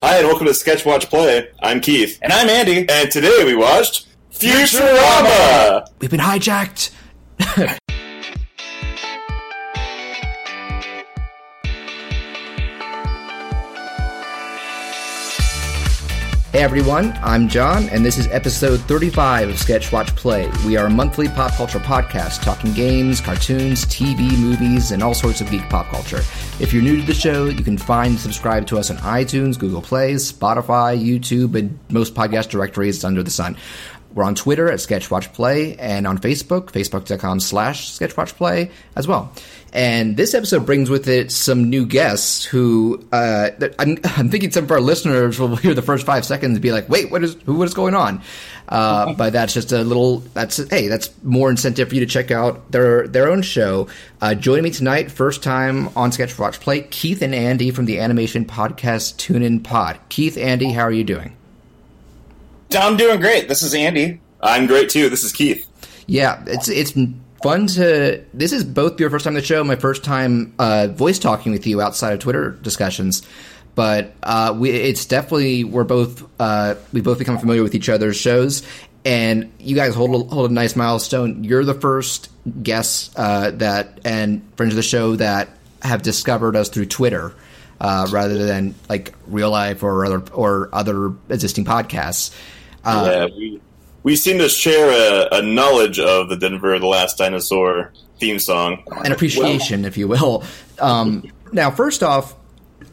Hi, and welcome to Sketch Watch Play. I'm Keith. And I'm Andy. And today we watched Futurama! We've been hijacked. Hey everyone, I'm John, and this is episode 35 of Sketch Watch Play. We are a monthly pop culture podcast talking games, cartoons, TV, movies, and all sorts of geek pop culture. If you're new to the show, you can find and subscribe to us on iTunes, Google Play, Spotify, YouTube, and most podcast directories under the sun. We're on Twitter at Sketchwatchplay and on Facebook, facebook.com slash Sketchwatchplay as well. And this episode brings with it some new guests who uh, I'm, I'm, thinking some of our listeners will hear the first five seconds and be like, "Wait, what is who? What is going on?" Uh, but that's just a little. That's hey, that's more incentive for you to check out their their own show. Uh, joining me tonight, first time on Sketch Watch Play, Keith and Andy from the animation podcast Tune In Pod. Keith, Andy, how are you doing? I'm doing great. This is Andy. I'm great too. This is Keith. Yeah, it's it's fun to. This is both your first time on the show, my first time uh, voice talking with you outside of Twitter discussions. But uh, we, it's definitely we're both uh, we both become familiar with each other's shows, and you guys hold a, hold a nice milestone. You're the first guests uh, that and friends of the show that have discovered us through Twitter. Uh, rather than like real life or other or other existing podcasts, uh, yeah, we we seem to share a, a, knowledge of the Denver the Last Dinosaur theme song, an appreciation, well, if you will. Um, now, first off,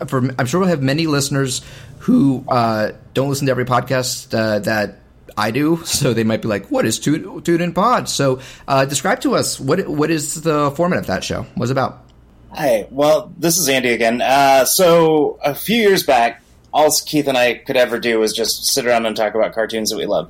for, I'm sure we'll have many listeners who uh, don't listen to every podcast uh, that I do, so they might be like, "What is Tune, Tune In Pod?" So, uh, describe to us what what is the format of that show? What's it about? Hi, well, this is Andy again. Uh, so, a few years back, all Keith and I could ever do was just sit around and talk about cartoons that we love.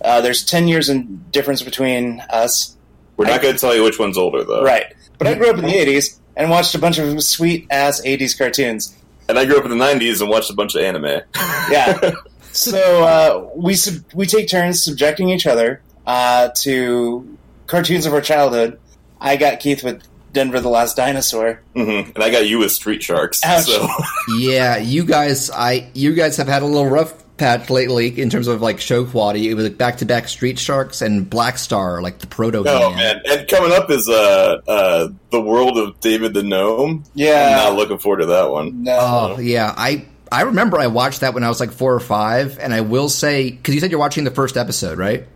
Uh, there's 10 years in difference between us. We're not going to tell you which one's older, though. Right. But I grew up in the 80s and watched a bunch of sweet ass 80s cartoons. And I grew up in the 90s and watched a bunch of anime. yeah. So uh, we sub- we take turns subjecting each other uh, to cartoons of our childhood. I got Keith with Denver the Last Dinosaur. Mm-hmm. And I got you with Street Sharks. Ouch. So. yeah, you guys, I you guys have had a little rough patch lately in terms of like show quality. It was like back to back Street Sharks and Black Star, like the proto. Oh man! And coming up is uh, uh, the world of David the Gnome. Yeah, I'm not looking forward to that one. No. Oh yeah, I I remember I watched that when I was like four or five, and I will say because you said you're watching the first episode, right?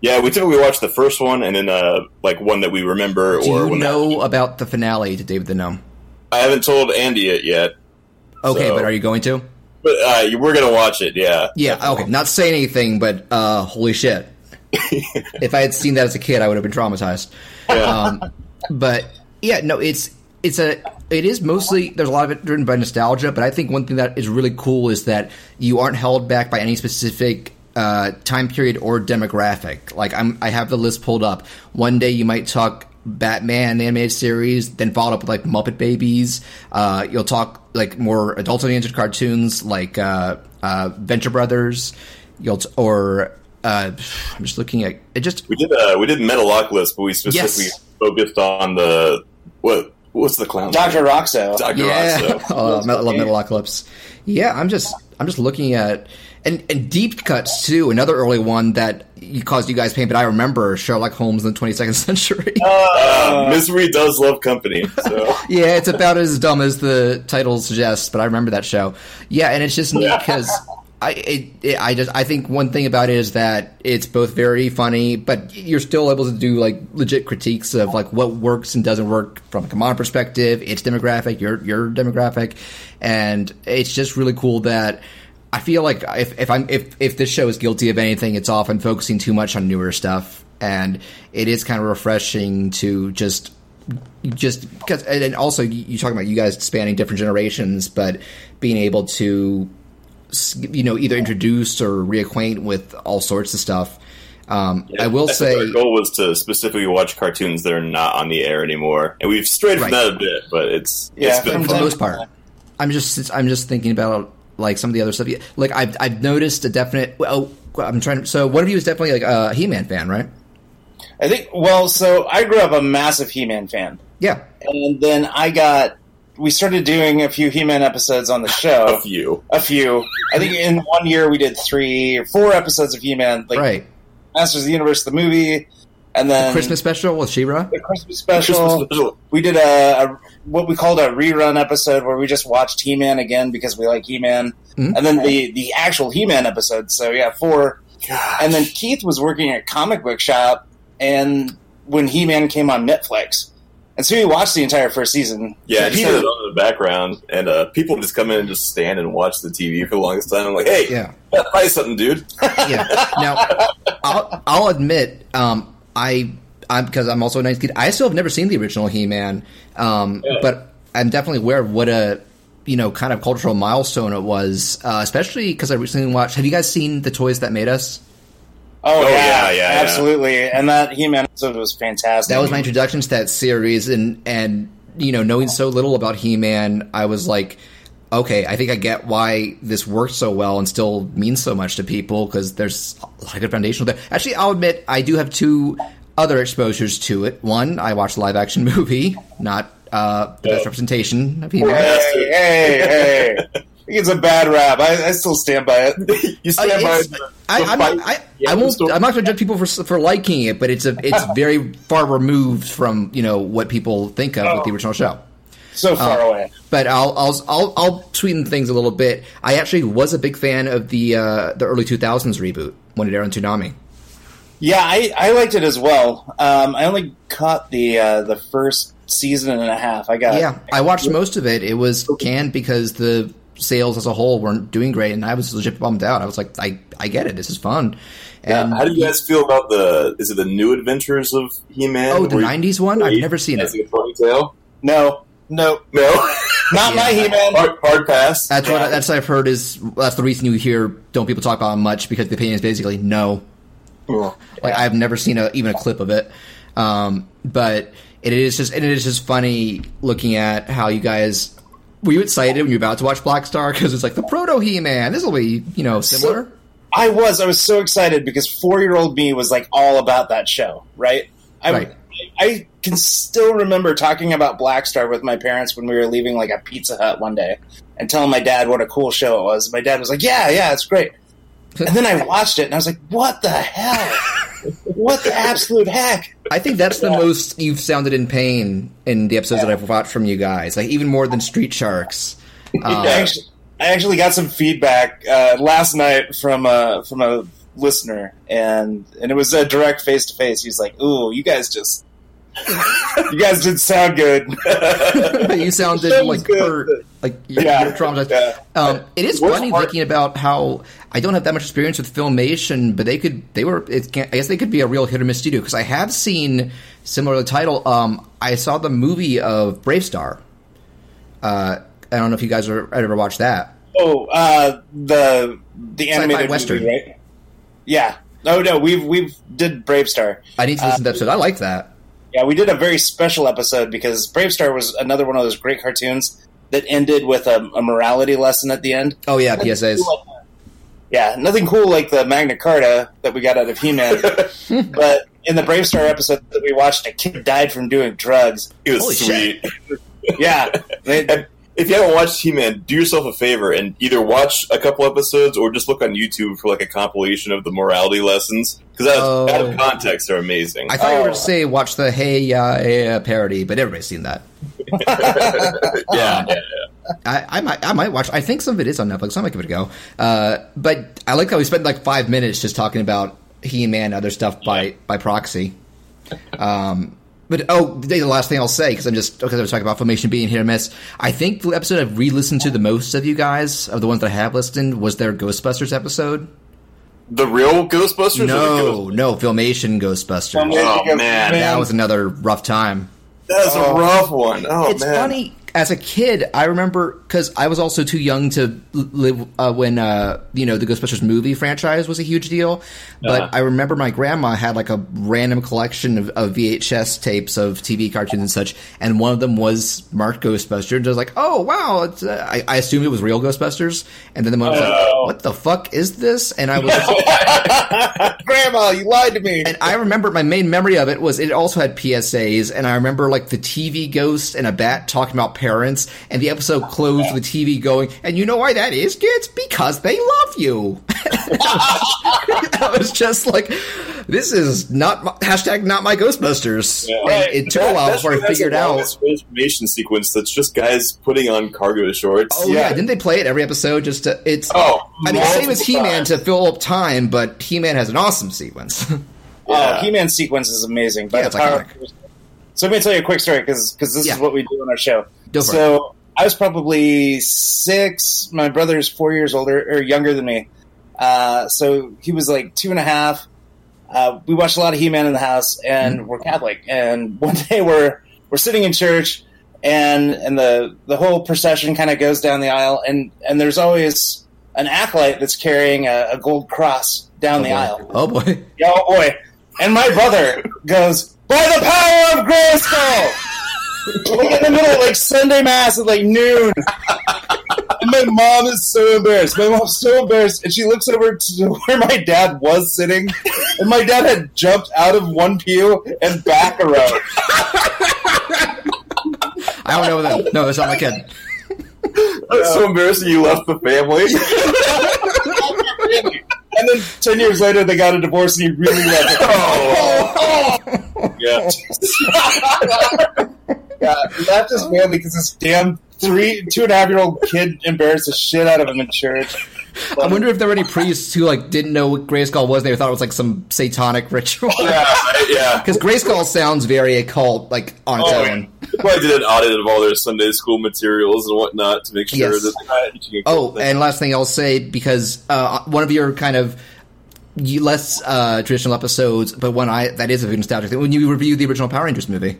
Yeah, we typically watch the first one and then uh, like one that we remember. Do or you know about the finale to David the Gnome? I haven't told Andy it yet. Okay, so. but are you going to? But uh, we're gonna watch it. Yeah. Yeah. Definitely. Okay. Not saying anything, but uh, holy shit! if I had seen that as a kid, I would have been traumatized. Yeah. Um, but yeah, no, it's it's a it is mostly there's a lot of it driven by nostalgia, but I think one thing that is really cool is that you aren't held back by any specific uh, time period or demographic. Like I'm, I have the list pulled up. One day you might talk Batman animated series, then followed up with like Muppet Babies. Uh, you'll talk like more adult oriented cartoons like uh, uh, Venture Brothers. You'll t- or uh, I'm just looking at it. Just we did uh, we did Metalocalypse, but we specifically yes. focused on the what what's the clown? Doctor Rockso. Doctor yeah. Rockso. oh, I love Metalocalypse. Yeah, I'm just I'm just looking at and, and deep cuts too. Another early one that caused you guys pain, but I remember Sherlock Holmes in the 22nd century. Uh, Misery does love company. So. yeah, it's about as dumb as the title suggests, but I remember that show. Yeah, and it's just neat because. I it, it, I just I think one thing about it is that it's both very funny, but you're still able to do like legit critiques of like what works and doesn't work from a command perspective, its demographic, your your demographic, and it's just really cool that I feel like if, if I'm if if this show is guilty of anything, it's often focusing too much on newer stuff, and it is kind of refreshing to just just because and also you talking about you guys spanning different generations, but being able to you know either introduce or reacquaint with all sorts of stuff. Um, yeah, I will I say our goal was to specifically watch cartoons that are not on the air anymore, and we've strayed from right. that a bit, but it's yeah, it's been for the most part. I'm just I'm just thinking about like some of the other stuff. Like I've I've noticed a definite. Oh, I'm trying to. So one of you is definitely like a He-Man fan, right? I think. Well, so I grew up a massive He-Man fan. Yeah, and then I got we started doing a few He-Man episodes on the show. A few. a few. I think in one year we did three or four episodes of He-Man, like right. Masters of the Universe, the movie, and then the Christmas special with She-Ra. the Christmas special. Christmas special. We did a, a what we called a rerun episode where we just watched He-Man again because we like He-Man, Mhm. and then the the actual He-Man episode. So yeah, four. Gosh. And then Keith was working at a comic book shop, and when He-Man came on Netflix, and so he watched the entire first season. Yeah, I he had it on in the background, and uh, people just come in and just stand and watch the TV for the longest time. I'm like, hey, Yeah. buy something, dude. yeah. Now, I'll, I'll admit, um, I, I'm because I'm also a nice kid. I still have never seen the original He-Man, um, Yeah. but I'm definitely aware of what a, you know, kind of cultural milestone it was. Uh, especially because I recently watched. Have you guys seen the Toys That Made Us? Oh, Oh, yeah, yeah, yeah, yeah. absolutely. And that He-Man episode was fantastic. That was my introduction to that series, and and you know, knowing so little about He-Man, I was like, okay, I think I get why this worked so well and still means so much to people because there's a lot of good foundational there. Actually, I'll admit I do have two other exposures to it. One, I watched the live action movie, not uh, the best Oh. representation of He-Man. Hey, hey, hey! It's a bad rap. I, I still stand by it. you Uh, stand by it's- the, I, I'm not, I, I won't. story. I'm not going to judge people for for liking it, but it's a it's very far removed from you know what people think of with the original show. So far Uh, away. But I'll, I'll I'll I'll sweeten things a little bit. I actually was a big fan of the uh, the early 2000s reboot when it aired on Toonami. Yeah, I, I liked it as well. Um, I only caught the uh, the first season and a half. I got Yeah, I watched most of it. It was canned because the sales as a whole weren't doing great, and I was legit bummed out. I was like, I I get it. This is fun. Yeah, And how do you guys feel about the? Is it the new Adventures of He-Man? oh, the '90s one? I've never seen has it. a ponytail? no, no, No, not my Yeah. He-Man. hard, hard pass. That's Yeah. what that's what I've heard. Is that's the reason you hear don't people talk about it much because the opinion is basically no. Like I've never seen a, even a clip of it, um, but it is just and it is just funny looking at how you guys were you excited when you're about to watch Black Star because it's like the proto He Man. This will be you know similar. I was. I was so excited because four year old me was like all about that show. Right. I, Right. I can still remember talking about Black Star with my parents when we were leaving like a Pizza Hut one day and telling my dad what a cool show it was. My dad was like, "Yeah, yeah, it's great." And then I watched it and I was like, "What the hell? what the absolute heck?" I think that's the Yeah. most you've sounded in pain in the episodes that I've watched from you guys. Like even more than Street Sharks. Uh, I actually, I actually got some feedback uh, last night from a from a listener, and and it was a direct face to face. He's like, "Ooh, you guys just, you guys did sound good." you sounded like hurt, like you're, Yeah. you're traumatized. Yeah. Um, it is Worst funny part- thinking about how I don't have that much experience with filmation, but they could they were I guess they could be a real hit or miss studio because I have seen similar to the title. Um, I saw the movie of Brave Star. Uh, I don't know if you guys are ever watched that. oh, uh, the the Sci-fi animated western. movie, right? Yeah. Oh no, we've we've did Brave Star. I need to listen to the episode. I like that. Yeah, we did a very special episode because Brave Star was another one of those great cartoons that ended with a, a morality lesson at the end. Oh yeah, PSAs. Yeah, nothing cool like the Magna Carta that we got out of He-Man. but in the Brave Star episode that we watched, a kid died from doing drugs. It was Holy sweet. Yeah, they- And if you haven't watched He-Man, do yourself a favor and either watch a couple episodes or just look on YouTube for like a compilation of the morality lessons because out, Oh. out of context, they're amazing. I thought you were Oh. going to say watch the Hey Ya Yeah parody, but everybody's seen that. yeah, yeah, I, I might I might watch. I think some of it is on Netflix. So I might give it a go. Uh, but I like how we spent like five minutes just talking about He Man and other stuff by by proxy. Um, but oh, the last thing I'll say because I'm just because I was talking about Filmation being hit or miss. I think the episode I've re-listened to the most of you guys of the ones that I have listened was their Ghostbusters episode. The real Ghostbusters? or the No, Ghost- no, Filmation Ghostbusters. Filmation Oh, man. That was another rough time. That's Oh. a rough one. Oh it's man. funny as a kid i remember because i was also too young to live uh, when uh, you know the ghostbusters movie franchise was a huge deal but Uh-huh. i remember my grandma had like a random collection of, of vhs tapes of tv cartoons and such and one of them was marked ghostbusters and i was like oh wow it's, uh, I, I assumed it was real ghostbusters and then the mom was like Oh. what the fuck is this and i was Grandma, you lied to me. and I remember my main memory of it was it also had PSAs, and I remember like the TV ghost and a bat talking about parents, and the episode closed with TV going, and you know why that is, kids? Because they love you. I was just like, this is not my, hashtag not my Ghostbusters. Yeah. And Right. it took a while before I figured the out. longest transformation sequence. That's just guys putting on cargo shorts. Oh yeah. didn't they play it every episode? Just to, it's. Oh, I mean, same as He Man to fill up time, but He Man has an awesome sequence. Oh, He-Man sequence is amazing. By Yeah, the it's power- So let me tell you a quick story because this Yeah. is what we do on our show. Go so I was probably six. My brother's four years older or younger than me. Uh, so he was like two and a half. Uh, we watched a lot of He-Man in the house, and Mm-hmm. we're Catholic. And one day we're we're sitting in church, and and the the whole procession kind of goes down the aisle, and and there's always an acolyte that's carrying a, a gold cross down the aisle. oh boy. Yeah, oh boy. And my brother goes, by the power of Grayskull! like in the middle of like Sunday Mass at like noon. and my mom is so embarrassed. My mom's so embarrassed. And she looks over to where my dad was sitting. And my dad had jumped out of one pew and back a row. I don't know that. No, that's not my kid. That's so embarrassing. You left the family. And then 10 years later, they got a divorce and he really loved it. oh, yeah. Yeah, that just family because this damn three, two and a half year old kid embarrassed the shit out of him in church. I wonder if there were any priests who like didn't know what Grayskull was. They thought it was like some satanic ritual. Yeah, right, yeah. Because Grayskull sounds very occult, like on its Oh, own. They probably did an audit of all their Sunday school materials and whatnot to make sure Yes. that they're not teaching a Oh, thing. and last thing I'll say because uh, one of your kind of less uh, traditional episodes, but one I that is a very nostalgic thing. When you review the original Power Rangers movie,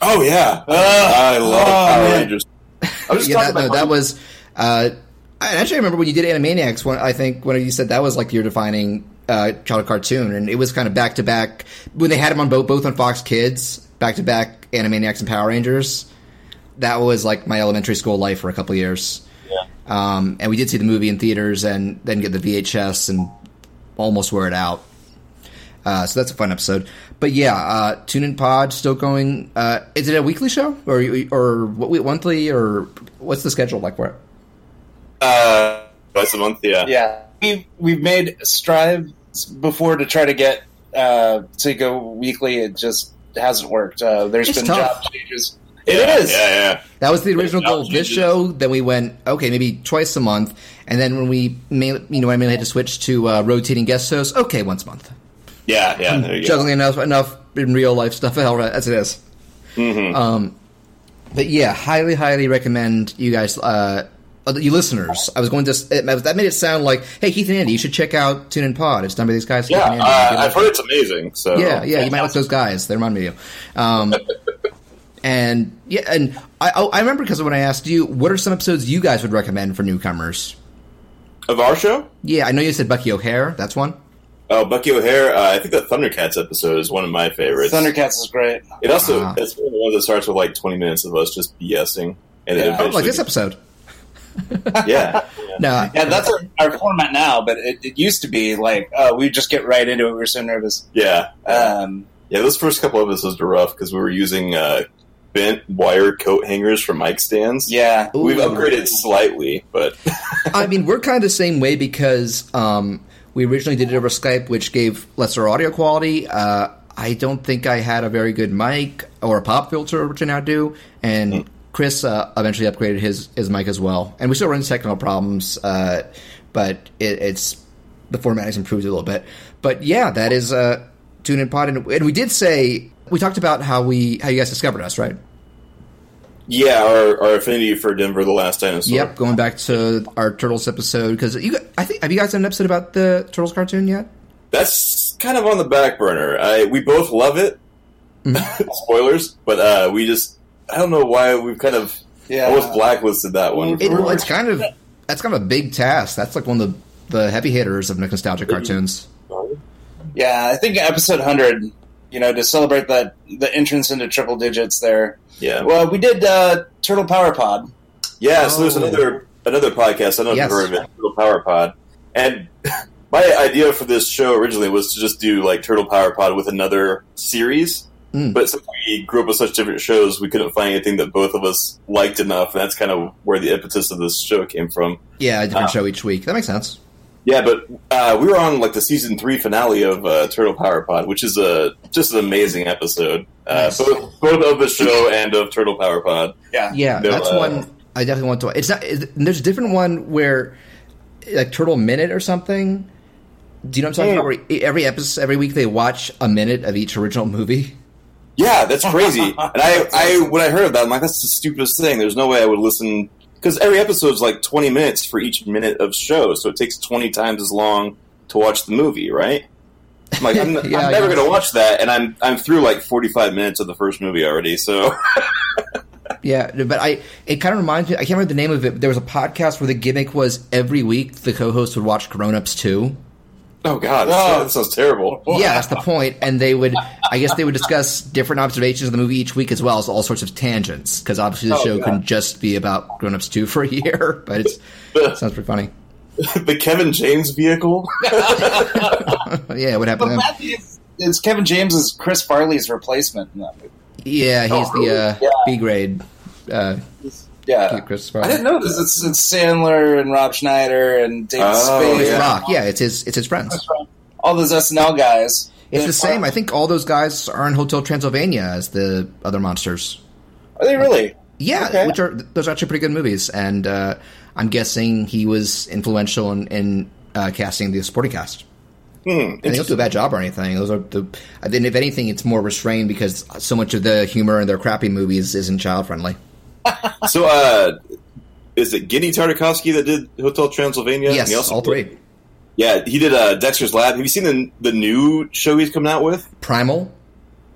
oh yeah, I love oh, Power man. Rangers. I was just yeah, talking that, no, that was. Uh, I actually remember when you did Animaniacs. When I think when you said that was like your defining uh, child cartoon, and it was kind of back to back when they had them on both both on Fox Kids, back to back Animaniacs and Power Rangers. That was like my elementary school life for a couple years. Yeah. Um, and we did see the movie in theaters, and then get the VHS and almost wear it out. Uh, so that's a fun episode. But yeah, uh, Tune In Pod still going. Uh, is it a weekly show or or what monthly or what's the schedule like for it? uh, twice a month. Yeah, Yeah, we we've made strides before to try to get uh, to go weekly. It just hasn't worked. Uh, there's It's been tough. job changes. yeah, it is. Yeah, yeah. That was the original goal of this show. Then we went okay, maybe twice a month, and then when we mainly, you know, I mainly had to switch to uh, rotating guest hosts. Okay, once a month, Yeah, yeah. There you go. juggling enough enough in real life stuff as it is. Mhm. Um, but yeah, highly, highly recommend you guys, uh, you listeners. I was going to it, that made it sound like, hey, Keith and Andy, you should check out Tune In Pod. It's done by these guys. Keith Yeah, and Andy. uh, I've heard it's amazing. So Yeah, yeah, you might like those guys. They remind me of you. Um, and yeah, and I, I remember because when I asked you, what are some episodes you guys would recommend for newcomers? of our show. Yeah, I know you said Bucky O'Hare. That's one. Oh, Bucky O'Hare. Uh, I think the Thundercats episode is one of my favorites. Thundercats is great. It also Ah. it's one of the ones that starts with like twenty minutes of us just BSing, and then Yeah. Oh, like this episode. yeah, No, Yeah, that's our, our format now, but it, it used to be like, oh, we just get right into it. We are so nervous. yeah, Um, yeah. Those first couple of episodes were rough because we were using uh, bent wire coat hangers for mic stands. yeah, Ooh. We've upgraded slightly, but I mean we're kind of the same way because um, we originally did it over Skype, which gave lesser audio quality. Uh, I don't think I had a very good mic or a pop filter, which I now do, and Chris uh, eventually upgraded his his mic as well. And we still run into technical problems, uh, but it, it's the formatting's improved a little bit. But yeah, that is uh, Tune In Pod, and, and we did say we talked about how we how you guys discovered us, right? Yeah, our, our affinity for Denver, the last dinosaur. Yep, going back to our Turtles episode because you, I think have you guys done an episode about the Turtles cartoon yet? that's kind of on the back burner. I we both love it. Mm-hmm. Spoilers, but uh, we just I don't know why we've kind of yeah. almost blacklisted that one. It, well, it's kind of that's kind of a big task. That's like one of the, the heavy hitters of nostalgic cartoons. Yeah, I think episode hundred. You know, to celebrate that the entrance into triple digits there. yeah, Well, we did uh, Turtle Power Pod. Yeah, so there's Oh. another another podcast. I don't know if you've heard of it, Turtle Power Pod. And my idea for this show originally was to just do like Turtle Power Pod with another series. Mm. But since we grew up with such different shows, we couldn't find anything that both of us liked enough. And that's kind of where the impetus of this show came from. Yeah, a different Uh, show each week. That makes sense. Yeah, but uh, we were on like the season three finale of uh, Turtle Power Pod, which is a just an amazing episode. Uh, Nice. both, both of the show and of Turtle Power Pod. Yeah. Yeah, No, that's uh, one I definitely want to. It's not. it- There's a different one where, like Turtle Minute or something. Do you know what I'm talking Hmm. about? Where every episode, every week, they watch a minute of each original movie. Yeah, that's crazy. and I, I when I heard of that, I'm like, that's the stupidest thing. There's no way I would listen because every episode is like 20 minutes for each minute of show, so it takes 20 times as long to watch the movie, right? I'm like, I'm, Yeah, I'm never going to watch that, and I'm I'm through like 45 minutes of the first movie already. So Yeah, but I it kind of reminds me. I can't remember the name of it. But there was a podcast where the gimmick was every week the co-host would watch Grown Ups Two. Oh god, that Oh. sounds- that sounds terrible. Yeah, that's the point. And they would, I guess, they would discuss different observations of the movie each week as well as all sorts of tangents because obviously the Oh, show God. couldn't just be about Grown Ups Two for a year. But it's it sounds pretty funny. the Kevin James vehicle. yeah, what happened? But to him? Matthew is, is Kevin James is Chris Farley's replacement in that movie. Yeah, he's Oh, the uh, Yeah. B grade. Uh, Yeah. Chris I didn't know this. It's, it's Sandler and Rob Schneider and David Oh, Spade. It's yeah. Rock. Yeah, it's his. It's his friends. All those SNL guys. It's the same. I think all those guys are in Hotel Transylvania as the other monsters. Are they really? Yeah, Okay. which are those are actually pretty good movies, and uh, I'm guessing he was influential in, in uh, casting the supporting cast. Hmm, And they don't do a bad job or anything. Those are the. I think if anything, it's more restrained because so much of the humor in their crappy movies isn't child friendly. So, uh, is it Genndy Tartakovsky that did Hotel Transylvania? Yes, also all did- three. Yeah, he did uh, Dexter's Lab. Have you seen the the new show he's coming out with? Primal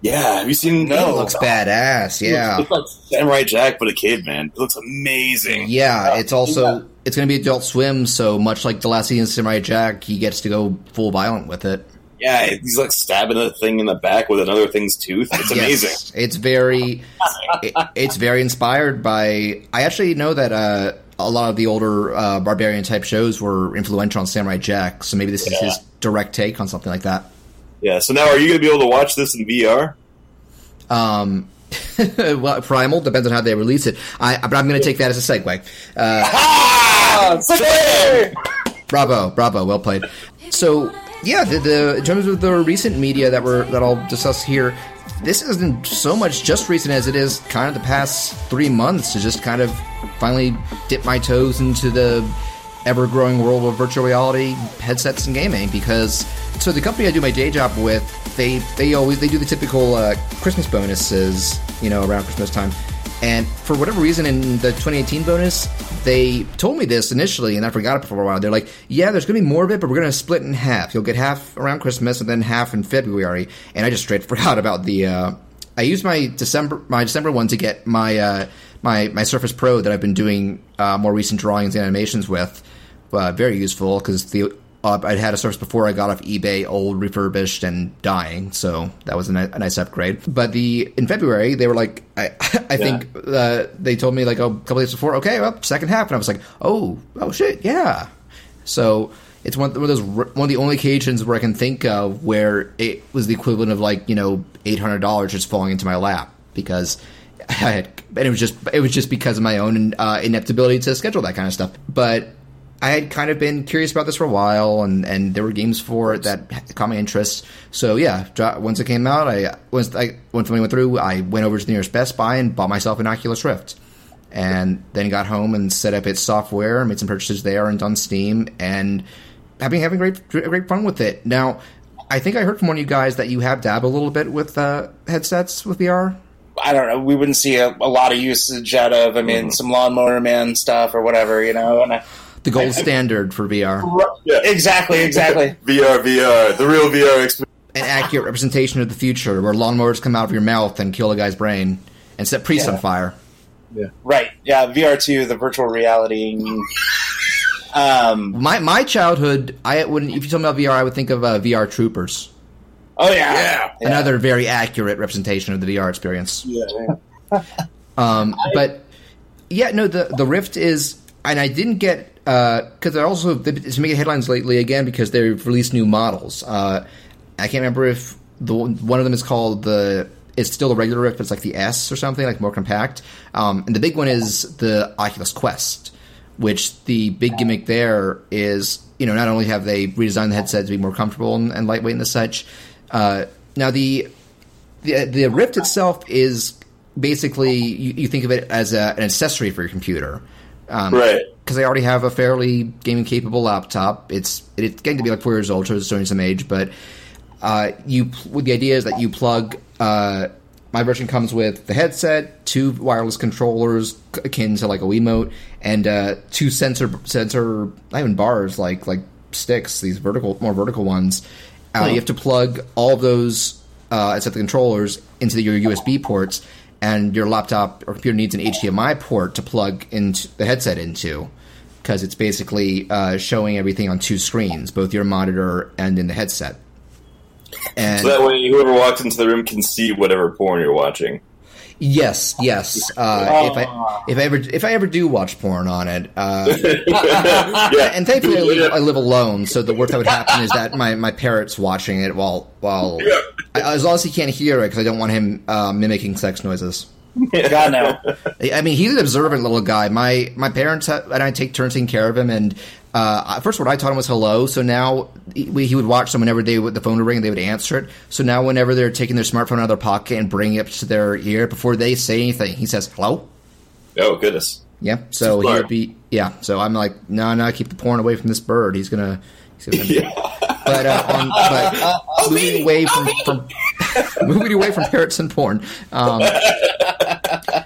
Yeah, have you seen? No. it looks badass. Yeah, it's like Samurai Jack, but a caveman. It looks amazing. Yeah, it's also Yeah. it's going to be Adult Swim, so much like the last season of Samurai Jack, he gets to go full violent with it. Yeah, he's like stabbing a thing in the back with another thing's tooth. It's amazing. Yes, it's very it, it's very inspired by. I actually know that uh, a lot of the older uh, barbarian type shows were influential on Samurai Jack, so maybe this is his direct take on something like that. Yeah. So now, are you going to be able to watch this in VR? Um, well, Primal depends on how they release it. I, but I'm going to take that as a segue. Uh, Ah! Bravo, bravo, well played. So yeah, the, the in terms of the recent media that we're that I'll discuss here, this isn't so much just recent as it is kind of the past three months to just kind of finally dip my toes into the ever growing world of virtual reality headsets and gaming because so the company I do my day job with they they always they do the typical uh, Christmas bonuses you know around Christmas time and for whatever reason, in the 2018 bonus, they told me this initially, and I forgot it for a while. They're like, "Yeah, there's going to be more of it, but we're going to split in half. You'll get half around Christmas, and then half in February." And I just straight forgot about the. Uh, I used my December my December one to get my uh, my my Surface Pro that I've been doing uh, more recent drawings and animations with. Uh, very useful because the uh, I'd had a Surface before I got off eBay, old, refurbished, and dying, so that was a, ni- a nice upgrade. But the in February they were like, I, I think uh, they told me like oh, a couple days before, okay, well, second half, and I was like, oh, oh shit, yeah. So it's one, one of those one of the only occasions where I can think of where it was the equivalent of like you know eight hundred dollars just falling into my lap because I had, and it was just it was just because of my own uh, ineptability to schedule that kind of stuff. But I had kind of been curious about this for a while, and, and there were games for it that caught my interest. So yeah, once it came out, I once I once went through, I went over to the nearest Best Buy and bought myself an Oculus Rift, and then got home and set up its software, made some purchases there, and on Steam, and having having great great fun with it. Now, I think I heard from one of you guys that you have dabbled a little bit with uh, headsets with VR. I don't know. We wouldn't see a, a lot of usage out of. I mean, some lawnmower man stuff or whatever, you know. And I, The gold standard for VR, Yeah. exactly, exactly. VR, VR, the real VR experience. an accurate representation of the future, where lawnmowers come out of your mouth and kill a guy's brain and set priests on fire. Yeah. fire. right. Yeah. VR two, the virtual reality. Um. My my childhood, I would if you told me about VR, I would think of uh, VR Troopers, Oh yeah. Yeah. Yeah. another very accurate representation of the VR experience. Yeah. Um, but yeah, no, the the Rift is, and I didn't get because they're also it's making headlines lately again because they've released new models. Uh, I can't remember if the one of them is called the it's still the regular Rift, but it's like the S or something, like more compact. Um, and the big one is the Oculus Quest, which the big gimmick there is, you know, not only have they redesigned the headset to be more comfortable and, and lightweight and the such. Uh, now the, the the Rift itself is basically you, you think of it as a, an accessory for your computer, um, Right. Because I already have a fairly gaming capable laptop. It's it's getting to be like four years old, so it's showing some age. But uh, you with the idea is that you plug. Uh, my version comes with the headset, two wireless controllers akin to like a Wiimote, and uh, two sensor sensor not even bars like like sticks. These vertical more vertical ones. Uh, You have to plug all of those uh, except the controllers into your USB ports, and your laptop or computer needs an HDMI port to plug into the headset into because it's basically uh, showing everything on two screens, both your monitor and in the headset. And So that way, whoever walks into the room can see whatever porn you're watching. Yes, yes. Uh, if I if I ever if I ever do watch porn on it, uh, yeah. and thankfully I live, I live alone, so the worst that would happen is that my, my parrot's watching it while while I, as long as he can't hear it because I don't want him uh, mimicking sex noises. God no. I mean, he's an observant little guy. My my parents ha- and I take turns taking care of him. And uh, first what I taught him was hello. So now he, he would watch them whenever they would, the phone would ring, they would answer it. So now whenever they're taking their smartphone out of their pocket and bringing it to their ear before they say anything, he says hello. Oh goodness. Yeah. So he would be yeah. So I'm like, no, no, keep the porn away from this bird. He's gonna. He's gonna Yeah. but uh, on, but moving away from, from moving away from parrots and porn. Um,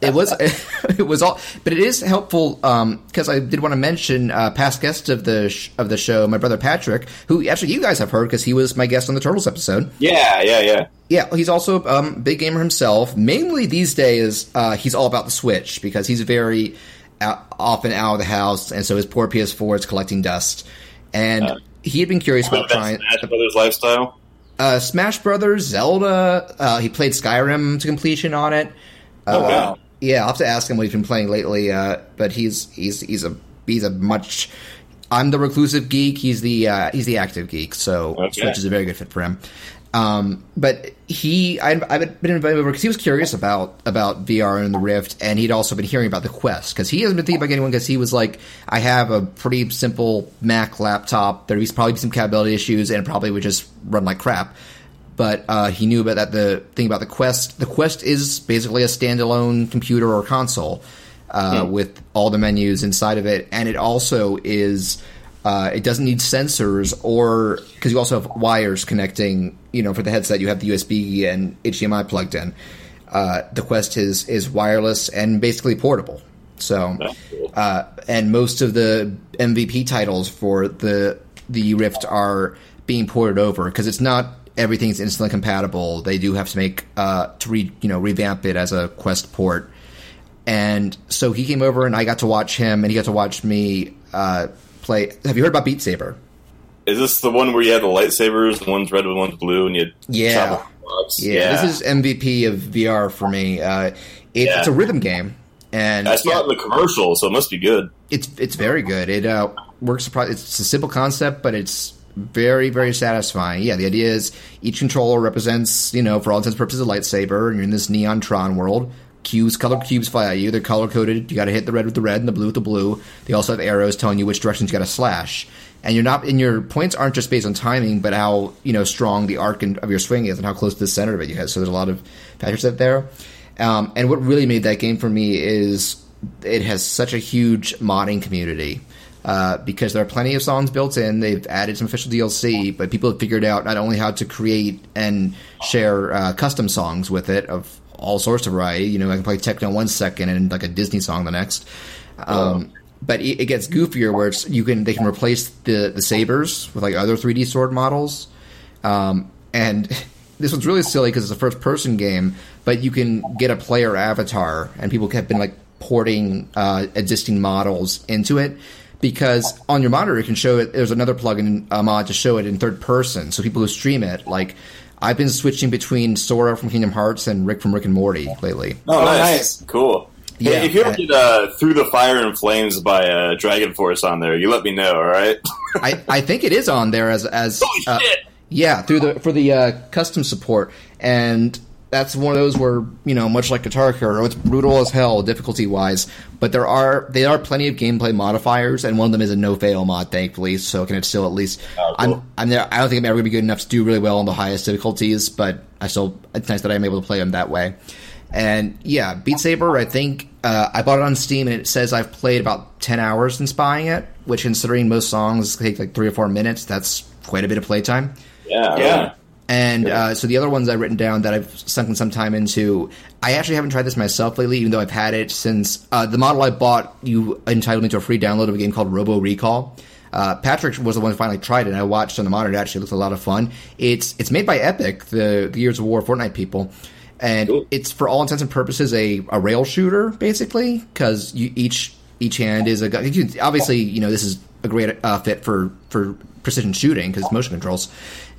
it was it was all, but it is helpful because I did want to mention uh, past guest of the sh- of the show, my brother Patrick, who actually you guys have heard because he was my guest on the Turtles episode. Yeah, yeah, yeah. Yeah, he's also um, a big gamer himself. Mainly these days, uh, he's all about the Switch because he's very out, often out of the house, and so his poor PS4 is collecting dust. And Uh, he had been curious about trying Smash Brothers lifestyle. uh, Smash Brothers, Zelda. Uh, he played Skyrim to completion on it. Oh wow. Yeah, I'll have to ask him what he's been playing lately. Uh, but he's he's he's a he's a much. I'm the reclusive geek. He's the uh, he's the active geek. So Okay. Switch is a very good fit for him. Um, but he, I, I've been invited over because he was curious about about VR and the Rift, and he'd also been hearing about the Quest because he hasn't been thinking about getting one because he was like, I have a pretty simple Mac laptop. There'd probably some compatibility issues, and it probably would just run like crap but uh, he knew about that. The thing about the Quest, the Quest is basically a standalone computer or console uh, with all the menus inside of it, and it also is. Uh, it doesn't need sensors or because you also have wires connecting. You know, for the headset, you have the USB and HDMI plugged in. Uh, the Quest is is wireless and basically portable. So, uh, and most of the MVP titles for the the Rift are being ported over because it's not everything's instantly compatible. They do have to make uh, to re, you know revamp it as a Quest port. And so he came over, and I got to watch him, and he got to watch me uh, play. Have you heard about Beat Saber? Is this the one where you have the lightsabers? The one's red, the one's blue, and you Yeah. chop off? Yeah, this is MVP of VR for me. Uh, it, Yeah. It's a rhythm game, and I saw yeah, it in the commercial, so it must be good. it's it's very good. It uh, works. It's a simple concept, but it's very very satisfying. Yeah, the idea is each controller represents you know for all intents and purposes a lightsaber, and you're in this neon Tron world. Cubes, color cubes fly at you. They're color coded. You got to hit the red with the red and the blue with the blue. They also have arrows telling you which directions you got to slash. And you're not, and your points aren't just based on timing, but how you know strong the arc of your swing is and how close to the center of it you have. So there's a lot of factors out there. Um, and what really made that game for me is it has such a huge modding community uh, because there are plenty of songs built in. They've added some official DLC, but people have figured out not only how to create and share uh, custom songs with it of all sorts of variety. You know, I can play techno one second and like a Disney song the next. Um, but it, it gets goofier where it's, you can they can replace the the sabers with like other 3D sword models. Um, and this one's really silly because it's a first person game, but you can get a player avatar, and people have been like porting uh, existing models into it because on your monitor it can show it. There's another plugin uh, mod to show it in third person, so people who stream it like. I've been switching between Sora from Kingdom Hearts and Rick from Rick and Morty lately. Oh, nice. Cool. Yeah. Hey, if you ever get uh, Through the Fire and Flames by uh, Dragon Force on there, you let me know, all right? I, I think it is on there as as Holy uh, shit! yeah through the for the uh, custom support and that's one of those where you know, much like Guitar Hero, it's brutal as hell difficulty wise. But there are there are plenty of gameplay modifiers, and one of them is a no fail mod, thankfully. So can it still at least? Oh, cool. I'm I'm there. I don't think I'm ever gonna be good enough to do really well on the highest difficulties, but I still it's nice that I'm able to play them that way. And yeah, Beat Saber. I think uh, I bought it on Steam, and it says I've played about ten hours since buying it. Which, considering most songs take like three or four minutes, that's quite a bit of playtime. Yeah, Yeah. really. And uh, so the other ones I've written down that I've sunk some time into, I actually haven't tried this myself lately, even though I've had it since uh, the model I bought. You entitled me to a free download of a game called Robo Recall. Uh, Patrick was the one who finally tried it, and I watched on the monitor. It actually looked a lot of fun. It's it's made by Epic, the the Gears of War Fortnite people, and Cool. it's for all intents and purposes a, a rail shooter, basically, because each each hand is a gun. Obviously, you know this is a great uh, fit for for precision shooting because motion controls,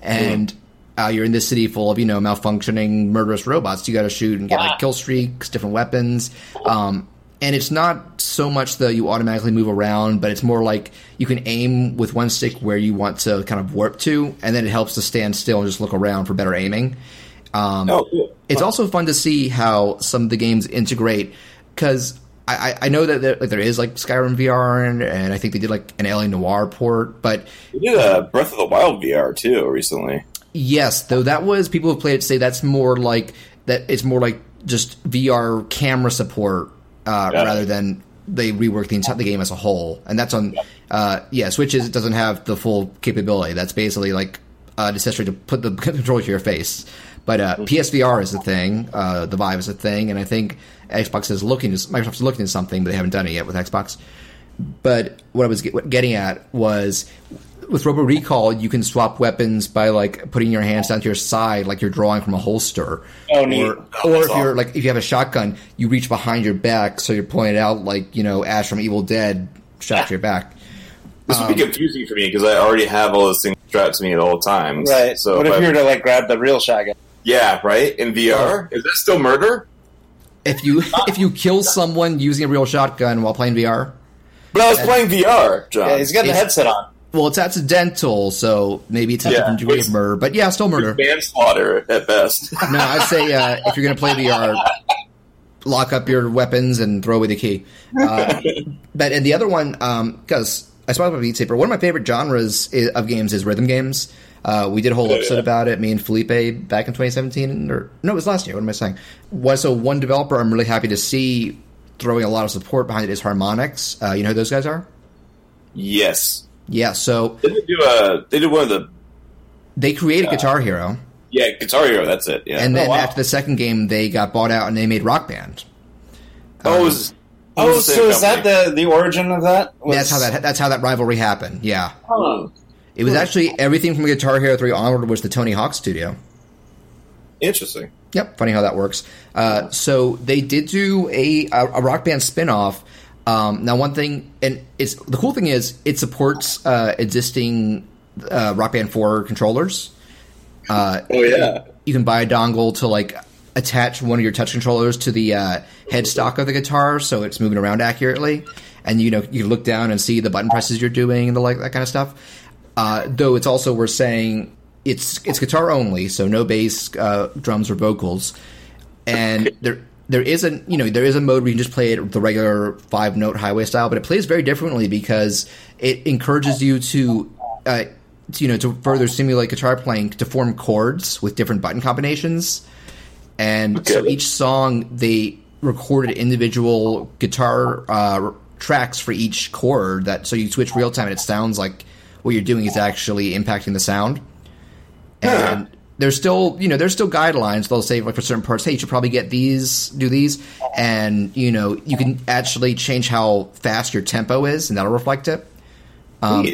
and uh, you're in this city full of you know malfunctioning murderous robots. You got to shoot and get like kill streaks, different weapons. Um, and it's not so much that you automatically move around, but it's more like you can aim with one stick where you want to kind of warp to, and then it helps to stand still and just look around for better aiming. Um, Oh, cool. it's also fun to see how some of the games integrate because I, I- I know that there, like, there is like Skyrim VR and, and I think they did like an L.A. Noire port, but they did a Breath of the Wild VR too recently. Yes, though that was people who played it say that's more like that it's more like just VR camera support uh, Yeah. rather than they rework the entire the game as a whole, and that's on uh, yeah Switches it doesn't have the full capability. That's basically like uh, necessary to put the controller to your face. But uh, PSVR is a thing, uh, the Vive is a thing, and I think Xbox is looking, Microsoft's looking at something, but they haven't done it yet with Xbox. But what I was get, getting at was with Robo Recall, you can swap weapons by like putting your hands down to your side, like you're drawing from a holster. Oh, neat. Or, Oh, or that's if you're like if you have a shotgun, you reach behind your back, so you're pointing out like you know Ash from Evil Dead shot to your back. This Um, would be confusing for me because I already have all those things strapped to me at all times. Right. So what if if you were to like grab the real shotgun? yeah, right in VR, Oh. is that still murder? If you if you kill someone using a real shotgun while playing VR, But I was playing VR, John. Yeah, he's got the It's- headset on. well, it's accidental, so maybe it's a Yeah, different degree of it's- murder, but yeah, still murder. manslaughter at best. No, I'd say uh, if you're going to play VR, lock up your weapons and throw away the key. Uh, but and the other one, because I spoke about Beat Saber, one of my favorite genres i of games is rhythm games. Uh, we did a whole Oh, episode yeah. about it, me and Felipe, back in 2017, or no, it was last year. What am I saying? Was so one developer I'm really happy to see throwing a lot of support behind it is Harmonix. Uh, you know who those guys are? yes, Yeah, so they did do a. They did one of the. they created Guitar Hero. Yeah, Guitar Hero. That's it. Yeah. And then wow. after the second game, they got bought out and they made Rock Band. oh, it was, Oh, was the so is that the the origin of that? Was- That's how that that's how that rivalry happened. Yeah, Oh, it was actually everything from Guitar Hero three onward was the Tony Hawk Studio. Interesting. Yep, funny how that works. Uh, so they did do a a, a rock band spinoff. Um, now, one thing, and it's the cool thing is it supports uh, existing uh, Rock Band four controllers. Uh, Oh yeah. you can buy a dongle to like attach one of your touch controllers to the uh, headstock of the guitar, so it's moving around accurately, and you know you can look down and see the button presses you're doing and the like that kind of stuff. Uh, though it's also we're saying it's it's guitar only, so no bass, uh, drums, or vocals, and there. There is a you know there is a mode where you can just play it the regular five note highway style, but it plays very differently because it encourages you to uh, to, you know to further simulate guitar playing to form chords with different button combinations. And so each song they recorded individual guitar uh, tracks for each chord that so you switch real time and it sounds like what you're doing is actually impacting the sound and there's still you know there's still guidelines they'll say like for certain parts hey you should probably get these do these and you know you can actually change how fast your tempo is and that'll reflect it um,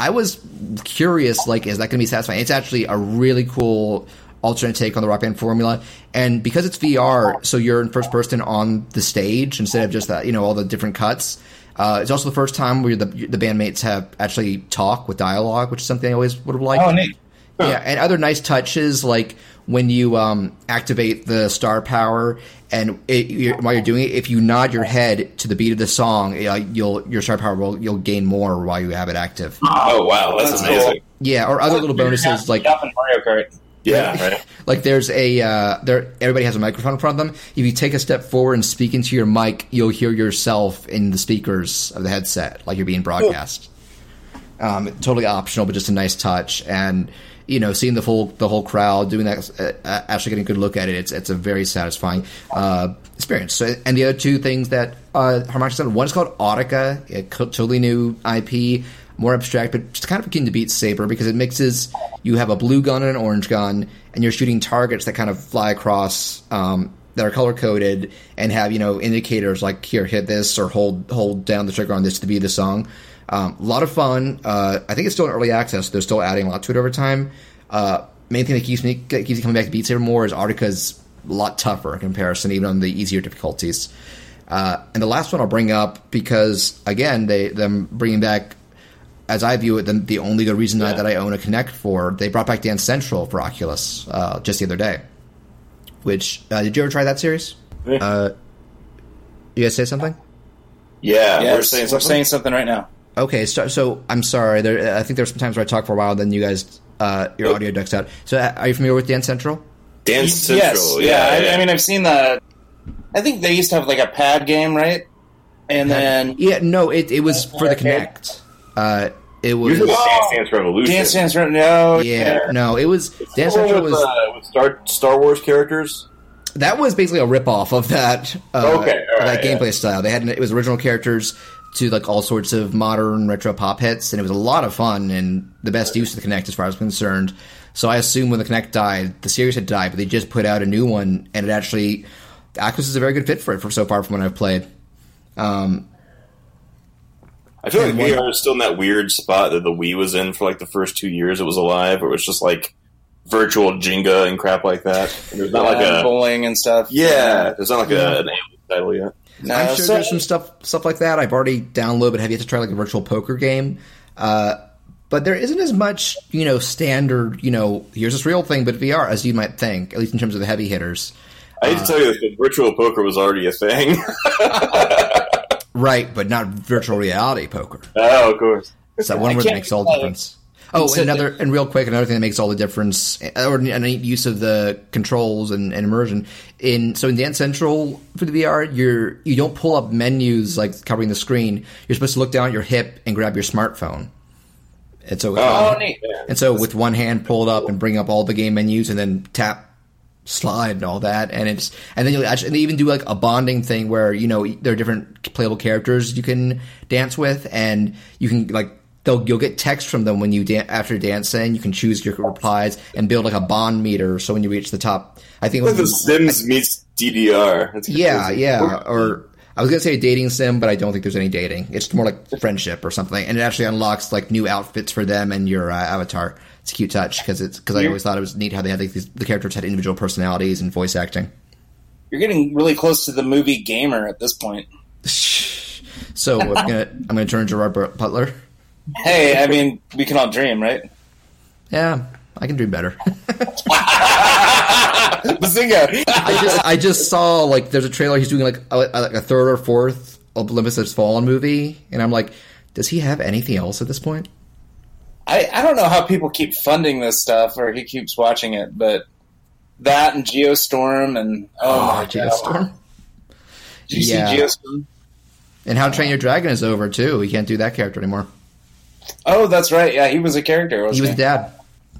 I was curious, like, is that going to be satisfying? It's actually a really cool alternate take on the Rock Band formula, and because it's VR, so you're in first person on the stage instead of just that, you know, all the different cuts. Uh, it's also the first time where the the bandmates have actually talk with dialogue, which is something I always would have liked. oh, neat. Yeah, and other nice touches like when you um, activate the star power, and it, you're, while you're doing it, if you nod your head to the beat of the song, uh, you'll your star power will you'll gain more while you have it active. Oh wow, that's, That's amazing. cool. Yeah, or other little bonuses like Mario Kart. Yeah, right. Like there's a uh, there. Everybody has a microphone in front of them. If you take a step forward and speak into your mic, you'll hear yourself in the speakers of the headset, like you're being broadcast. Um, totally optional, but just a nice touch. And you know, seeing the full the whole crowd doing that, uh, actually getting a good look at it, it's it's a very satisfying uh, experience. So, and the other two things that uh, done, one is called Audica, a totally new IP, more abstract, but just kind of akin to Beat Saber because it mixes. You have a blue gun and an orange gun, and you're shooting targets that kind of fly across. Um, that are color coded and have you know indicators like here hit this or hold hold down the trigger on this to be the song. Um, a lot of fun. Uh, I think it's still in early access. They're still adding a lot to it over time. Uh, main thing that keeps me keeps me coming back to Beat Saber more is Audica's a lot tougher in comparison, even on the easier difficulties. Uh, and the last one I'll bring up because again, they them bringing back, as I view it, the, the only good reason Yeah. that I own a Kinect for. They brought back Dance Central for Oculus uh, just the other day. Which uh, did you ever try that series? Yeah. Uh, you guys say something? Yeah, Yes, we're saying something. saying something right now. Okay, so, so I'm sorry. There, I think there's some times where I talk for a while, then you guys, uh, your Oh. audio ducks out. So, uh, are you familiar with Dance Central? Dance Central. yes, yeah, I, I mean, I've seen the. I think they used to have like a pad game, right? And then Yeah, no, it it was for the Kinect. Uh, it was Usually Dance Dance Revolution. Dance Dance Re- No, yeah, no, it was Dance Central with, was uh, with Star Star Wars characters. that was basically a ripoff of that. Uh, Okay, right, that gameplay style. They had it was original characters to like all sorts of modern retro pop hits, and it was a lot of fun and the best use of the Kinect as far as I'm concerned. So I assume when the Kinect died, the series had died, but they just put out a new one, and it actually Oculus is a very good fit for it for so far from what I've played. Um, I feel like And one- VR is still in that weird spot that the Wii was in for like the first two years it was alive, where it was just like virtual Jenga and crap like that. And there's not like uh, a bowling and stuff. yeah, there's not like a, an title yet. No, I'm sure so- there's some stuff stuff like that. I've already downloaded, but have yet to try like a virtual poker game. Uh, but there isn't as much, you know, standard, you know, here's this real thing, but VR as you might think, at least in terms of the heavy hitters. I need to tell you that virtual poker was already a thing. Right, but not virtual reality poker. oh, of course. It's that one I where that makes all the play. difference. Oh, So and another and real quick, another thing that makes all the difference, uh, or a neat use of the controls and, and immersion in so in Dance Central for the VR, you're you don't pull up menus like covering the screen. You're supposed to look down at your hip and grab your smartphone. And so, Oh, um, neat. and so with one hand pull it up and bring up all the game menus, and then tap slide and all that, and it's and then you actually and they even do like a bonding thing where you know there are different playable characters you can dance with, and you can like they'll you'll get text from them when you dan- after dancing. You can choose your replies and build like a bond meter. So when you reach the top, I think Like the Sims meets DDR. That's yeah, crazy. yeah. Or I was gonna say a dating sim, but I don't think there's any dating. It's more like friendship or something, and it actually unlocks like new outfits for them and your uh, avatar. It's a cute touch because it's because I always thought it was neat how they had like these, the characters had individual personalities and voice acting. You're getting really close to the movie Gamer at this point. So I'm gonna I'm gonna turn Gerard Butler. Hey, I mean, we can all dream, right? Yeah, I can do better. Bazinga! I just I just saw like there's a trailer. He's doing like a, like a third or fourth Olympus Has Fallen movie, and I'm like, does he have anything else at this point? I, I don't know how people keep funding this stuff or he keeps watching it, but that and Geostorm and oh, ah, my god. Geostorm. Did you Yeah. see Geostorm? And How to Train Your Dragon is over too. He can't do that character anymore. Oh, that's right. Yeah, he was a character. Wasn't He was dad,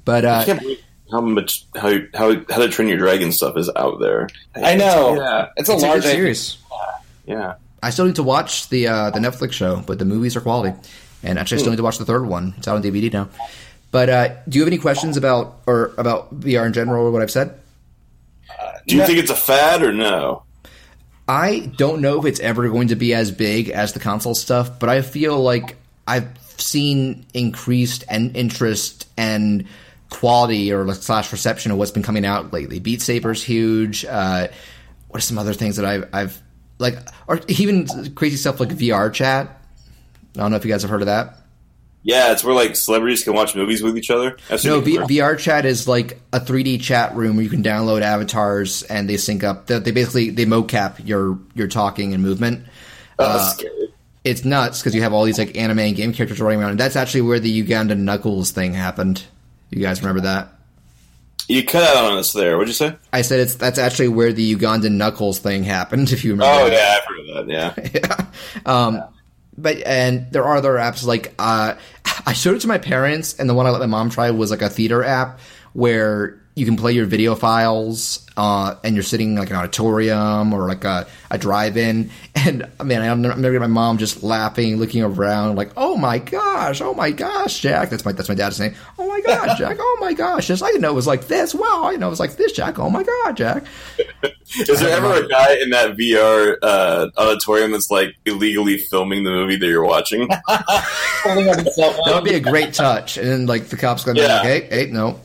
but I uh, can't believe how much how how how to train your dragon stuff is out there. I know. Yeah, It's a it's a large good series. yeah. I still need to watch the uh, the Netflix show, but the movies are quality. And actually, I still need to watch the third one. It's out on DVD now. But uh, do you have any questions about or about VR in general or what I've said? Do you No. think it's a fad or no? I don't know if it's ever going to be as big as the console stuff, but I feel like I've seen increased and interest and quality or slash reception of what's been coming out lately. Beat Saber's huge. Uh, what are some other things that I've, I've like, or even crazy stuff like VR chat. I don't know if you guys have heard of that. Yeah, it's where like celebrities can watch movies with each other. No, VR chat is like a 3D chat room where you can download avatars and they sync up. They, they basically they mocap your your talking and movement. Oh, uh, that's scary. It's nuts because you have all these like anime and game characters running around. And that's actually where the Uganda Knuckles thing happened. You guys remember that? You cut out on us there. What'd you say? I said it's that's actually where the Ugandan Knuckles thing happened. If you remember. Oh yeah, I've heard of that. Yeah. yeah. Um, but and there are other apps like uh, I showed it to my parents, and the one I let my mom try was like a theater app where you can play your video files uh, and you're sitting like an auditorium or like a, a drive-in and man I remember my mom just laughing looking around like oh my gosh oh my gosh Jack that's my that's my dad's name oh my gosh Jack oh my gosh just, I didn't know it was like this wow I didn't know it was like this Jack oh my god Jack is there ever a guy in that VR uh, auditorium that's like illegally filming the movie that you're watching? that would be a great touch. And then like the cops going, yeah. like, hey, hey, no.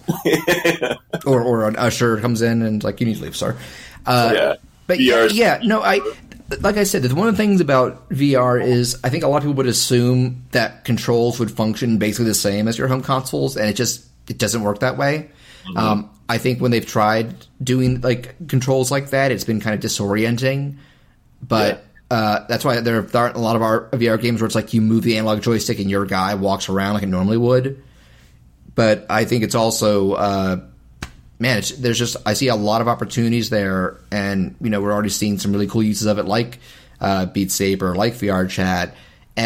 or or an usher comes in and like, you need to leave, sir. Uh, yeah. But VR yeah, no, I like I said, one of the things about VR is I think a lot of people would assume that controls would function basically the same as your home consoles, and it just it doesn't work that way. Mm-hmm. Um, I think when they've tried doing like controls like that, it's been kind of disorienting. But yeah. uh, that's why there aren't a lot of our VR games where it's like you move the analog joystick and your guy walks around like it normally would. But I think it's also, uh, man, it's, there's just I see a lot of opportunities there, and you know we're already seeing some really cool uses of it, like uh, Beat Saber, like VR Chat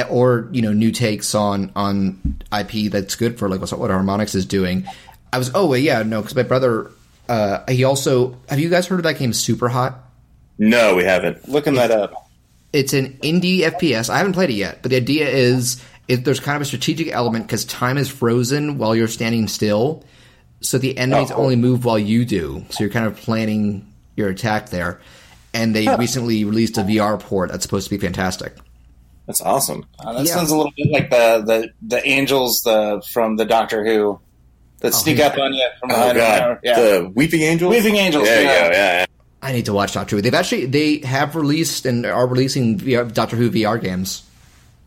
or you know new takes on on IP that's good for like what, what Harmonix is doing. I was oh wait yeah no because my brother uh, he also have you guys heard of that game Super Hot? No, we haven't. Looking that up. It's an indie FPS. I haven't played it yet, but the idea is it, there's kind of a strategic element because time is frozen while you're standing still, so the enemies oh. only move while you do. So you're kind of planning your attack there. And they huh. recently released a VR port that's supposed to be fantastic. That's awesome. Uh, that yeah. sounds a little bit like the the, the angels the from the Doctor Who that oh, sneak up on you from behind. Oh god, yeah. the Weeping Angels. Weeping Angels. Yeah, yeah, yeah. yeah. I need to watch Doctor Who. They've actually they have released and are releasing VR, Doctor Who VR games.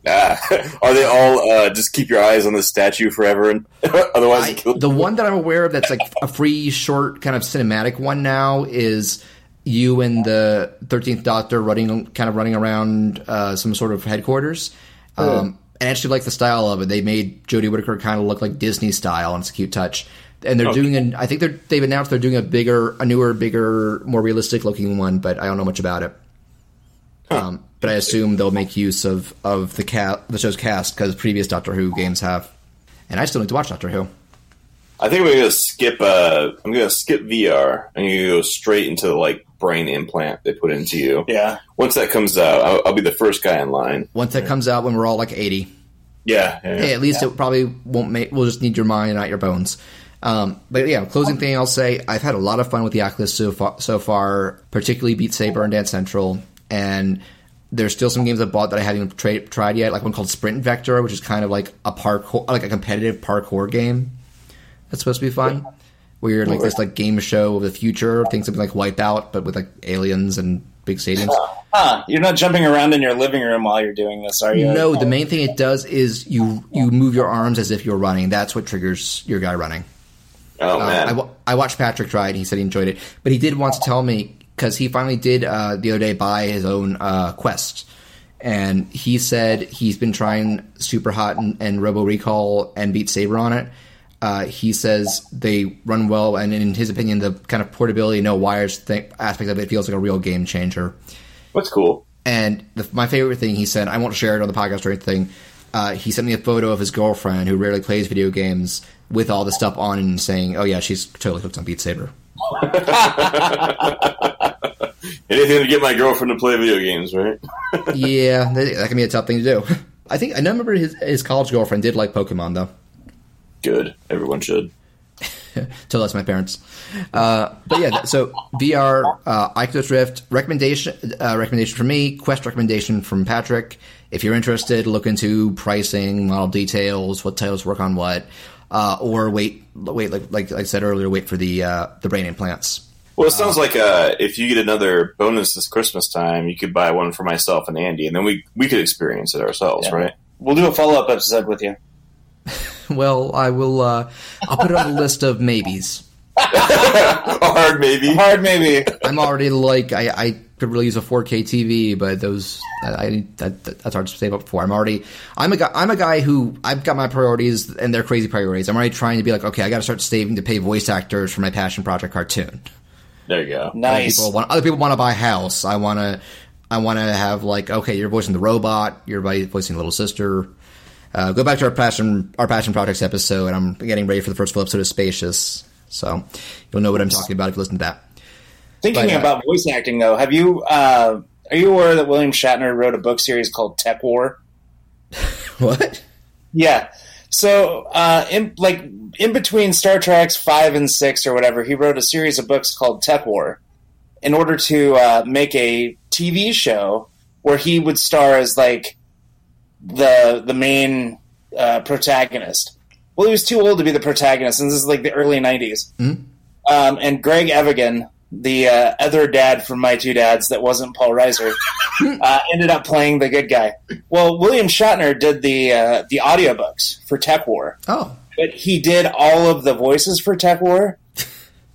Are they all uh, just keep your eyes on the statue forever and otherwise I, the one that I'm aware of that's like a free short kind of cinematic one now is you and the Thirteenth Doctor running kind of running around uh, some sort of headquarters. Oh. Um, and I actually like the style of it. They made Jodie Whittaker kind of look like Disney style, and it's a cute touch. And they're okay. doing an. I think they're they've announced they're doing a bigger, a newer, bigger, more realistic looking one, but I don't know much about it. Huh. Um, but I assume they'll make use of of the cat the show's cast because previous Doctor Who games have. And I still need to watch Doctor Who. I think we're gonna skip. Uh, I'm gonna skip VR. I'm gonna go straight into the, like brain implant they put into you. Yeah. Once that comes out, I'll, I'll be the first guy in line. Once that comes out, when we're all like eighty. Yeah. yeah, Hey, at least yeah. it probably won't make. We'll just need your mind, not your bones. Um, but yeah, closing thing I'll say, I've had a lot of fun with the Oculus so far, so far particularly Beat Saber and Dance Central, and there's still some games I bought that I haven't tra- tried yet, like one called Sprint Vector, which is kind of like a parkour, like a competitive parkour game. That's supposed to be fun weird like this like game show of the future, think something like Wipeout, but with like aliens and big stadiums. Huh. You're not jumping around in your living room while you're doing this, are you? No, the main thing it does is you you move your arms as if you're running. That's what triggers your guy running. Oh uh, man! I, I watched Patrick try it. He said he enjoyed it, but he did want to tell me because he finally did uh, the other day buy his own uh, Quest, and he said he's been trying Super Hot and, and Robo Recall and Beat Saber on it, uh, he says they run well, and in his opinion, the kind of portability, no wires aspect of it feels like a real game changer. What's cool? And the, my favorite thing he said, I won't share it on the podcast or anything. Uh, he sent me a photo of his girlfriend who rarely plays video games with all the stuff on and saying, "Oh yeah, she's totally hooked on Beat Saber." Anything to get my girlfriend to play video games, right? yeah, that, can be a tough thing to do. I think I remember his his college girlfriend did like Pokemon though good. Everyone should. Till that's my parents. Uh, but yeah, so VR, uh, Oculus Rift recommendation. Uh, recommendation from me. Quest recommendation from Patrick. If you're interested, look into pricing, model details, what titles work on what, uh, or wait, wait, like, like I said earlier, wait for the uh, the brain implants. Well, it sounds like uh, if you get another bonus this Christmas time, you could buy one for myself and Andy, and then we we could experience it ourselves, yeah. right? We'll do a follow up episode with you. well, I will. Uh, I'll put it on the list of maybes. Hard maybe. Hard maybe. I'm already like I, I could really use a 4K TV, but those I, that, that's hard to save up for. I'm already I'm a guy I'm a guy who I've got my priorities and they're crazy priorities. I'm already trying to be like, okay, I got to start saving to pay voice actors for my passion project cartoon. There you go. Nice. Other people want, other people want to buy a house. I want to I want to have like, okay, you're voicing the robot, you're voicing the little sister. Uh, go back to our passion our passion projects episode. I'm getting ready for the first full episode of Spacious, so you'll know what I'm talking about if you listen to that. Thinking But, uh, about voice acting, though, have you uh, are you aware that William Shatner wrote a book series called TekWar? What? Yeah. So, uh, in like in between Star Trek's five and six or whatever, he wrote a series of books called TekWar, in order to uh, make a TV show where he would star as like the the main uh, protagonist. Well, he was too old to be the protagonist, and this is like the early '90s. Mhm. Um, and Greg Evigan, the uh, other dad from My Two Dads that wasn't Paul Reiser, uh, ended up playing the good guy. Well, William Shatner did the uh, the audiobooks for TekWar, Oh, but he did all of the voices for TekWar.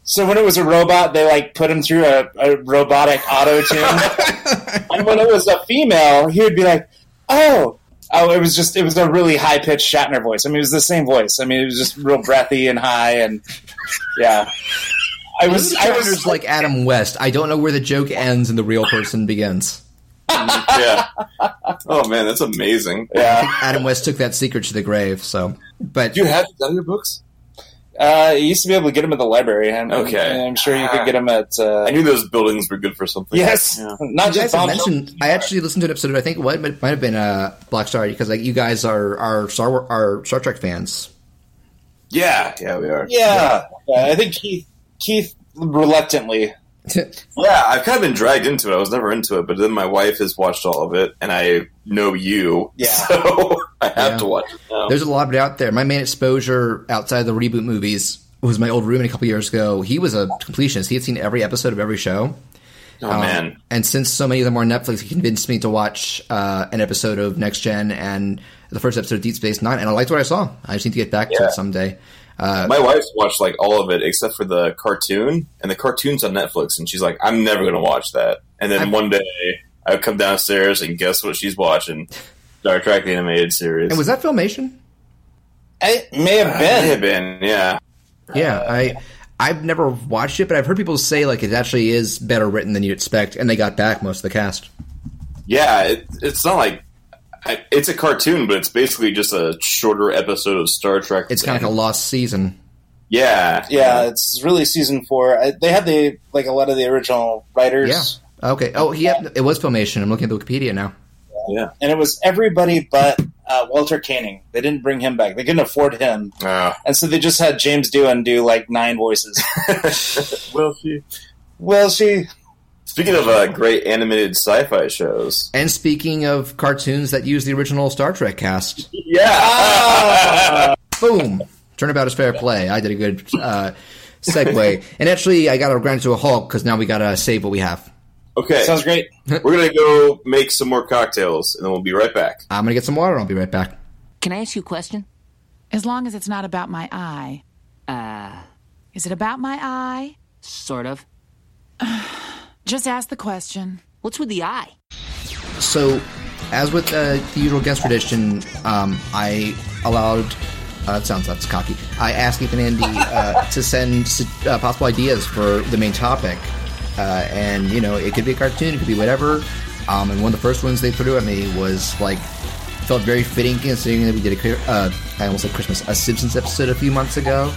So when it was a robot, they like put him through a, a robotic auto tune, and when it was a female, he would be like, "Oh, oh!" It was just it was a really high pitched Shatner voice. I mean, it was the same voice. I mean, it was just real breathy and high, and yeah. I was I was Shatner's like Adam West. I don't know where the joke ends and the real person begins. yeah. Oh man, that's amazing. yeah. Adam West took that secret to the grave. So, but Do you have these other books? Uh, you used to be able to get them at the library. I'm, Okay. I'm sure you could get them at. Uh, I knew those buildings were good for something. yes, Yeah. not you guys just have Bob mentioned. I actually listened to an episode. Of, I think what might might have been uh, Black Star because like you guys are are Star War, are Star Trek fans. Yeah, yeah, we are. Yeah. yeah, I think Keith Keith reluctantly. Yeah, I've kind of been dragged into it. I was never into it, but then my wife has watched all of it, and I know you. Yeah. So I have Yeah. to watch it now. There's a lot of it out there. My main exposure outside the reboot movies was my old roommate a couple years ago. He was a completionist. He had seen every episode of every show. oh, Um, man. And since so many of them are on Netflix, he convinced me to watch uh, an episode of Next Gen and the first episode of Deep Space Nine, and I liked what I saw. I just need to get back to it someday. Uh, My wife's watched like all of it except for the cartoon, and the cartoon's on Netflix, and she's like, "I'm never going to watch that." And then I'm- one day, I come downstairs and guess what she's watching? Star Trek the animated series. and was that Filmation? It may have Uh, may have been. been, yeah. Yeah, I I've never watched it, but I've heard people say like it actually is better written than you'd expect, and they got back most of the cast. Yeah, it, it's not like I, it's a cartoon, but it's basically just a shorter episode of Star Trek. It's kind of like a lost season. yeah, Yeah, it's really season four. I, they had the like a lot of the original writers. Yeah. Okay. Oh, yeah. It was Filmation. I'm looking at the Wikipedia now. yeah. and it was everybody but uh, Walter Koenig. They didn't bring him back. They couldn't afford him, Uh, and so they just had James Doohan do like nine voices. well, she. well, she Speaking of uh, great animated sci-fi shows, And speaking of cartoons that use the original Star Trek cast, yeah, boom. Turnabout is fair play. I did a good uh, segue. and actually, I got to grind to a halt because now we got to save what we have. okay, sounds great. we're gonna go make some more cocktails, and then we'll be right back. I'm going to get some water. I'll be right back. Can I ask you a question? As long as it's not about my eye. Uh, Is it about my eye? sort of. Just ask the question. What's with the eye? So, as with uh, the usual guest tradition, um, I allowed. Uh, that sounds that's cocky. I asked Ethan and Andy uh, to send uh, possible ideas for the main topic, uh, and you know it could be a cartoon, it could be whatever. Um, and one of the first ones they threw at me was like felt very fitting considering that we did a clear- uh, I almost said Christmas a Simpsons episode a few months ago.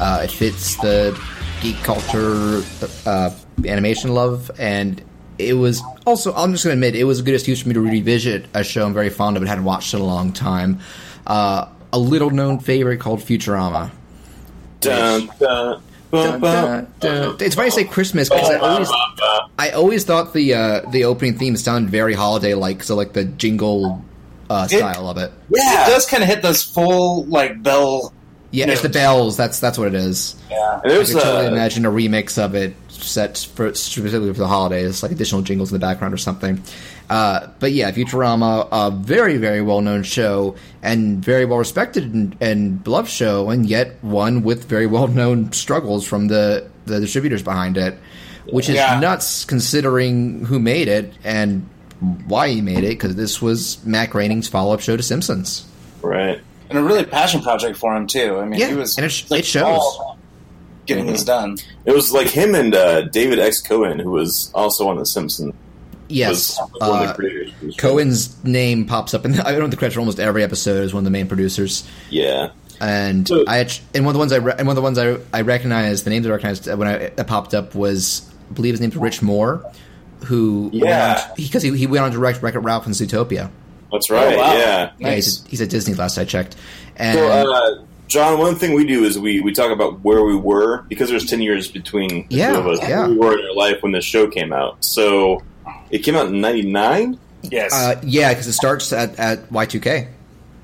Uh, it fits the geek culture uh, animation love, and it was also I'm just going to admit it was a good excuse for me to revisit a show I'm very fond of and hadn't watched in a long time. Uh, a little known favorite called Futurama. Dun, dun, Dun, dun, dun. It's funny you say Christmas because I always I always thought the uh, the opening theme sounded very holiday like, so like the jingle uh, style of it. Yeah, It does kind of hit those full like bell. Yeah, it's the bells. That's that's what it is. Yeah, I could totally uh, imagine a remix of it set for specifically for the holidays, like additional jingles in the background or something. Uh, but yeah, Futurama, a very very well known show and very well respected and, and beloved show, and yet one with very well known struggles from the the distributors behind it. which is Yeah. nuts considering who made it and why he made it. Because this was Matt Groening's follow-up show to Simpsons. Right. And a really passion project for him too. I mean, Yeah, he was and it sh- like, it shows. all about getting this done. It was like him and uh, David X. Cohen, who was also on The Simpsons. Yes, was one uh, of the show. Cohen's name pops up, and I don't know the credits for almost every episode as one of the main producers. Yeah. And So- I and one of the ones I re- and one of the ones I I recognized the names I recognized when I it popped up was I believe his name's Rich Moore, who Yeah. because he, he went on to direct Wreck-It Ralph and Zootopia. That's right. Oh, wow. Yeah. Yeah, he's, Nice. he's at Disney last I checked. And So, uh, John, one thing we do is we, we talk about where we were because there's ten years between the Yeah, two of us. yeah. Where we were in our life when this show came out. So it came out in '99, Yes, uh, yeah, because it starts at, at Y2K.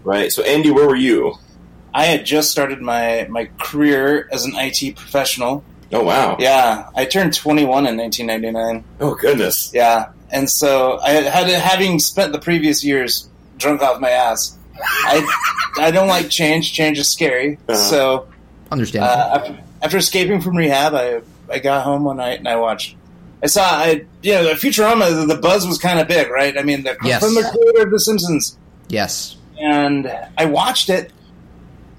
right? So Andy, where were you? I had just started my my career as an IT professional. Oh wow! Yeah, I turned 21 in 1999. Oh goodness! Yeah, and so I had, had having spent the previous years drunk off my ass. I I don't like change. Change is scary. Uh-huh. So Understandable. uh, after, after escaping from rehab, I I got home one night and I watched. I saw I you know Futurama. The, the buzz was kind of big, right? I mean, the, Yes. from the creator of The Simpsons, yes. and I watched it,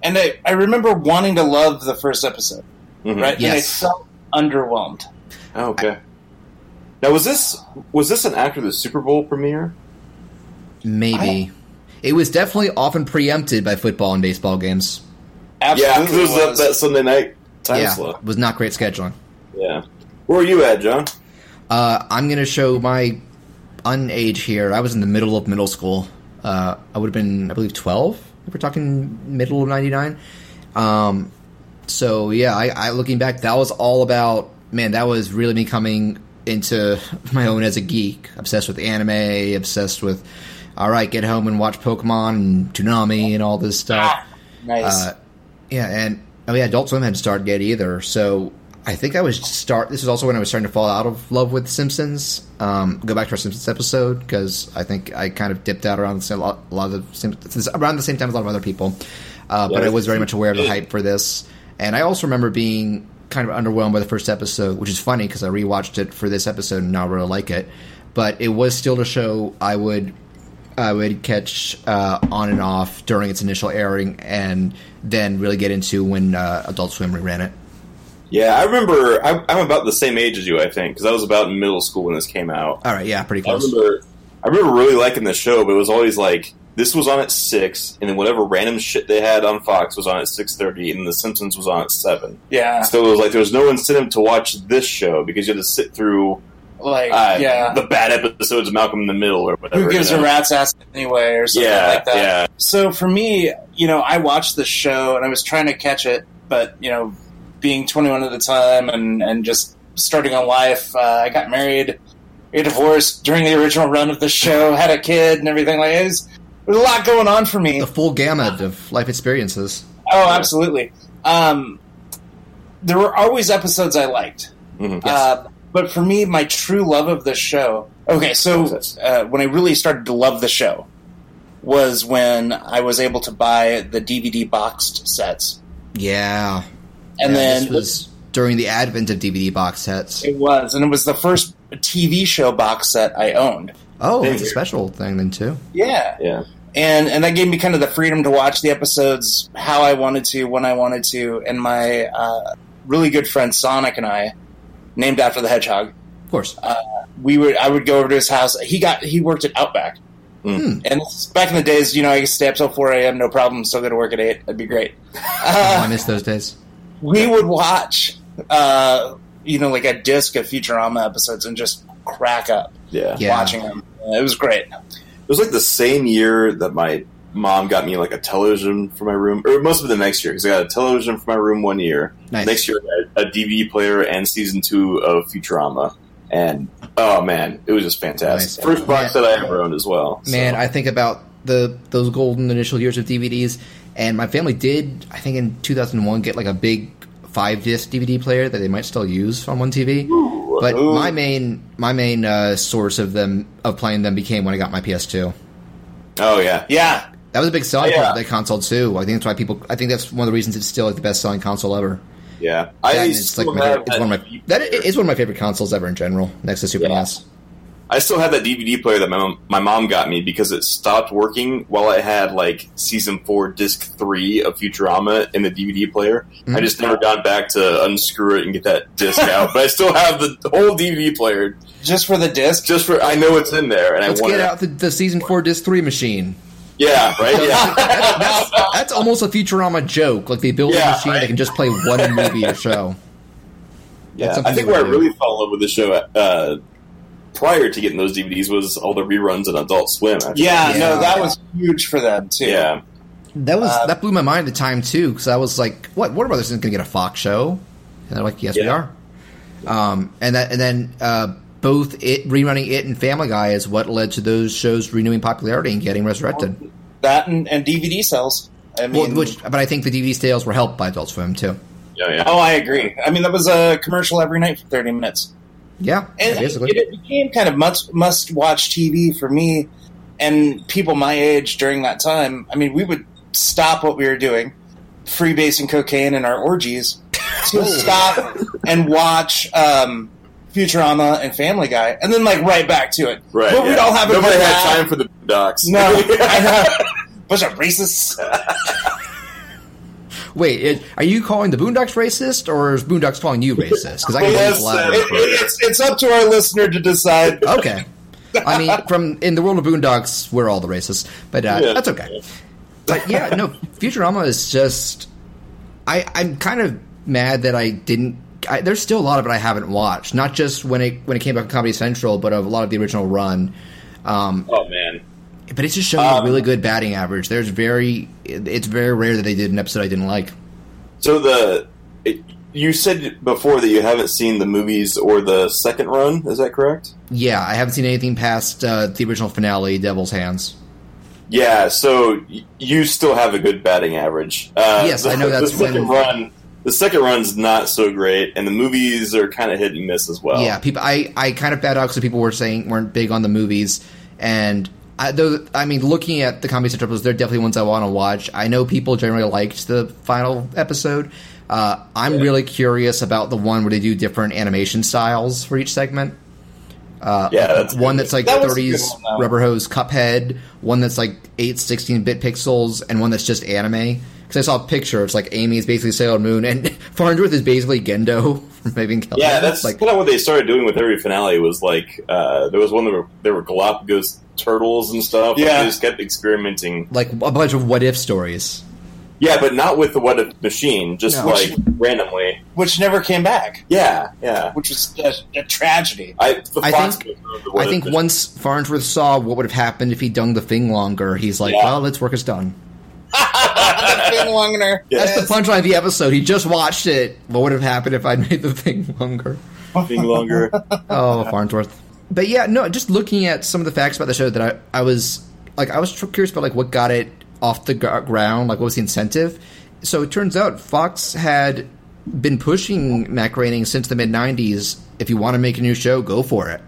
and I I remember wanting to love the first episode, Mhm. right? And I felt underwhelmed. Oh, okay. Now was this was this an after the Super Bowl premiere? Maybe. It was definitely often preempted by football and baseball games. Absolutely, yeah, because it was, that- that Sunday night time yeah, slot. was not great scheduling. Yeah. Where are you at, John? Uh, I'm going to show my unage here. I was in the middle of middle school. Uh, I would have been, I believe, 12. If we're talking middle of '99. Um, so yeah, I, I looking back, that was all about man. That was really me coming into my own as a geek, obsessed with anime, obsessed with. All right, get home and watch Pokemon and Toonami and all this stuff. nice. Uh, yeah, and oh yeah, Adult Swim hadn't started yet either. So I think I was start. This is also when I was starting to fall out of love with Simpsons. Um, go back to our Simpsons episode because I think I kind of dipped out around the same, a lot of the Simpsons, around the same time as a lot of other people. Uh, but I was very much aware of the hype for this, and I also remember being kind of underwhelmed by the first episode, which is funny because I rewatched it for this episode and now I really like it. But it was still a show I would I would catch uh, on and off during its initial airing, and then really get into when uh, Adult Swim reran it. Yeah, I remember. I, I'm about the same age as you, I think, because I was about in middle school when this came out. All right, yeah, pretty I close. remember. I remember really liking the show, but it was always like this was on at six, and then whatever random shit they had on Fox was on at six thirty, and The Simpsons was on at seven. yeah, So it was like there was no incentive to watch this show because you had to sit through like uh, yeah. the bad episodes of Malcolm in the Middle or whatever. Who gives you a rat's ass anyway, or something Yeah, like that. yeah. So for me, you know, I watched the show and I was trying to catch it, but you know, being 21 at the time and and just starting on life, uh, I got married, got divorced during the original run of the show, had a kid and everything. Like it was, there was a lot going on for me. The full gamut of life experiences. Oh, absolutely. Um, there were always episodes I liked. Mhm. Uh, but for me, my true love of the show. Okay, so uh, when I really started to love the show was when I was able to buy the DVD boxed sets, Yeah, and Yeah, then this was during the advent of DVD box sets. it was, and it was the first TV show box set I owned. Oh, Same it's a special thing then too. Yeah, Yeah. and and that gave me kind of the freedom to watch the episodes how I wanted to, when I wanted to, and my uh, really good friend Sonic and I, named after the hedgehog, Of course. we would I would go over to his house. He got he worked at Outback, Hmm. and back in the days, you know, I could stay up till four a.m. no problem. Still go to work at eight. That'd be great. Oh, I miss those days. we would watch, uh, you know, like a disc of Futurama episodes and just crack up Yeah. Yeah. watching them. It was great. It was like the same year that my mom got me like a television for my room, or most of the next year because I got a television for my room one year. Nice. Next year, I a DVD player and season two of Futurama, and oh man, it was just fantastic. Nice. First box that I ever owned as well. so. Man, I think about the those golden initial years of DVDs, and my family did, I think, in 2001, get like a big five disc DVD player that they might still use on one TV. But ooh. my main my main uh, source of them of playing them became when I got my PS2. oh yeah, Yeah, That was a big selling Oh, yeah. point of that console too. I think that's why people. I think that's one of the reasons it's still like the best selling console ever. Yeah, That I it's like my, it's one of my that is one of my favorite consoles ever in general, next to Super Yeah. NES. I still have that DVD player that my mom, my mom got me because it stopped working while I had like season four, disc three of Futurama in the DVD player. Mhm. I just never got back to unscrew it and get that disc out, but I still have the whole DVD player Just for the disc. just for I know it's in there and Let's I want get out the, the season four disc three machine. Yeah, right. Yeah, That's, that's almost a Futurama joke. Like they build a machine right. that can just play one movie or show. yeah. I think where I really fell in love with the show uh, prior to getting those DVDs was all the reruns on Adult Swim. Actually. Yeah, Yeah. no, that was huge for them too. yeah. That was Uh, that blew my mind at the time too, because I was like, "What? Warner Brothers isn't going to get a Fox show?" And they're like, "Yes, we are." Um, and that and then uh, both it rerunning it and Family Guy is what led to those shows renewing popularity and getting resurrected. That and, and DVD sales. I mean, Well, which, but I think the DVD sales were helped by Adult Swim too. Yeah, yeah. oh, I agree. I mean, that was a commercial every night for thirty minutes. Yeah, and basically. it, it became kind of must must watch TV for me and people my age during that time. I mean, we would stop what we were doing, freebasing cocaine in our orgies, to stop and watch um, Futurama and Family Guy, and then like right back to it. Right. but we'd all have a Nobody good had laugh. time for the docs. No, I know. Bunch of racists. Wait, it, are you calling the Boondocks racist, or is Boondocks calling you racist? Because I can Yes, uh, it- it's it's up to our listener to decide. Okay. I mean, from in the world of Boondocks, we're all the racists, but uh, Yeah. that's okay. But yeah, no, Futurama is just. I I'm kind of mad that I didn't. I, there's still a lot of it I haven't watched. Not just when it when it came back on Comedy Central, but of a lot of the original run. Um, Oh man. But it's just showing a really good batting average. There's very. It's very rare that they did an episode I didn't like. So the it, you said before that you haven't seen the movies or the second run. Is that correct? Yeah, I haven't seen anything past uh, the original finale, Devil's Hands. Yeah. So y- you still have a good batting average. Uh, Yes, I know that's the second when- run. The second run's not so great, and the movies are kind of hit and miss as well. Yeah, people. I, I kind of bad out because people were saying weren't big on the movies, and I, though I mean, looking at the Comedy Central episodes, they're definitely ones I want to watch. I know people generally liked the final episode. Uh, I'm really curious about the one where they do different animation styles for each segment. Uh, Yeah, that's one good. that's like That 30s one, rubber hose Cuphead, one that's like 8 16 bit pixels, and one that's just anime. Because I saw a picture, it's like Amy is basically Sailor Moon, and Farnsworth is basically Gendo from. Yeah, that's like kind of what they started doing with every finale. Was like uh, there was one that were there were Galapagos turtles and stuff. Yeah. they just kept experimenting. like a bunch of what if stories. Yeah, but not with the what if machine. Just No. like randomly. which never came back, Yeah, yeah. which was a, a tragedy. I the I think- version of the What I think once Farnsworth saw what would have happened if he dung the thing longer, he's like, Yeah. "Well, let's work is done." Thing longer. That's the punchline of the episode. He just watched it. What would have happened if I'd made the thing longer? being longer. Oh, Farnsworth. But yeah, no. Just looking at some of the facts about the show that I, I was like, I was curious about like what got it off the ground. Like, what was the incentive? So it turns out Fox had been pushing Matt Groening since the mid '90s. If you want to make a new show, go for it.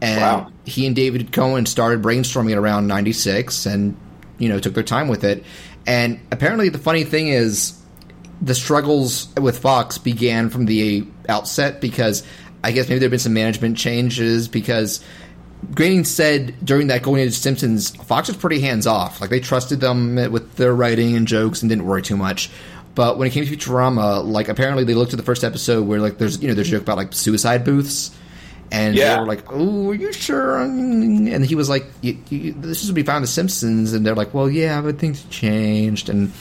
And Wow. he and David Cohen started brainstorming it around '96, and you know took their time with it. And apparently, the funny thing is, the struggles with Fox began from the outset because I guess maybe there have been some management changes because Groening said during that Golden Age Simpsons, Fox was pretty hands off. Like they trusted them with their writing and jokes and didn't worry too much. But when it came to Futurama, like apparently they looked at the first episode where like there's you know there's a joke about like suicide booths. And Yeah. they were like, "Oh, are you sure?" And he was like, you, you, "This is what we found The Simpsons." And they're like, "Well, yeah, but things changed." And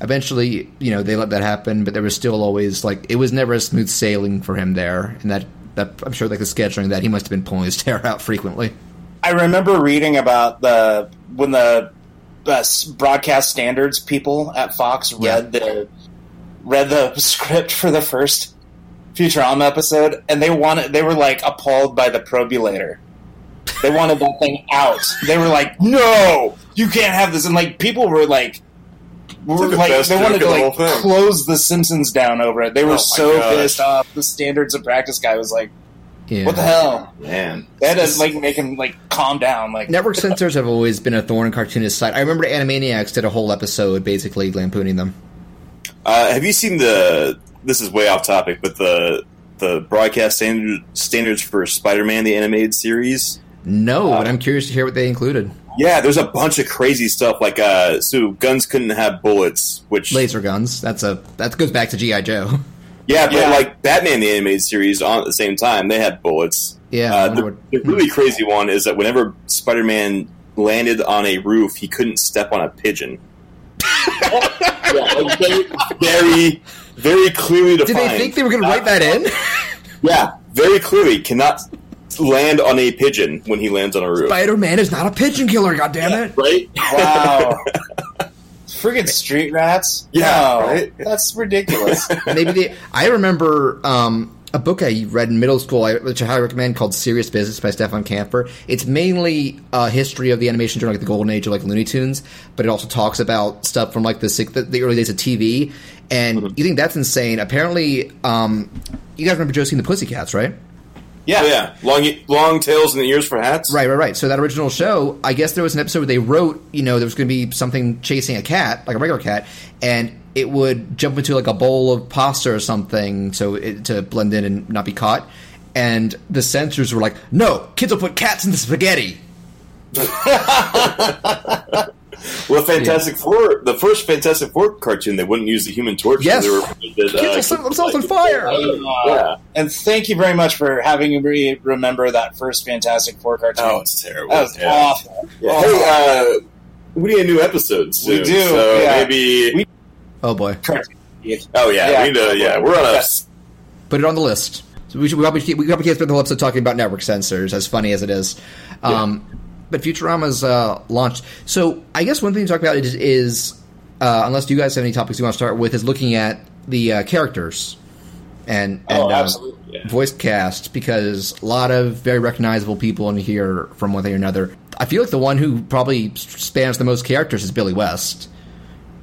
eventually, you know, they let that happen. But there was still always like it was never a smooth sailing for him there. And that, that I'm sure, like the scheduling that he must have been pulling his hair out frequently. I remember reading about the when the uh, broadcast standards people at Fox read the read the script for the first Futurama episode, and they wanted they were like appalled by the probulator. They wanted that thing out. They were like, "No, you can't have this." And like people were like, were like the like best they wanted to of the like close the Simpsons down over it. They were Oh so gosh. pissed off. The standards of practice guy was like, Yeah. "What the hell?" Man, They had to like make him like calm down. Like Network censors have always been a thorn in cartoonist side. I remember Animaniacs did a whole episode basically lampooning them. uh, have you seen the this is way off topic, but the the broadcast standard, standards for Spider-Man the animated series. No, but I'm curious to hear what they included. Yeah, there's a bunch of crazy stuff like uh, so guns couldn't have bullets, which Laser guns. That's a that goes back to GI Joe. yeah, but Yeah. like Batman the animated series on at the same time they had bullets. Yeah, uh, the, what- the really crazy one is that whenever Spider-Man landed on a roof, he couldn't step on a pigeon. yeah, like very, very, very clearly Did defined. they think they were going to write that in? Yeah, very clearly cannot land on a pigeon when he lands on a roof. Spider-Man is not a pigeon killer. God damn it! Right? Wow. Friggin' street rats. Yeah, No, right? That's ridiculous. Maybe they. I remember um, a book I read in middle school, which I highly recommend, called "Serious Business" by Stefan Kanfer. It's mainly a history of the animation during like the golden age of like Looney Tunes, but it also talks about stuff from like the the, the early days of TV. And you think that's insane? Apparently, um, you guys remember Josie and the Pussycats, right? Yeah. Oh, yeah, long long tails and the ears for hats. Right, right, right. So that original show, I guess there was an episode where they wrote, you know, there was going to be something chasing a cat, like a regular cat, and it would jump into like a bowl of pasta or something, so it, to blend in and not be caught. And the censors were like, "No, kids will put cats in the spaghetti." Well, Fantastic Four, the first Fantastic Four cartoon, they wouldn't use the Human Torch. 'cause Yes. they were afraid that, Kids will set themselves on fire. Yeah. And thank you very much for having me remember that first Fantastic Four cartoon. Oh, it's terrible. that was yeah. awful. Yeah. Hey, uh, we need a new episode soon. We do, So yeah. maybe. We- Oh boy, oh yeah, Yeah. we need to. Yeah, we're on a. Yes. put it on the list. So we should we probably keep, we probably can't spend the whole episode talking about network censors, as funny as it is. Um, But Futurama's uh, launched. So I guess one thing to talk about is, is uh, unless you guys have any topics you want to start with, is looking at the uh, characters and, and Oh, uh, yeah. voice cast because a lot of very recognizable people in here from one thing or another. I feel like the one who probably spans the most characters is Billy West.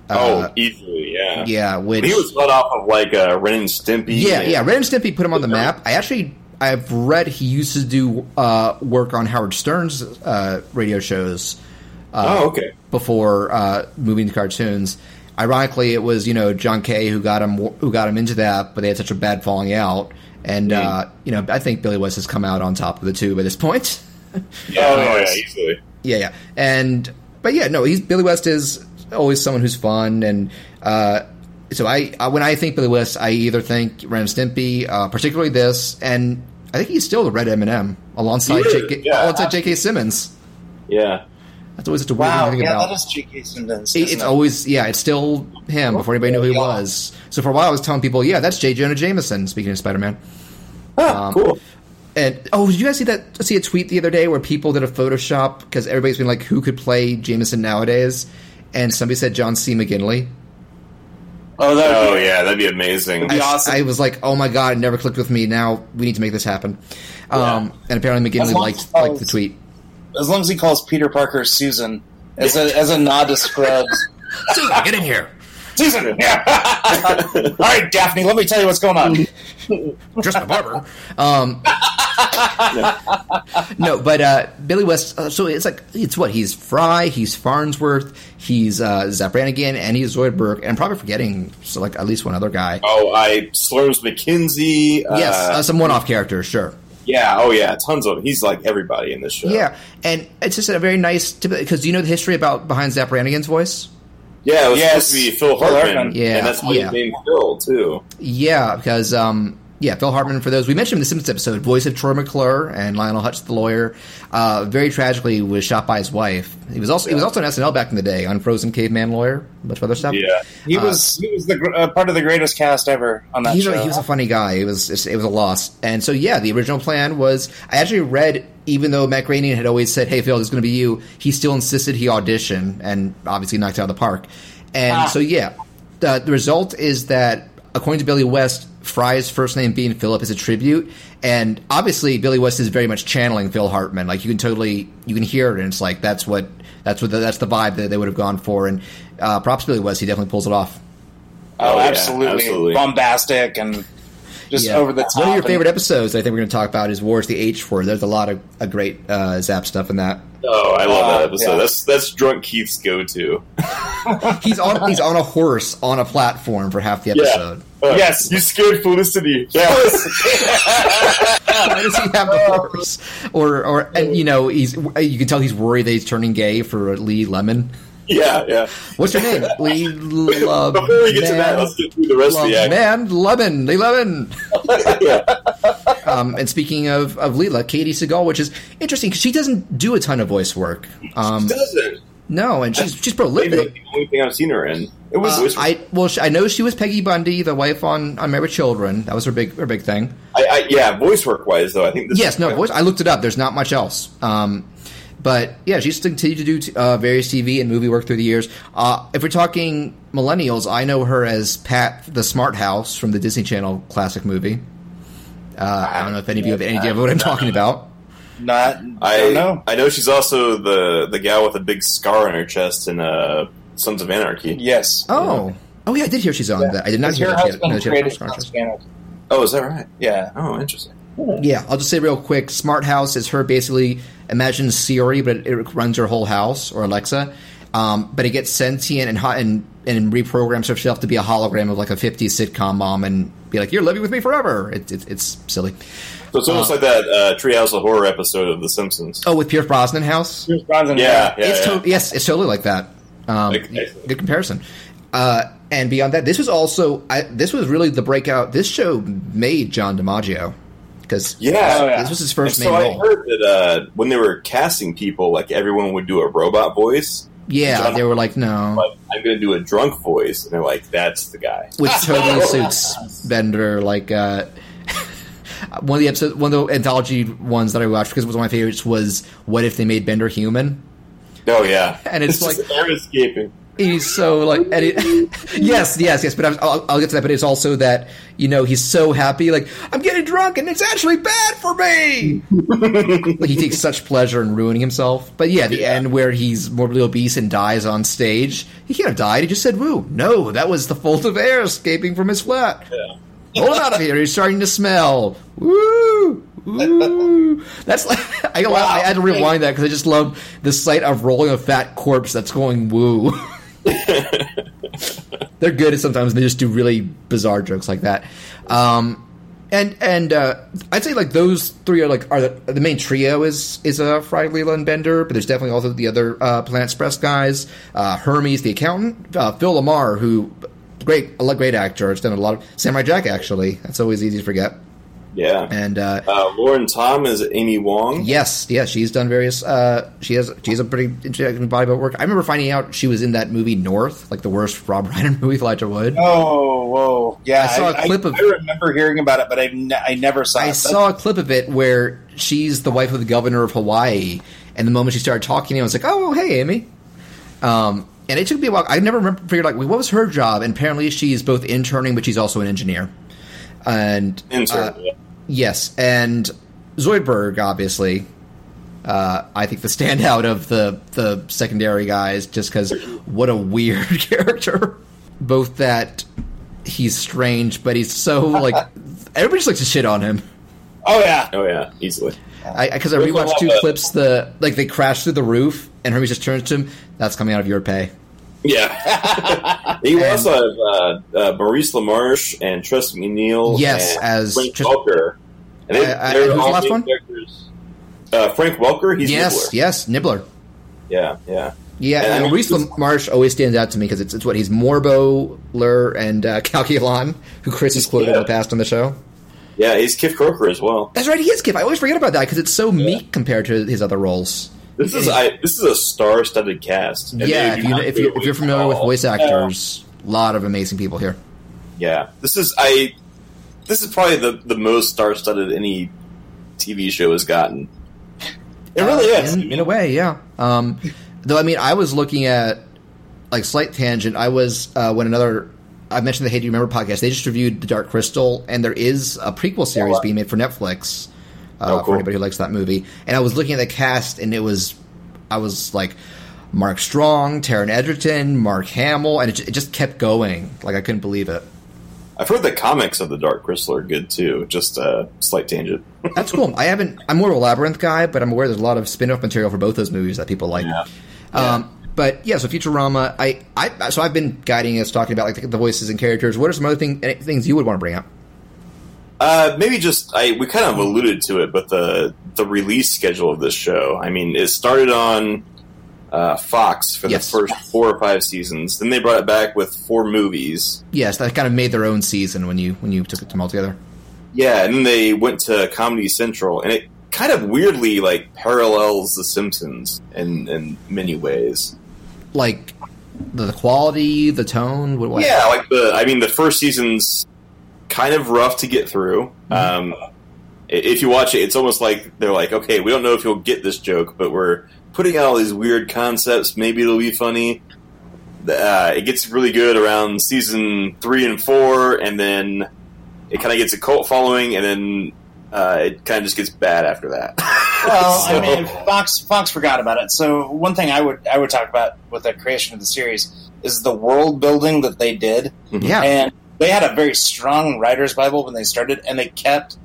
Oh, Uh, easy, yeah. yeah, which He was let off of like uh, Ren and Stimpy. Yeah, and- yeah. Ren and Stimpy put him on the map. I actually, I've read he used to do uh, work on Howard Stern's uh, radio shows Oh, okay. before uh, moving to cartoons. Ironically, it was you know John K. who got him who got him into that, but they had such a bad falling out. And uh, you know, I think Billy West has come out on top of the two by this point. Yeah, oh, yeah, easily. Yeah, yeah, and but yeah, no, he's Billy West is always someone who's fun, and uh, so I uh, when I think Billy West, I either think Ren and Stimpy, uh, particularly this, and I think he's still the Red M&M alongside J.K. yeah. alongside J.K. Simmons. Yeah. That's always such a weird Wow, thing to think yeah, about. that is J.K. Simmons. It- isn't it's it? always yeah, it's still him before anybody knew who he Yeah. was. So for a while, I was telling people, yeah, that's J. Jonah Jameson. Speaking of Spider Man. Ah, Um, cool. And oh, did you guys see that? See a tweet the other day where people did a Photoshop because everybody's been like, who could play Jameson nowadays? And somebody said John C. McGinley. Oh, that would Oh, be- yeah, that'd be amazing. be I, awesome. I was like, oh my god, it never clicked with me. Now we need to make this happen. Um, and apparently As McGinley liked as- liked the tweet. as long as he calls Peter Parker Susan as a as a nod to Scrubs. Susan, get in here. Susan, yeah. All right, Daphne, let me tell you what's going on. just a barber. Um, no, but uh, Billy West. Uh, so it's like it's what he's Fry, he's Farnsworth, he's uh, Zapp Brannigan, and he's Zoidberg, and I'm probably forgetting so like at least one other guy. Oh, I Slurms MacKenzie. yes, uh, uh, some one-off character, sure. yeah. Oh, yeah. Tons of. He's like everybody in this show. Yeah, and it's just a very nice because do you know the history about behind Zapp Brannigan's voice? Yeah, it was Yes. supposed to be Phil Phil Hartman. Hartman. Yeah, and that's why yeah. he named Phil too. Yeah, because um, yeah, Phil Hartman. For those we mentioned him in the Simpsons episode, voice of Troy McClure and Lionel Hutz, the lawyer, uh, very tragically was shot by his wife. He was also he was also on SNL back in the day on Frozen Caveman Lawyer, a bunch of other stuff. Yeah, He was he was the uh, part of the greatest cast ever on that He's show. he was a funny guy. It was it was a loss, and so yeah, the original plan was. I actually read, even though Matt Groening had always said, "Hey Phil, this is going to be you," he still insisted he audition, and obviously knocked it out of the park. And Ah. so yeah, the, the result is that according to Billy West, Fry's first name being Philip is a tribute, and obviously Billy West is very much channeling Phil Hartman. Like you can totally you can hear it, and it's like that's what that's what the, that's the vibe that they would have gone for. And uh, props to Billy West, he definitely pulls it off. oh, Oh, yeah, absolutely. absolutely. bombastic and just Yeah. over the top. One of your and- favorite episodes, I think we're going to talk about, is Wars the H Word. There's a lot of a great uh, Zapp stuff in that. Oh, I love Uh, that episode. yeah. That's that's drunk Keith's go-to. He's on he's on a horse on a platform for half the episode. Uh, Yes. you scared Felicity. Yes. Why does he have a horse? Or or and you know he's you can tell he's worried that he's turning gay for Lee Lemon. yeah, yeah. What's your name? Lee Love. Before we get to that, let's get through the rest of the act. Man, Lemon, Lee Lemon. Yeah. Um, and speaking of, of Leela, Katey Sagal, which is interesting because she doesn't do a ton of voice work. Um, Doesn't. No, and she's she's Maybe prolific. the only thing I've seen her in. It was. Uh, I well, I know she was Peggy Bundy, the wife on on Married with Children. That was her big her big thing. I, I, yeah, voice work wise though, I think this. Yes, no voice. I looked it up. There's not much else. Um, but yeah, she's continued to do t- uh, various TV and movie work through the years. Uh, if we're talking millennials, I know her as Pat the Smart House from the Disney Channel classic movie. Uh, I don't know if any of you have any idea of what I'm talking about. Not, I don't know. I know she's also the the gal with a big scar on her chest in uh, Sons of Anarchy. Yes. Oh, oh yeah, I did hear she's on that. I did not hear her that she had, no, she had a scar on her chest. Oh, is that right? Yeah. Oh, interesting. Yeah, I'll just say real quick. Smart House is her basically imagine Siri, but it, it runs her whole house or Alexa. Um, but it gets sentient and, ho- and and reprograms herself to be a hologram of like a 50s sitcom mom and be like, "You're living with me forever." It's it's, it's silly. So it's almost like that uh, Treehouse of Horror episode of The Simpsons. Oh, with Pierce Brosnan house. Pierce Brosnan, Yeah, yeah, it's yeah. to- yes, it's totally like that. Um, Okay. Good comparison. Uh, and beyond that, this was also I, this was really the breakout. This show made John DiMaggio because Yeah. Oh, yeah. this was his And first so main I role. heard that uh, when they were casting people, like everyone would do a robot voice. Yeah, John- they were like, no. Like, I'm going to do a drunk voice, and they're like, "That's the guy." which totally suits Bender. Like uh, one of the episodes, one of the anthology ones that I watched because it was one of my favorites was "What if they made Bender human?" Oh yeah, And it's just like- air escaping. He's so like, and it, yes, yes, yes. But I'll, I'll get to that. But it's also that you know he's so happy. Like I'm getting drunk, and it's actually bad for me. like he takes such pleasure in ruining himself. But yeah, the end where he's morbidly obese and dies on stage. He can't have died. He just said, "Woo!" No, that was the fault of air escaping from his flat. Yeah. Him out of here. He's starting to smell. Woo! Woo! That's like I, I had to rewind that because I just love the sight of rolling a fat corpse that's going woo. They're good at sometimes they just do really bizarre jokes like that. Um, and and uh, I'd say like those three are like are the, the main trio is is uh, Fry, Leela and Bender, but there's definitely also the other uh, Planet Express guys. Uh, Hermes, the accountant, uh, Phil LaMarr, who great a lot- great actor. Has done a lot of Samurai Jack actually. That's always easy to forget. Yeah. And uh, uh, Lauren Tom is Amy Wong. Yes, yes, she's done various. Uh, she has she's a pretty interesting body of work. I remember finding out she was in that movie North, like the worst Rob Reiner movie with Elijah Wood. Oh, whoa. Yeah. I saw a clip of- I remember hearing about it, but I, ne- I never saw I it. saw a clip of it where she's the wife of the governor of Hawaii, and the moment she started talking, I was like, "Oh, hey, Amy." Um, and it took me a while. I never remember figured like, what was her job? And apparently, she's both interning, but she's also an engineer. And Intern. uh, yeah. Yes, and Zoidberg, obviously. Uh, I think the standout of the the secondary guys, just because what a weird character. Both that he's strange, but he's so like everybody just likes to shit on him. Oh, yeah. Oh yeah, easily. Because I, There's a rewatched two of- clips. The like they crash through the roof, and Hermes just turns to him. That's coming out of your pay. Yeah. you And- also have uh, uh, Maurice LaMarche and Tress MacNeille. Yes, as Frank Trist- Welker. And they, Uh, uh, they're and who's the last one? characters. Uh, Frank Welker. He's yes, Nibbler. yes, Nibbler. Yeah, yeah. Yeah, And and Maurice LaMarche always stands out to me because it's, it's what he's Morbo, Lrrr, and uh, Calculon, who Chris has quoted in the past on the show. Yeah, he's Kif Kroker as well. That's right, he is Kif. I always forget about that because it's so meek compared to his other roles. This is I, this is a star-studded cast. Yeah, if, you, if, you, if you're familiar with voice actors, a lot of amazing people here. Yeah, this is I. This is probably the the most star-studded any TV show has gotten. It really Uh, is. in, in a way, yeah. Um, though I mean, I was looking at like slight tangent. I was uh, when another I mentioned the Hey Do You Remember podcast. They just reviewed The Dark Crystal, and there is a prequel series wow. being made for Netflix uh, Oh, for anybody who likes that movie. And I was looking at the cast, and it was I was like. Mark Strong, Taron Egerton, Mark Hamill, and it, it just kept going. Like I couldn't believe it. I've heard the comics of the Dark Crystal are good too. Just a slight tangent. That's cool. I haven't. I'm more of a labyrinth guy, but I'm aware there's a lot of spin-off material for both those movies that people like. Yeah. Um, but yeah, so Futurama. I, I so I've been guiding us talking about like the, the voices and characters. What are some other thing, things you would want to bring up? Uh, maybe just I we kind of alluded to it, but the the release schedule of this show. I mean, it started on uh, Fox for Yes. the first four or five seasons. Then they brought it back with four movies. Yes, that kind of made their own season when you when you took them all together. Yeah, and then they went to Comedy Central, and it kind of weirdly like parallels The Simpsons in in many ways. Like the, the quality, the tone. What, what? Yeah, like the I mean the first season's kind of rough to get through. Um, if you watch it, it's almost like they're like, okay, we don't know if you'll get this joke, but we're putting out all these weird concepts. Maybe it'll be funny. Uh, it gets really good around season three and four, and then it kind of gets a cult following, and then uh, it kind of just gets bad after that. Well, So- I mean, Fox Fox forgot about it. So one thing I would I would talk about with the creation of the series is the world building that they did, yeah. and they had a very strong writer's bible when they started, and they kept,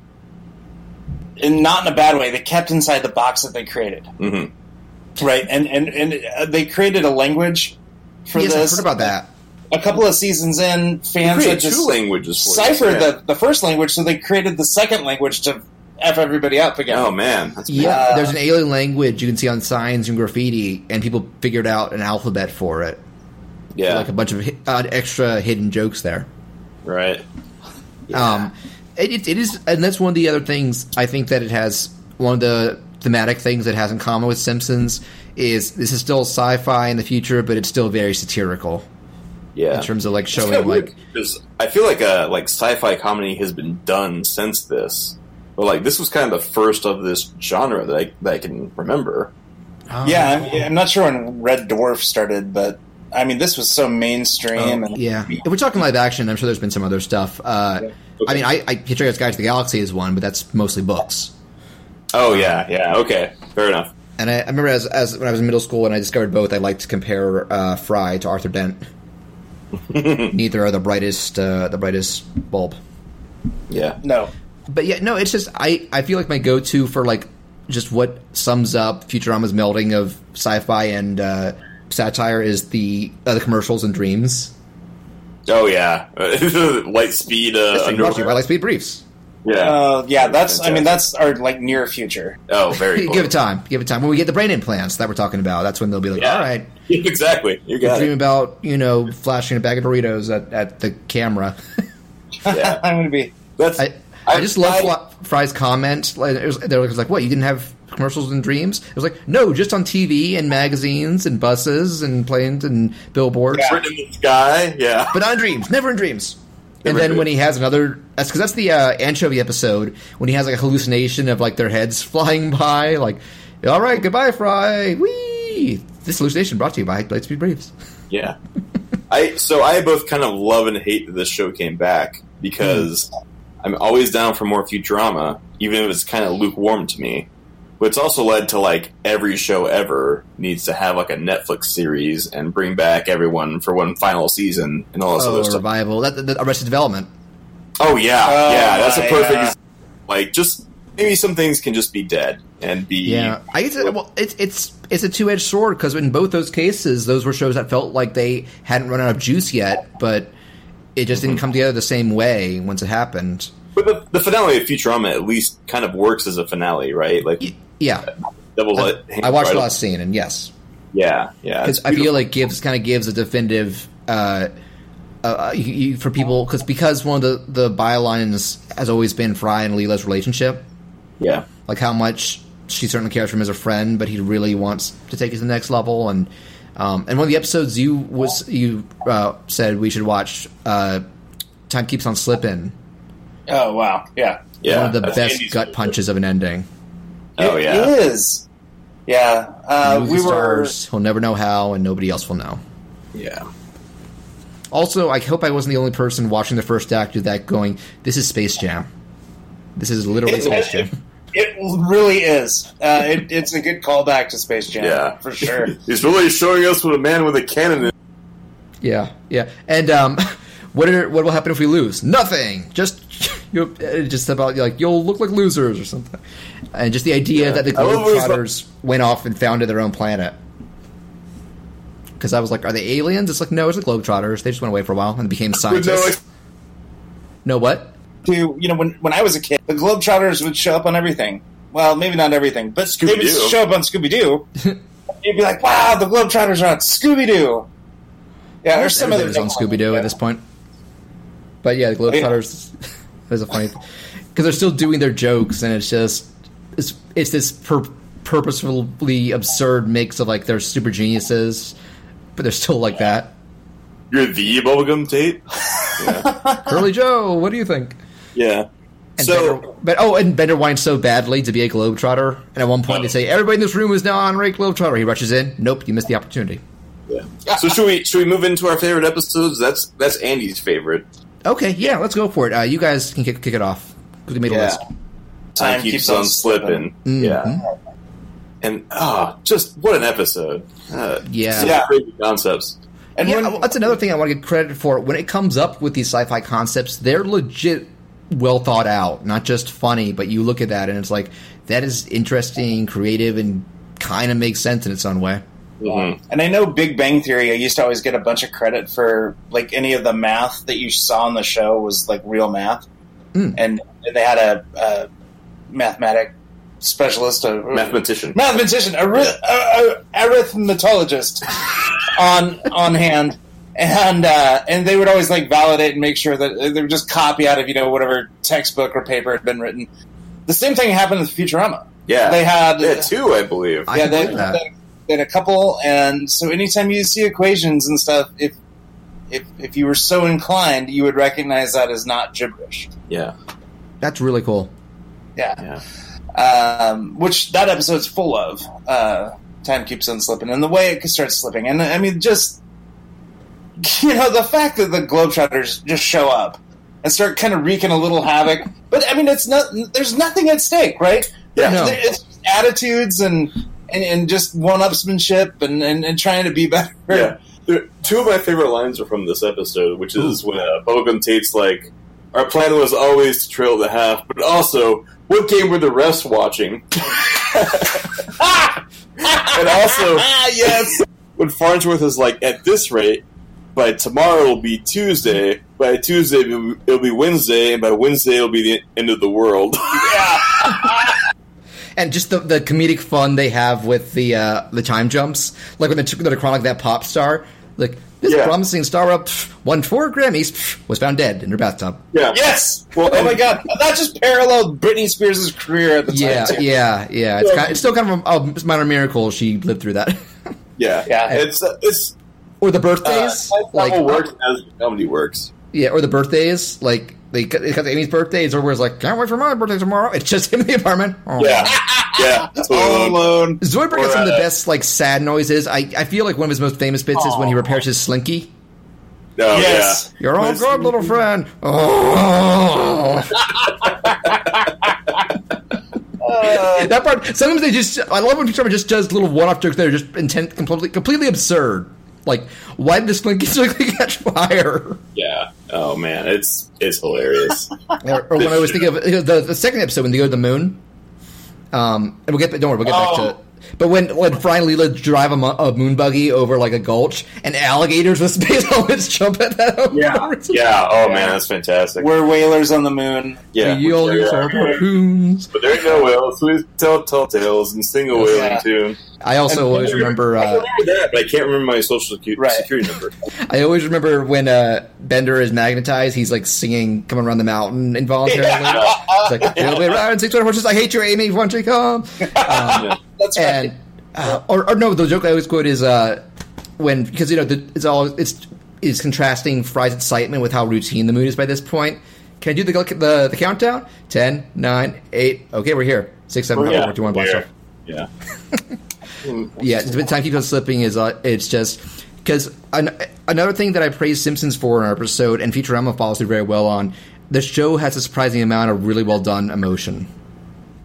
and not in a bad way, they kept inside the box that they created, Mhm. right? And and and uh, they created a language for yes, I this. heard about that. A couple of seasons in, fans had created just two languages. For ciphered yeah. the, the first language, so they created the second language to f everybody up again. Oh man, that's Yeah, there's an alien language you can see on signs and graffiti, and people figured out an alphabet for it. yeah, Like a bunch of uh, extra hidden jokes there. Right. Um, it, it, it is, and that's one of the other things I think that it has. One of the thematic things it has in common with Simpsons is this is still sci-fi in the future, but it's still very satirical yeah. in terms of like showing kinda like because I feel like a like sci-fi comedy has been done since this, but like this was kind of the first of this genre that I that I can remember. oh, Yeah, I'm, I'm not sure when Red Dwarf started, but I mean, this was so mainstream. and, yeah. If we're talking live action, I'm sure there's been some other stuff. Uh, I mean, I, I Hitchhiker's Guide to the Galaxy is one, but that's mostly books. Oh yeah, yeah, okay, fair enough. And I, I remember as, as when I was in middle school and I discovered both, I liked to compare uh, Fry to Arthur Dent. Neither are the brightest uh, the brightest bulb. Yeah, No, But yeah, no, it's just I, I feel like my go to for like just what sums up Futurama's melding of sci-fi and uh, satire is the uh, the commercials and dreams. oh yeah, light speed. Uh, This thing brought to you by underwear. Lightspeed Briefs. yeah. uh, yeah, that's. I mean, that's our like near future. oh, very cool. Give it time. Give it time. When we get the brain implants that we're talking about, that's when they'll be like, Yeah. all right, exactly. You got dream about you know flashing a bag of Doritos at, at the camera. Yeah. I'm going to be. That's I, I just love Fla- Fry's comment. Like, it was, they were like, "What? You didn't have commercials and dreams?" It was like, "No, just on TV and magazines and buses and planes and billboards, written in the sky. Yeah, but not in dreams. Never in dreams." And then when he has another, that's because that's the uh, anchovy episode when he has like a hallucination of like their heads flying by. Like, all right, goodbye, Fry. Wee. This hallucination brought to you by Lightspeed Briefs. Yeah. I so I both kind of love and hate that this show came back because I'm always down for more Futurama, even if it's kind of lukewarm to me. But it's also led to like every show ever needs to have like a Netflix series and bring back everyone for one final season and all this Oh, other stuff. revival. That, that, Arrested Development. Oh yeah, Oh, yeah, that's a perfect uh, like just maybe some things can just be dead and be Yeah, I guess it, well, it's it's it's a two edged sword because in both those cases, those were shows that felt like they hadn't run out of juice yet, but it just didn't come together the same way once it happened. But the, the finale of Futurama at least kind of works as a finale, right? Like Yeah, double I, it. I watched the last scene, and yes, Yeah, yeah. because I feel like gives kind of gives a definitive. Uh, uh, you, you, for people, because because one of the the bylines has always been Fry and Leela's relationship, yeah, like how much she certainly cares for him as a friend, but he really wants to take it to the next level. And um, and one of the episodes you was you uh, said we should watch. Uh, Time keeps on slipping. Oh wow, yeah, yeah. one of the that's best Andy's- gut punches of an ending. Oh It yeah, is. Yeah, uh, Movie we were. stars, he'll never know how, and nobody else will know. yeah. Also, I hope I wasn't the only person watching the first act of that going, "This is Space Jam. This is literally It- Space it- Jam." It really is. Uh, it, it's a good callback to Space Jam, Yeah, for sure. He's really showing us what a man with a cannon is. Yeah, yeah. And um, what are, what will happen if we lose? Nothing. Just you uh, just about like you'll look like losers or something. And just the idea that the I love when he's Globetrotters went off and founded their own planet. Because I was like, are they aliens? It's like no, it's the Globetrotters. They just went away for a while and became scientists. no ex- no what? to you know when when I was a kid, the Globetrotters would show up on everything. Well, maybe not everything, but they would Scooby-Doo. show up on Scooby Doo. You'd be like, "Wow, the Globetrotters are on Scooby Doo." Yeah, there's some Everything other was on Scooby Doo at this point. But yeah, the oh, Globetrotters is a funny because they're still doing their jokes, and it's just it's it's this pur- purposefully absurd mix of like they're super geniuses, but they're still like that. You're the bubblegum Tate. Curly Joe, what do you think? Yeah. And so Bender, but oh, and Bender whines so badly to be a Globetrotter, and at one point they oh. say everybody in this room is now on honorary Globetrotter. He rushes in. Nope, you missed the opportunity. yeah. So should we should we move into our favorite episodes? That's that's Andy's favorite. Okay, yeah, let's go for it. Uh, you guys can kick, kick it off. We made a Yeah. list. Time, keeps, on slipping. Mhm. Yeah. And ah, just what an episode. Uh, Yeah. such Yeah. crazy concepts. And yeah, when, that's another thing I want to get credit for. When it comes up with these sci-fi concepts, they're legit well thought out, not just funny. But you look at that and it's like that is interesting, creative, and kind of makes sense in its own way. Mhm. and I know Big Bang Theory. I used to always get a bunch of credit for like any of the math that you saw on the show was like real math, Mm. and they had a, a mathematic specialist, a Mathematician. mathematician, a, ri- a, a arithmetologist on on hand, and uh, and they would always like validate and make sure that they would just copy out of you know whatever textbook or paper had been written. The same thing happened with Futurama. Yeah. They had yeah, two, I believe. Yeah, can they, believe that. they, they had a couple, and so anytime you see equations and stuff, if if if you were so inclined, you would recognize that as not gibberish. yeah. That's really cool. Yeah. Yeah. um, which that episode's full of. Uh, time keeps on slipping, and the way it starts slipping, and I mean, just you know, the fact that the Globetrotters just show up and start kind of wreaking a little havoc. But I mean, it's not. There's nothing at stake, right? Yeah. No. It's attitudes and and, and just one-upsmanship and, and, and trying to be better. Yeah. There, two of my favorite lines are from this episode, which is when uh, Bubblegum Tate's like, "Our plan was always to trail the half, but also, what game were the refs watching?" and also, yes. when Farnsworth is like, "At this rate, by tomorrow it'll be Tuesday. By Tuesday it'll be- Wednesday, and by Wednesday it'll be the end of the world." And just the, the comedic fun they have with the uh, the time jumps, like when they took the chronic that pop star, like this Yeah. promising star up pff, won four Grammys, pff, was found dead in her bathtub. yeah. Yes. Well, oh my god, that just paralleled Britney Spears' career at the time. Yeah, too. yeah, yeah. It's, kind it's still kind of a, a minor miracle she lived through that. Yeah, Yeah. It's uh, it's or the uh, birthdays, like, like works as comedy works. yeah, or the birthdays, like they cut they cut Amy's birthdays, or where's like can't wait for my birthday tomorrow. It's just him in the apartment. Oh. Yeah, yeah. Totally. All alone. Zoidberg has some of the uh, best like sad noises. I, I feel like one of his most famous bits is when he repairs his slinky. Oh, Yes. You're all When good, little friend. Oh. that part. Sometimes they just. I love when Futurama just does little one-off jokes that are just intent, completely, completely absurd. Like, why did this Slinky Slinky catch fire? Yeah. Oh man, it's it's hilarious. or, or when I was thinking of the, the second episode when they go to the moon. Um, and we'll get. Don't worry, we'll get back to Oh. it. But when when Fry and Leela drive a, mo- a moon buggy over like a gulch, and alligators with space helmets jump at them. yeah. Yeah. Oh man, that's fantastic. We're whalers on the moon. yeah. You all use our harpoons. But there ain't no whales, we tell tall tales and sing a whaling Yeah. tune. I also And- always remember. I Uh, remember that, but I can't remember my social secu- Right. security number. I always remember when uh, Bender is magnetized. He's like singing "Coming Around the Mountain" involuntarily. It's like "You'll be riding six hundred horses. I hate you, Amy. Won't you come?" Um, That's right. and uh, or, or no, the joke I always quote is uh, when because you know the, it's all it's is contrasting Fry's excitement with how routine the moon is by this point. Can I do the the, the countdown? Ten, nine, eight. Okay, we're here. Six, seven, five, Yeah. four, two, one. Blast Yeah. off. Yeah. Yeah, it's been time keeps on slipping is uh, it's just because an, another thing that I praised Simpsons for in our episode and Futurama follows through very well on. The show has a surprising amount of really well done emotion.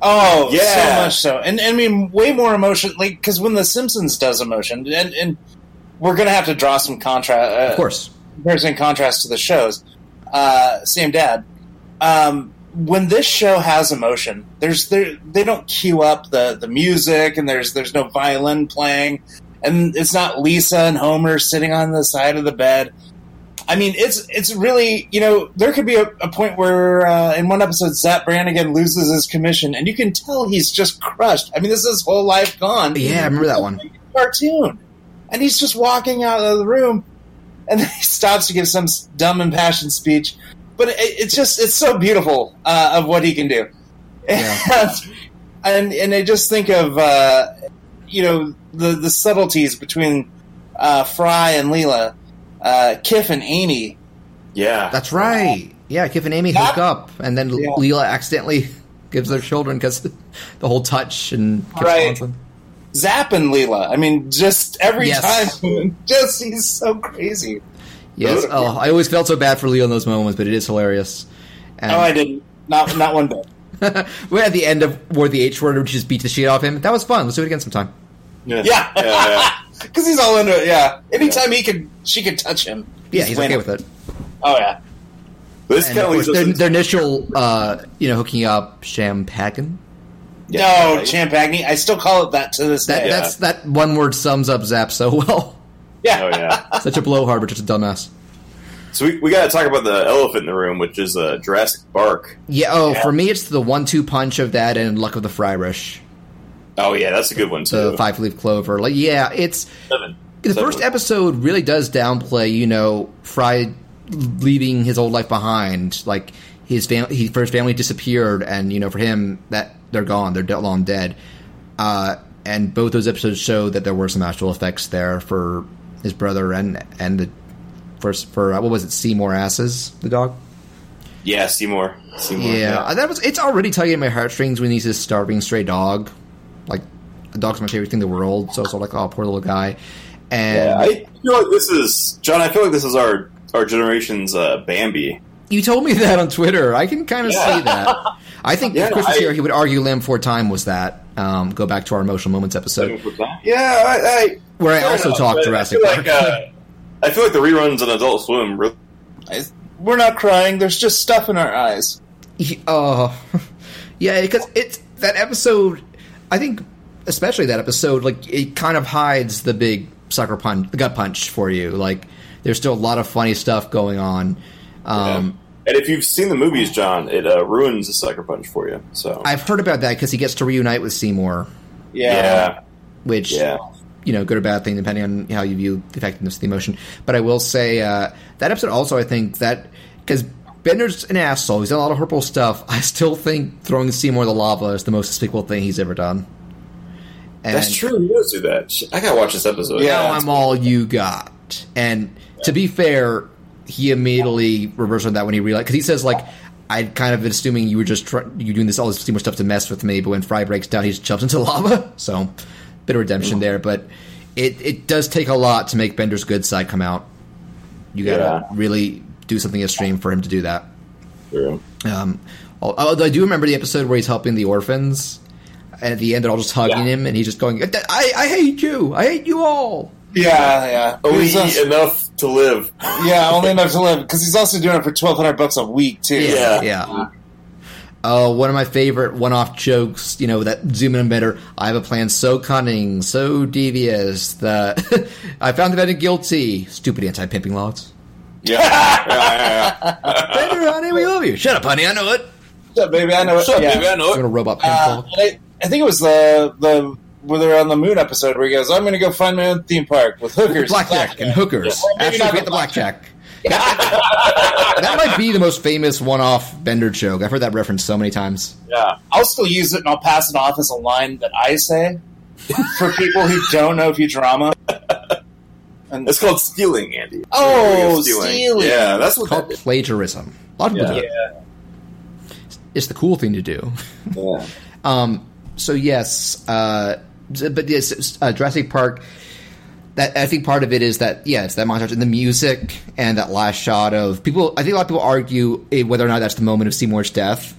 Oh, Yeah. so much so, and I mean, way more emotion. Like because when The Simpsons does emotion, and and we're gonna have to draw some contrast, Uh, Of course, comparison and contrast to the shows. Uh, same dad. Um, when this show has emotion, there's there, they don't cue up the, the music and there's there's no violin playing and it's not Lisa and Homer sitting on the side of the bed. I mean, it's it's really you know there could be a, a point where uh, in one episode Zapp Brannigan loses his commission and you can tell he's just crushed. I mean, this is his whole life gone. Yeah, I remember that one. Cartoon, and he's just walking out of the room, and he stops to give some dumb impassioned speech. But it, it's just it's so beautiful uh, of what he can do, Yeah. and and I just think of uh, you know the the subtleties between uh, Fry and Leela, uh, Kif and Amy. Yeah, That's right. Yeah, Kif and Amy hook up, and then Yeah. Leela accidentally gives their children because the whole touch and Kif's Right. constant. Zapp and Leela. I mean, just every Yes. time, just he's so crazy. Yes. Oh, I always felt so bad for Leo in those moments, but it is hilarious. And Oh, I didn't. Not not one bit. we're at the end of where the H word, which just beat the shit off him. That was fun. Let's do it again sometime. yeah, Yeah, yeah, yeah. Because he's all into it. Yeah, anytime he could, she could touch him. Yeah, he's okay with it. Oh yeah, This And kind of of course, their, their initial, uh, you know, hooking up Champagne. no, Champagne. I still call it that to this That day. that's that one word sums up Zapp so well. yeah, Oh yeah. Such a blowhard, but just a dumbass. So we, we got to talk about the elephant in the room, which is uh, Jurassic Bark. Yeah. Oh, for me, it's the one-two punch of that and Luck of the Fryrish, Oh yeah, that's a good one too. the five-leaf clover. Like, yeah, it's Seven. the Seven. first episode really does downplay, you know, Fry leaving his old life behind. Like his family, he first family disappeared, and you know, for him, that they're gone, they're de- long dead. Uh, and both those episodes show that there were some actual effects there for his brother and and the first for uh, what was it, Seymour Asses, the dog. Yeah, Seymour. Seymour. Yeah, that was. It's already tugging at my heartstrings when he's this starving stray dog. Like, a dog's my favorite thing in the world. So it's all like, oh, poor little guy. And Yeah, I feel like this is John. I feel like this is our our generation's uh, Bambi. you told me that on Twitter. I can kind of Yeah. see that. I think Yeah, if Chris was I- here, he would argue Lamb for Time was that. Um, go back to our emotional moments episode Yeah, I, I where I fair also enough, talked but Jurassic I feel Park. like, uh, I feel like the reruns on Adult Swim. Really, I- we're not crying. There's just stuff in our eyes. Oh, yeah, because it's that episode. I think, especially that episode, like it kind of hides the big sucker punch, the gut punch for you. Like there's still a lot of funny stuff going on. Um, and if you've seen the movies, John, it uh, ruins the sucker punch for you. So I've heard about that because he gets to reunite with Seymour, Yeah, yeah, which yeah. you know, good or bad thing depending on how you view the effectiveness of the emotion. But I will say uh, that episode also, I think that because Bender's an asshole, he's done a lot of horrible stuff. I still think throwing Seymour in the lava is the most despicable thing he's ever done. And That's true. He does do that. I gotta watch this episode. Yeah. Now I'm all you got. And to be fair, he immediately reversed on that when he realized because he says like. I'd kind of been assuming you were just try- you doing this all this Seymour stuff to mess with me, but when Fry breaks down, he just jumps into lava. So, bit of redemption there, but it it does take a lot to make Bender's good side come out. You gotta Yeah. really do something extreme for him to do that. True. Um, although I do remember the episode where he's helping the orphans, and at the end they're all just hugging Yeah. him, and he's just going, "I I hate you, I hate you all." yeah, yeah. Only He's also- enough to live. yeah, only enough to live because he's also doing it for twelve hundred bucks a week too. Yeah. yeah. Uh, one of my favorite one-off jokes, you know, that zoom in better. I have a plan so cunning, so devious that I found the defendant guilty. Stupid anti-pimping laws. Yeah, yeah, yeah, yeah. Bender, honey, we love you. Shut up, honey. I know it. Shut up, baby. I know it. Shut up, yeah. baby, I know I'm it. gonna robot pimp Uh, call. I, I think it was the the where they're on the moon episode where he goes, "I'm going to go find my own theme park with hookers, Blackjack and hookers. Or maybe Actually, not forget the the blackjack. That, that might be the most famous one-off Bender joke. I've heard that reference so many times. Yeah. I'll still use it and I'll pass it off as a line that I say for people who don't know Futurama. And It's called stealing, Andy. Oh, It's stealing. Yeah, that's what called that is. plagiarism. A lot of people Yeah. do it. It's the cool thing to do. Yeah. Um, so yes, uh, but yes, uh, Jurassic Bark. That I think part of it is that yeah, it's that montage and the music and that last shot of people. I think a lot of people argue eh, whether or not that's the moment of Seymour's death,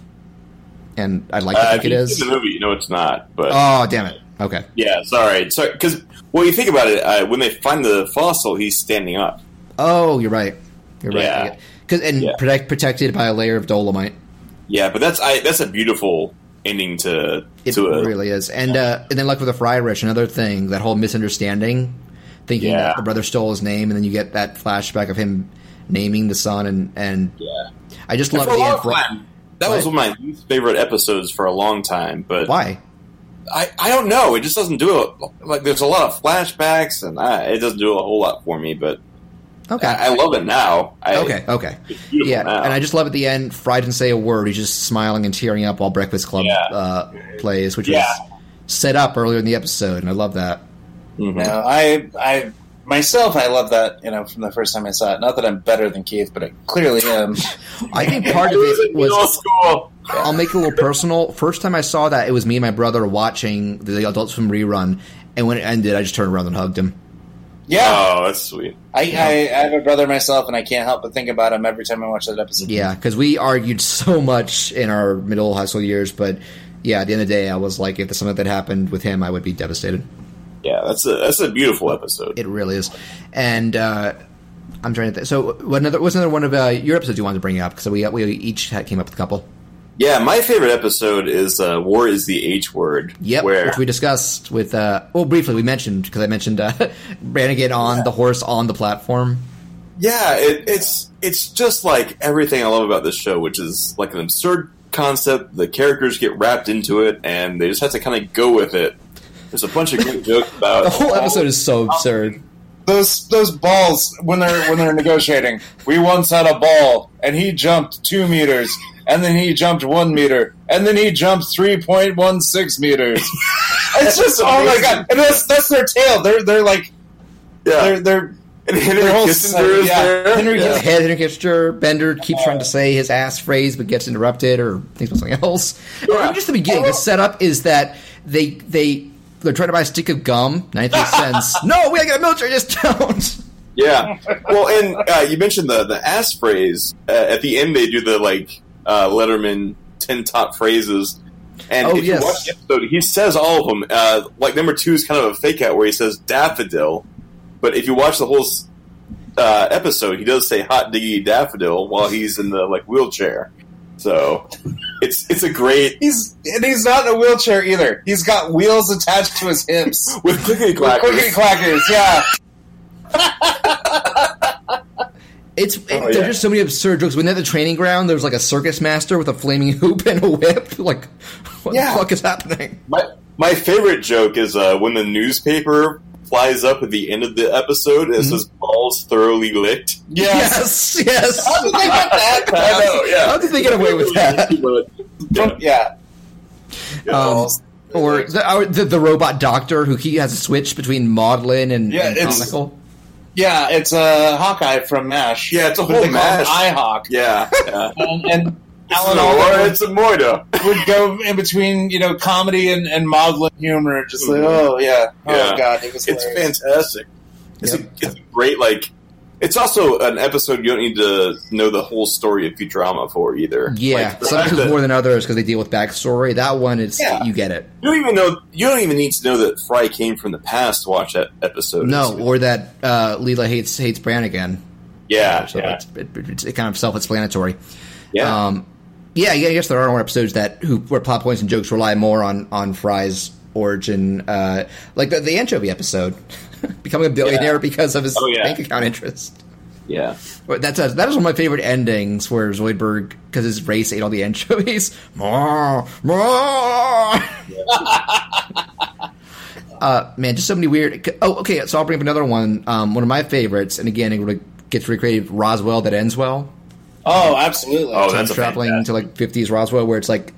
and I'd like to Uh, think if it you've is. seen the movie, you know it's not. But Oh damn it! Okay, yeah, sorry, sorry. Because well, you think about it, uh, when they find the fossil, he's standing up. oh you're right. You're right. Yeah. 'Cause- and Yeah. protect, protected by a layer of dolomite. Yeah, but that's I that's a beautiful ending to It to a really is. And uh, and then like with the Fryrish, another thing, that whole misunderstanding, thinking Yeah. that the brother stole his name, and then you get that flashback of him naming the son, and and yeah. I just love the end. long for- time, that was one of my least favorite episodes for a long time. But Why? I, I don't know. It just doesn't do it. Like there's a lot of flashbacks, and I, it doesn't do a whole lot for me. But Okay. I, I love it now. I, okay. Okay. It's Yeah, now. and I just love at the end. Fry didn't say a word. He's just smiling and tearing up while Breakfast Club Yeah. uh, plays, which Yeah. was set up earlier in the episode, and I love that. Mhm. No, I, I myself, I love that. You know, from the first time I saw it. Not that I'm better than Keith, but I clearly am. I think part of it middle was. school. I'll make it a little personal. First time I saw that, it was me and my brother watching the Adult Swim rerun, and when it ended, I just turned around and hugged him. Yeah, Oh, that's sweet. I, I, I have a brother myself, and I can't help but think about him every time I watch that episode. Yeah, because we argued so much in our middle high school years, but yeah, at the end of the day, I was like, if something that happened with him, I would be devastated. Yeah, that's a that's a beautiful episode. It really is. And uh, I'm trying to think. So, what another what's another one of uh, your episodes you wanted to bring up? Because we we each had, came up with a couple. Yeah, my favorite episode is uh, "War is the H word." Yep, where which we discussed with. Uh, well, briefly we mentioned because I mentioned uh, Brannigan on the horse on the platform. Yeah, it, it's it's just like everything I love about this show, which is like an absurd concept. The characters get wrapped into it, and they just have to kind of go with it. There's a bunch of great jokes about The whole episode is so absurd. Those those balls when they're when they're negotiating. We once had a ball, and he jumped two meters, and then he jumped one meter, and then he jumped three point one six meters. it's just oh my god, and that's that's their tail. They're they're like yeah. they're they're and Henry their Kissinger is yeah, there. Henry yeah. Kissinger. Henry Kissinger, Bender keeps trying to say his ass phrase but gets interrupted or thinks about something else. Or even just the beginning, the setup is that they they they're trying to buy a stick of gum, ninety cents. no, we gotta get a military discount. Yeah. Well, and uh, you mentioned the the ass phrase uh, at the end. They do the like uh, Letterman ten top phrases. And Oh, if yes. you watch the episode, he says all of them. Uh, like number two is kind of a fake out where he says daffodil, but if you watch the whole uh, episode, he does say hot diggy daffodil while he's in the like wheelchair. So it's it's a great He's and he's not in a wheelchair either. He's got wheels attached to his hips. with clickety clackers. Clickety clackers, yeah. It's it, Oh, there's just so many absurd jokes. When they're at the training ground, there's like a circus master with a flaming hoop and a whip. Like, what Yeah. the fuck is happening? My my favorite joke is uh, when the newspaper flies up at the end of the episode and it says balls thoroughly licked. Yes. yes. yes. How did they get that? I know, yeah. How did they get away with that? Yeah. Yeah. Um, or the, our, the the robot doctor who he has a switch between maudlin and, Yeah, and it's- comical. Yeah, it's a Hawkeye from MASH. Yeah, it's a But whole they call MASH. IHawk. Yeah, yeah. And, and Alan Alda it's a moida. would go in between, you know, comedy and, and maudlin humor. Just like, Mhm. oh, yeah. Oh, Yeah. God. It was It's hilarious. fantastic. It's, Yep. a, it's a great like. It's also an episode you don't need to know the whole story of Futurama for either. Yeah, Like, some more than others because they deal with backstory. That one, it's Yeah. you get it. you don't even know. You don't even need to know that Fry came from the past to watch that episode. No, or that uh, Leela hates hates again. yeah, So yeah, it's, it, it's kind of self-explanatory. yeah. Um, yeah, yeah, I guess there are more episodes that who where plot points and jokes rely more on on Fry's origin, uh, like the, the anchovy episode, becoming a billionaire because of his Oh, yeah. bank account interest. yeah. But That's a, that is one of my favorite endings where Zoidberg, because his race ate all the anchovies. More, more. uh, man, just so many weird. Oh, okay. So I'll bring up another one. Um, one of my favorites, and again, it really gets recreated. Roswell that ends well. Oh, absolutely. Oh, Time that's a traveling to like 50s Roswell, where it's like.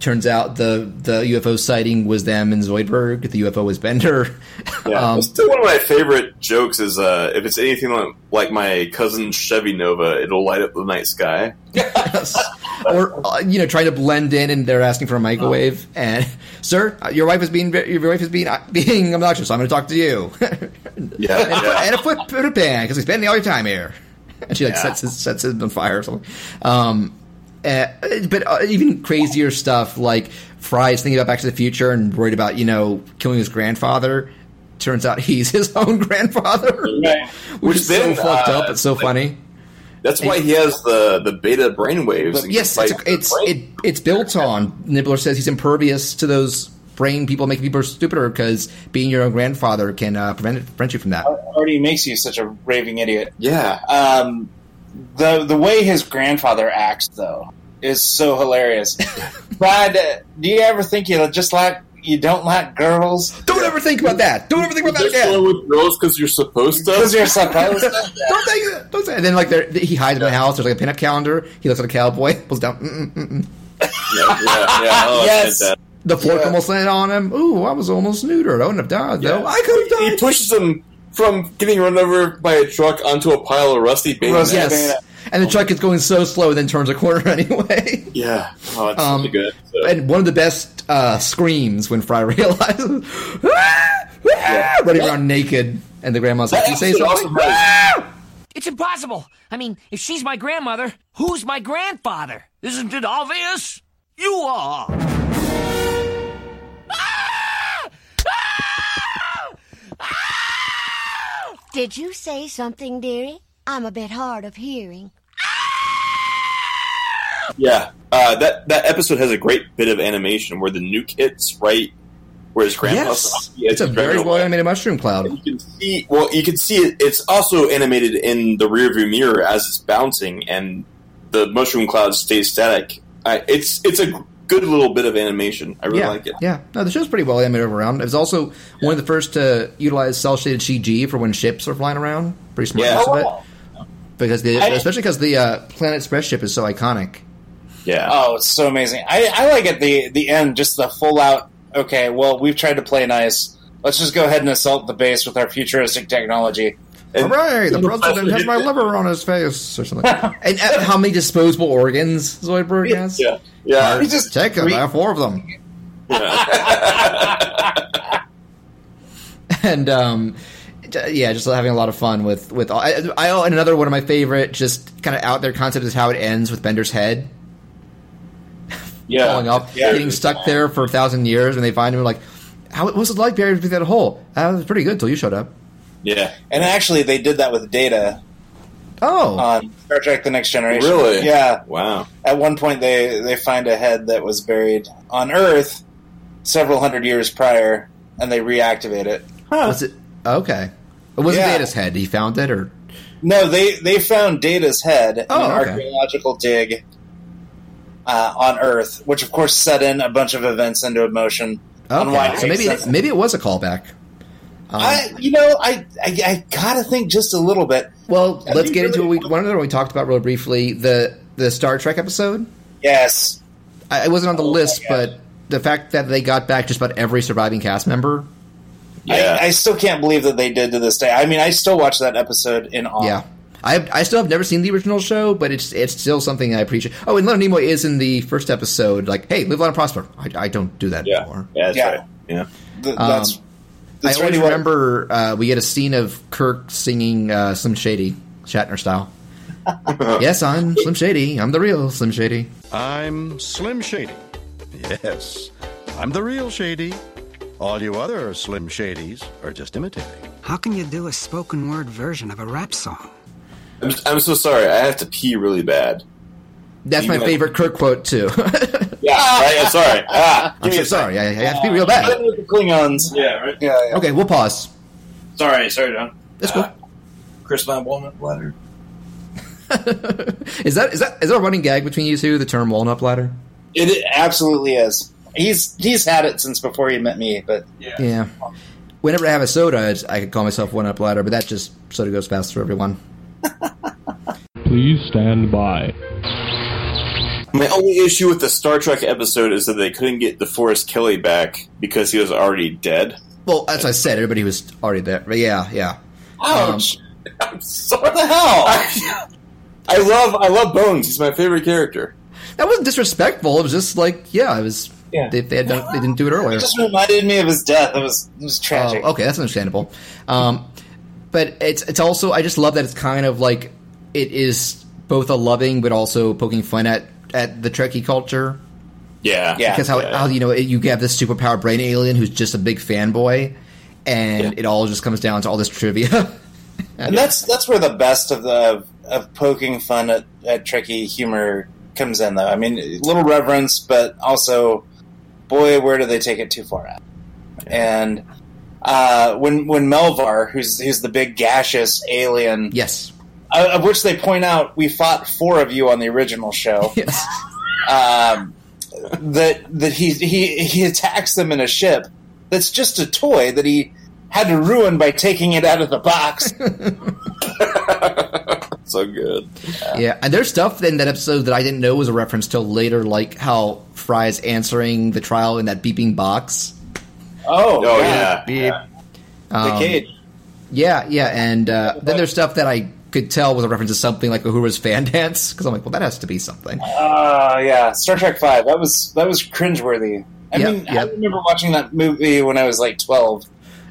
Turns out the the UFO sighting was them in Zoidberg. The UFO was Bender. Yeah. Um, Still, one of my favorite jokes is uh, if it's anything like, like my cousin's Chevy Nova, it'll light up the night sky. Yes. or uh, you know, trying to blend in, and they're asking for a microwave. And sir, your wife is being your wife is being uh, being obnoxious. So I'm going to talk to you. Yeah, and, a yeah. and a foot foot pan because he's spending all your time here. And she like Yeah. sets his, sets him on fire or something. Um, uh, but uh, even crazier stuff like Fry's thinking about Back to the Future and worried about you know killing his grandfather. Turns out he's his own grandfather, Right. which is so fucked uh, up. It's so like- funny. That's why he has the the beta brainwaves. Yes, it's fight it's it, it's built on. Nibbler says he's impervious to those brain people making people stupider because being your own grandfather can uh, prevent prevent you from that. already makes you such a raving idiot. yeah. Um, the the way his grandfather acts though is so hilarious. Brad, uh, do you ever think you just like you don't like girls Don't ever think about that. Don't ever think about that again. with girls because you're supposed to. because you're supposed to? Don't think. Don't say. And then like there, he hides in the house. There's like a pinup calendar. He looks like a cowboy. Pulls down. Mm, mm, mm. yeah, yeah, yeah. Oh, Yes. The fork Yeah. almost landed on him. Ooh, I was almost neutered. I wouldn't have died though. I could have done. He pushes him from getting run over by a truck onto a pile of rusty bayonet. Rusty Yes. bayonet. And the truck is going so slow, and then turns a corner anyway. Yeah. Oh, it's Um, really good. So- And one of the best uh, screams when Fry realizes, "Ah! Ah!" running around naked, and the grandma's like, "You say episode something." Ah! It's impossible. I mean, if she's my grandmother, who's my grandfather? Isn't it obvious? You are. Did you say something, dearie? I'm a bit hard of hearing. Yeah, uh, that that episode has a great bit of animation where the nuke hits right where his grandpa's Yes, Yeah, it's a very well animated mushroom cloud. You can see well, you can see it. It's also animated in the rearview mirror as it's bouncing, and the mushroom cloud stays static. I, it's it's a good little bit of animation. I really yeah, like it. yeah. No, the show's pretty well animated around. It was also one of the first to utilize cel shaded CG for when ships are flying around. Pretty smart Yeah. use of Oh, it because the I- especially because the uh, Planet Express ship is so iconic. Yeah, Oh, it's so amazing. I, I like at the the end just the full out. Okay, well we've tried to play nice. Let's just go ahead and assault the base with our futuristic technology. And- Hooray! The and president has my liver on his face, or something. and uh, how many disposable organs Zoidberg has? Yeah, yeah. He just Take them. re- I have four of them. yeah. and um, j- yeah, just having a lot of fun with with. all- I, I and another one of my favorite, just kind of out there concept is how it ends with Bender's head yeah. falling up, Yeah. getting stuck there for a thousand years, and they find him like, how what was it like buried beneath that hole? Uh, it was pretty good till you showed up. Yeah. And actually, they did that with Data Oh, on Star Trek: The Next Generation. Really? Yeah. Wow. At one point, they they find a head that was buried on Earth several hundred years prior, and they reactivate it. was it okay? It wasn't Yeah. Data's head. He found it, or No, they they found Data's head in Oh, an okay. archaeological dig uh, on Earth, which of course set in a bunch of events into motion. on why okay. So maybe sense. maybe it was a callback. Um, I, you know, I, I I gotta think just a little bit. well, I let's get into really- we, one other one we talked about real briefly the the Star Trek episode. Yes, I, it wasn't on the Oh, list, but the fact that they got back just about every surviving cast member. Yeah. I, I still can't believe that they did to this day. I mean, I still watch that episode in awe. Yeah. I, I still have never seen the original show, but it's it's still something I appreciate. Oh, and Leonard Nimoy is in the first episode. Like, hey, live long and prosper. I, I don't do that Yeah. anymore. Yeah. That's Yeah. right. Yeah. Th- Um, that's that's I always really what- remember uh, we get a scene of Kirk singing uh, Slim Shady, Shatner style. yes, I'm Slim Shady. I'm the real Slim Shady. I'm Slim Shady. Yes, I'm the real Shady. All you other Slim Shadys are just imitating. How can you do a spoken word version of a rap song? I'm, I'm so sorry. I have to pee really bad. That's my favorite Kirk quote too. Yeah. right. I'm sorry. Ah, I'm so sorry. I, I have to be real bad. think the Klingons. Yeah. Right. Yeah, yeah. Okay, we'll pause. Sorry. Sorry, John. Let's go. Chris Van Walnut Bladder. is that is that is that a running gag between you two? The term walnut bladder. It absolutely is. He's he's had it since before he met me, but Yeah. Whenever I have a soda, I could call myself one up ladder, but that just soda goes fast for everyone. Please stand by. My only issue with the Star Trek episode is that they couldn't get DeForest Kelley back because he was already dead. Well, as I said, everybody was already there. But yeah, yeah. ouch! I'm sorry. what the hell? I love I love Bones. He's my favorite character. That wasn't disrespectful. It was just like, yeah, it was. Yeah. They, they, had done, they didn't do it earlier. It just reminded me of his death. It was it was tragic. Oh, okay, that's understandable. Um, but it's it's also I just love that it's kind of like it is both a loving but also poking fun at at the Trekkie culture Yeah, Yeah. because how, Yeah. how you know you have this superpowered brain alien who's just a big fanboy, and Yeah. it all just comes down to all this trivia. and that's that's where the best of the of poking fun at, at Trekkie humor comes in, though. I mean, a little reverence, but also, boy, where do they take it too far at? And uh, when when Melllvar, who's who's the big gaseous alien, yes, of which they point out we fought four of you on the original show. Yes. Um, that that he he he attacks them in a ship that's just a toy that he had to ruin by taking it out of the box. so good. Yeah, and there's stuff in that episode that I didn't know was a reference till later, like how Fry's answering the trial in that beeping box. Oh, Oh, yeah. yeah. The Um, cage. Yeah, yeah, and uh, then there's stuff that I could tell was a reference to something like Uhura's fan dance because I'm like, well, that has to be something. Uh, yeah, Star Trek Five. That was that was cringeworthy. I Yep, mean, I remember watching that movie when I was like twelve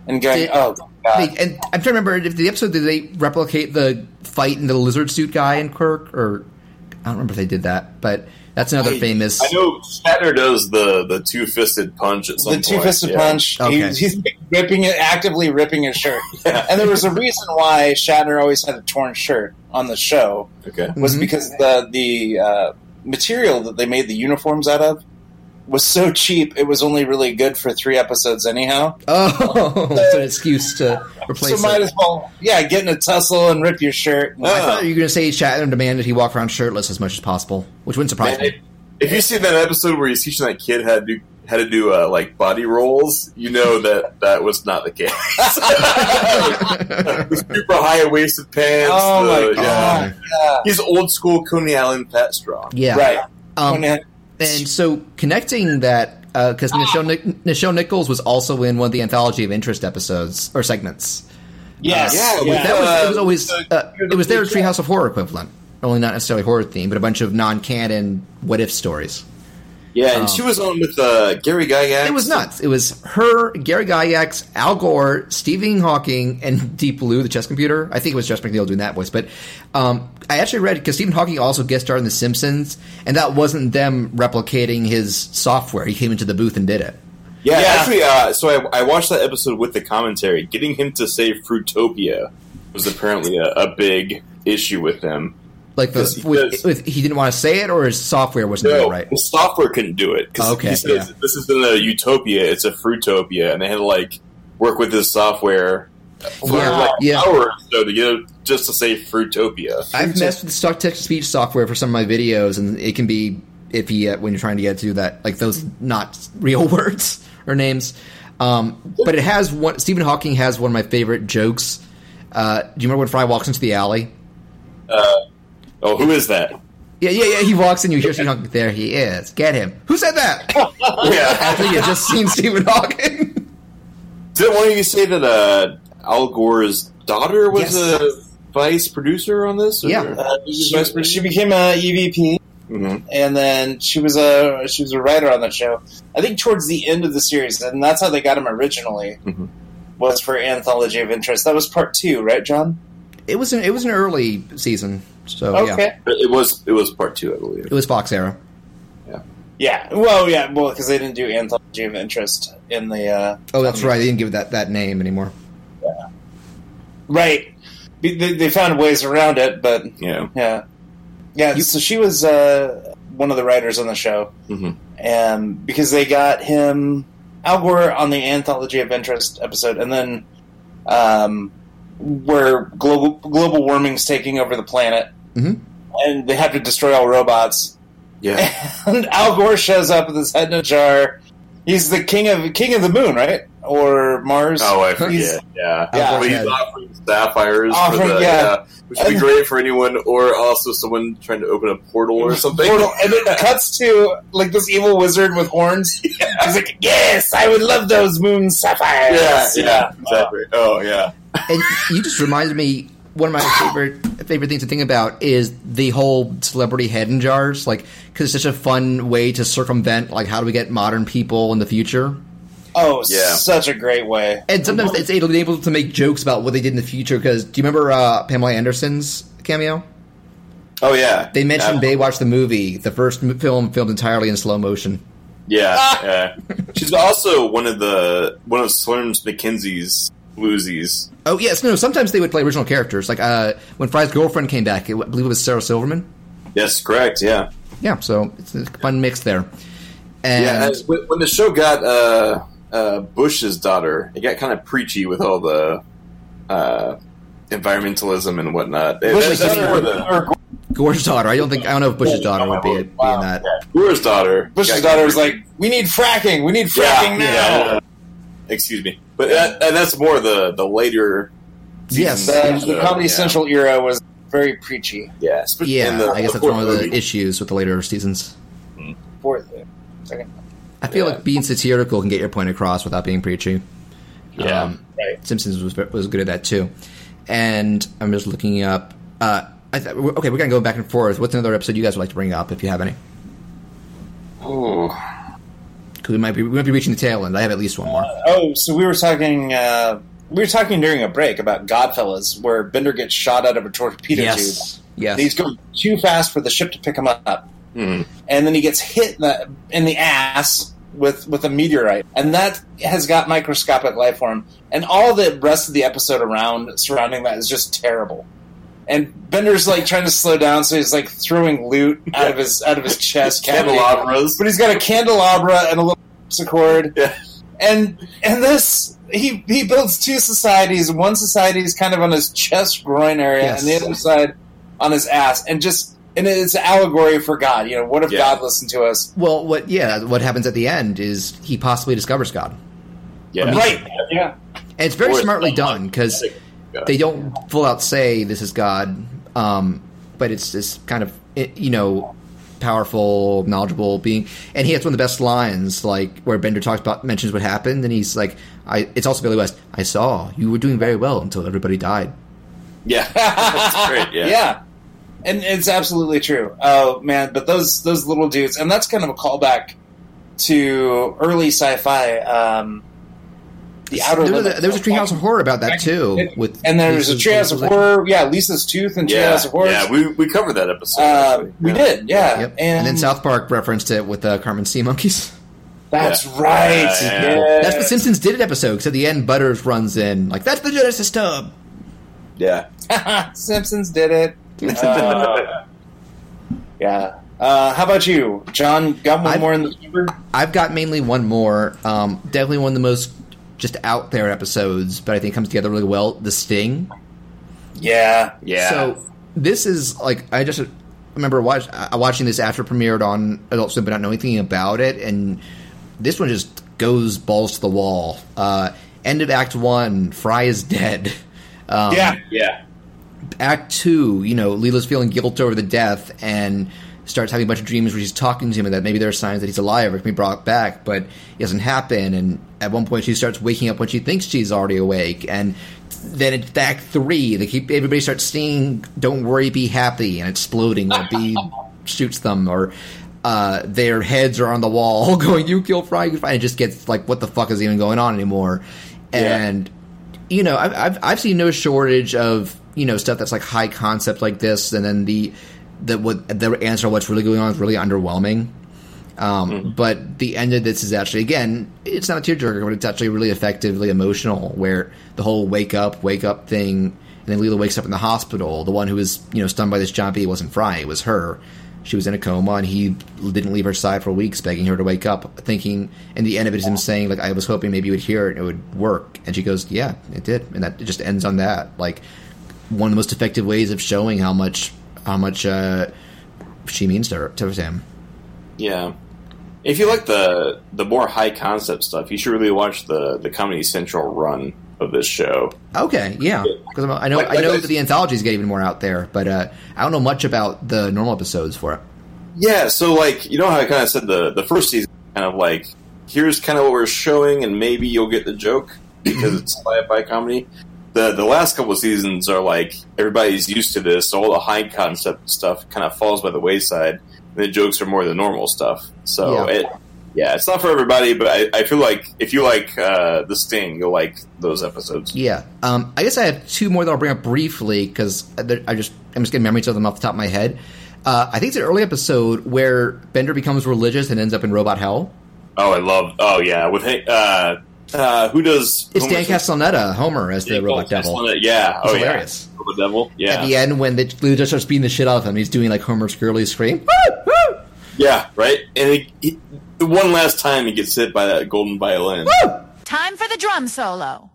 and going, Did- "Oh God!" And I'm trying to remember if the episode did they replicate the fight in the lizard suit guy in Kirk, or I don't remember if they did that, but that's another I- famous. I know Shatner does the the two fisted punch at some the point. two fisted yeah. punch. Okay. He, he's ripping it, actively ripping his shirt. and there was a reason why Shatner always had a torn shirt on the show Okay. was Mhm. because the the uh, material that they made the uniforms out of was so cheap. It was only really good for three episodes anyhow. Oh, it's an excuse to replace so might it. as well, yeah, get in a tussle and rip your shirt. I thought you were going to say Shatner demanded he walk around shirtless as much as possible, which wouldn't surprise Man, me. if, if you see that episode where he's teaching that kid how to do how to do uh, like body rolls, you know that that was not the case. the super high waisted pants. Oh my god! Yeah. He's old school Coney Island Pat Strong. Yeah, Right. Um, When- and so connecting that because Nichelle, Nic- Nichelle Nichols was also in one of the anthology of interest episodes or segments. yes, yeah, yeah. That was, it was Uh, always the- uh, it was their Treehouse of Horror equivalent, only not necessarily horror theme, but a bunch of non-canon what if stories. Yeah, and Um, she was on with uh, Gary Gygax. It was nuts. It was her, Gary Gygax, Al Gore, Stephen Hawking, and Deep Blue, the chess computer. I think it was Josh McNeil doing that voice. But um, I actually read because Stephen Hawking also guest starred in The Simpsons, and that wasn't them replicating his software. He came into the booth and did it. Yeah, Yeah. actually, uh, so I, I watched that episode with the commentary. Getting him to say Fruitopia was apparently a, a big issue with him. Like the, he with, with, he didn't want to say it, or his software wasn't No, right. the software couldn't do it because Okay, he says yeah. this isn't a utopia; it's a Fruitopia, and they had to like work with this software for Yeah, like yeah. an hour or so to get it just to say Fruitopia. I've messed with the stock text speech software for some of my videos, and it can be iffy uh, when you're trying to get to that, like those not real words or names. Um, but it has one. Stephen Hawking has one of my favorite jokes. Uh, do you remember when Fry walks into the alley? Oh, who is that? Yeah, yeah, yeah. He walks in, you hear Stephen Hawking. There he is. Get him. Who said that? yeah, After you just seen Stephen Hawking. didn't one of you say that uh, Al Gore's daughter was Yes. a vice producer on this? or- Yeah. Uh, she, producer? she became a EVP, Mhm. and then she was a she was a writer on that show. I think towards the end of the series, and that's how they got him originally. Mhm. Was for Anthology of Interest. That was part two, right, John? It was an, it was an early season, so Okay. yeah, It was it was part two, I believe. it was Fox era. Yeah. Yeah. Well, yeah. Well, because they didn't do Anthology of Interest in the. Uh, Oh, that's um, right. They didn't give that that name anymore. Yeah. Right. They, they found ways around it, but Yeah. yeah, yeah. so she was uh, one of the writers on the show, Mhm. and because they got him Al Gore on the Anthology of Interest episode, and then um, where global global warming's taking over the planet, Mhm. and they have to destroy all robots. Yeah. And Al Gore shows up with his head in a jar. He's the king of king of the moon, right? Or Mars? Oh, I He's- forget. Yeah, Yeah. But he's offering sapphires for Offering- the yeah. yeah, which would be great for anyone, or also someone trying to open a portal or something. Portal, and it cuts to like this evil wizard with horns. He's like, "Yes, I would love those moon sapphires." Yeah, yeah, exactly. Oh, yeah. And you just reminded me one of my favorite favorite things to think about is the whole celebrity head in jars like because it's such a fun way to circumvent like how do we get modern people in the future Oh, Yeah. such a great way. and sometimes it's able, able to make jokes about what they did in the future because do you remember uh, pamela anderson's cameo Oh, yeah. they mentioned yeah. baywatch the movie the first m- film filmed entirely in slow motion Yeah, yeah. She's also one of the one of Slurms MacKenzie's bluesies. Oh yes, no. Sometimes they would play original characters. Like uh, when Fry's girlfriend came back, I believe it was Sarah Silverman. Yes, correct. Yeah, Yeah, so it's a fun mix there. And yeah. and when when the show got uh, uh, Bush's daughter, it got kind of preachy with all the uh, environmentalism and whatnot. Bush's daughter- more the- Or Gore's daughter. I don't think I don't know if Bush's daughter would be, be in that. Gore's daughter. Bush's daughter was like, "We need fracking. We need Yeah, fracking now." yeah. Excuse me, but that, and that's more the the later. Yes. seasons The, the Comedy yeah. Central era was very preachy. Yeah, Yeah, the- I guess that's fourth one of the issues with the later seasons. Fourth, second. I feel Yeah. like being satirical can get your point across without being preachy. Yeah. Um, Right. Simpsons was was good at that too. And I'm just looking up. Uh, I th- okay, we're gonna go back and forth. What's another episode you guys would like to bring up if you have any? Ooh. Because we might be we might be reaching the tail end. I have at least one more. Oh, so we were talking. Uh, we were talking during a break about Godfellas, where Bender gets shot out of a torpedo tube. yes, yes. And he's going too fast for the ship to pick him up, Hmm. and then he gets hit in the in the ass with with a meteorite, and that has got microscopic life form, and all the rest of the episode around surrounding that is just terrible. And Bender's like trying to slow down, so he's like throwing loot out of his out of his chest. Candelabras. but he's got a candelabra and a little harpsichord. Yeah. And and this he he builds two societies. One society is kind of on his chest groin area, Yes. and the other side on his ass. And just and it's an allegory for God. You know, what if Yeah. God listened to us? well, what? Yeah, what happens at the end is he possibly discovers God. Yeah. Right? Yeah. And it's very Or smartly not done like- because Yeah. they don't full out say this is God, um, but it's this kind of you know powerful, knowledgeable being. And he has one of the best lines, like where Bender talks about mentions what happened, and he's like, "I." It's also Billy West. I saw you were doing very well until everybody died. Yeah. That's great. Yeah. yeah. And it's absolutely true. Oh man, but those those little dudes, and that's kind of a callback to early sci-fi. Um, the outer There was, Limits. a, there was a Treehouse of Horror about that too. With and there was a Lisa's- Treehouse of Horror. Yeah, Lisa's Tooth and Yeah. Treehouse of Horror. Yeah. We, we covered that episode. Uh, we Yeah. did, yeah. Yep. And, And, then South Park referenced it with uh, Cartman Sea Monkeys. That's Yeah. right. Yeah, yeah. yes. That's the Simpsons did it episode because at the end Butters runs in like that's the Genesis tub. Yeah. Simpsons did it. Uh, yeah. Uh, how about you, John? Got one I've- more in the chamber? I've got mainly one more. Um, definitely one of the most just out there episodes, but I think it comes together really well. The Sting. Yeah. Yeah. So this is like I just remember watch, uh, watching this after it premiered on Adult Swim, but not knowing anything about it, and this one just goes balls to the wall. Uh, end of Act One, Fry is dead. Um, yeah. yeah. Act two, you know, Leela's feeling guilt over the death and starts having a bunch of dreams where she's talking to him and that maybe there are signs that he's alive or can be brought back, but it doesn't happen. And at one point, she starts waking up when she thinks she's already awake. And then it's Act three, they keep everybody starts singing "Don't Worry, Be Happy" and exploding when B shoots them or. Uh, their heads are on the wall going, you kill Fry, you Fry. And it just gets like, what the fuck is even going on anymore? And you know, I've, I've I've seen no shortage of you know stuff that's like high concept like this, and then the the what the answer to what's really going on is really underwhelming. Um, But the end of this is actually again, it's not a tearjerker, but it's actually really effectively emotional. Where the whole wake up, wake up thing, and then Leela wakes up in the hospital. The one who was you know stunned by this jumpy wasn't Fry, it was her. She was in a coma, and he didn't leave her side for weeks, begging her to wake up. Thinking, and the end of it is him saying, "Like I was hoping maybe you would hear it, and it would work." And she goes, "Yeah, it did," and that it just ends on that. Like one of the most effective ways of showing how much how much uh, she means to, her, to him. Yeah. If you like the the more high concept stuff, you should really watch the the Comedy Central run of this show. Okay, yeah, because I know Like- I know like- that the anthologies get even more out there, but uh, I don't know much about the normal episodes for it. Yeah, so like you know how I kind of said the the first season kind of like here's kind of what we're showing, and maybe you'll get the joke because it's sci-fi comedy. The the last couple of seasons are like everybody's used to this, so all the high concept stuff kind of falls by the wayside. And the jokes are more the normal stuff. So Yeah. it yeah, it's not for everybody, but I, I feel like if you like uh, the Sting, you'll like those episodes. Yeah, um, I guess I have two more that I'll bring up briefly because I just I'm just getting memories of them off the top of my head. Uh, I think it's an early episode where Bender becomes religious and ends up in robot hell. Oh, I love. Oh yeah, with uh, Uh, who does? It's Dan Homer's- Castellaneta, Homer, as the Yeah, robot devil. Yeah. He's oh hilarious. yeah. Robot devil. Yeah. At the end, when the Lou just starts beating the shit out of him, he's doing like Homer's girly scream. Woo! Woo! Yeah. Right. And he, he, one last time he gets hit by that golden violin. Time for the drum solo.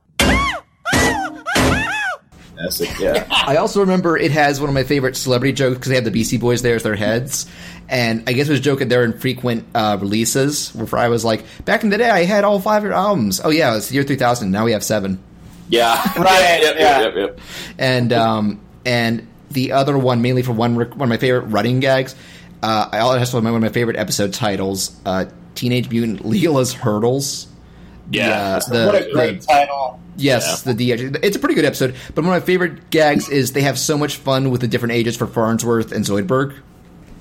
That's it. Yeah. I also remember it has one of my favorite celebrity jokes because they have the Beastie Boys there as their heads. And I guess it was joking they're infrequent uh, releases. Where I was like, back in the day, I had all five of your albums. Oh, yeah, it's the year 3000. Now we have seven. Yeah. Right, Yep, yep, yeah. yep, yep. And um, and the other one, mainly for one one of my favorite running gags, uh, I also has one of my favorite episode titles uh, Teenage Mutant Leela's Hurdles. Yeah. The, what a great the- title. Yes, the DH. It's a pretty good episode, but one of my favorite gags is they have so much fun with the different ages for Farnsworth and Zoidberg.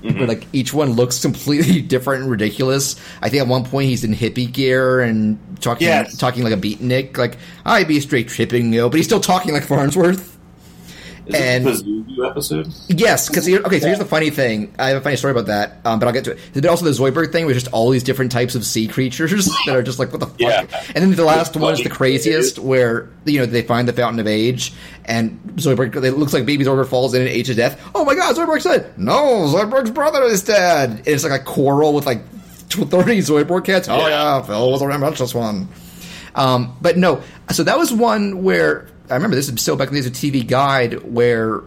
Where like each one looks completely different and ridiculous. I think at one point he's in hippie gear and talking Yes. talking like a beatnik, like I'd be straight tripping, you know, but he's still talking like Farnsworth. Is And- Pazuzu episode? Yes, because okay. So here's the funny thing. I have a funny story about that, um, but I'll get to it. There's also the Zoidberg thing, with just all these different types of sea creatures that are just like what the fuck. Yeah. And then the last one is the funny. craziest, where you know they find the fountain of age, and Zoidberg. It looks like baby Zoidberg falls in and age to death. Oh my god, Zoidberg's dead. No, Zoidberg's brother is dead. And it's like a quarrel with like thirty Zoidberg cats. Oh yeah, Phil was a this one. Um, but no, so that was one where I remember this is still back in the days of TV Guide where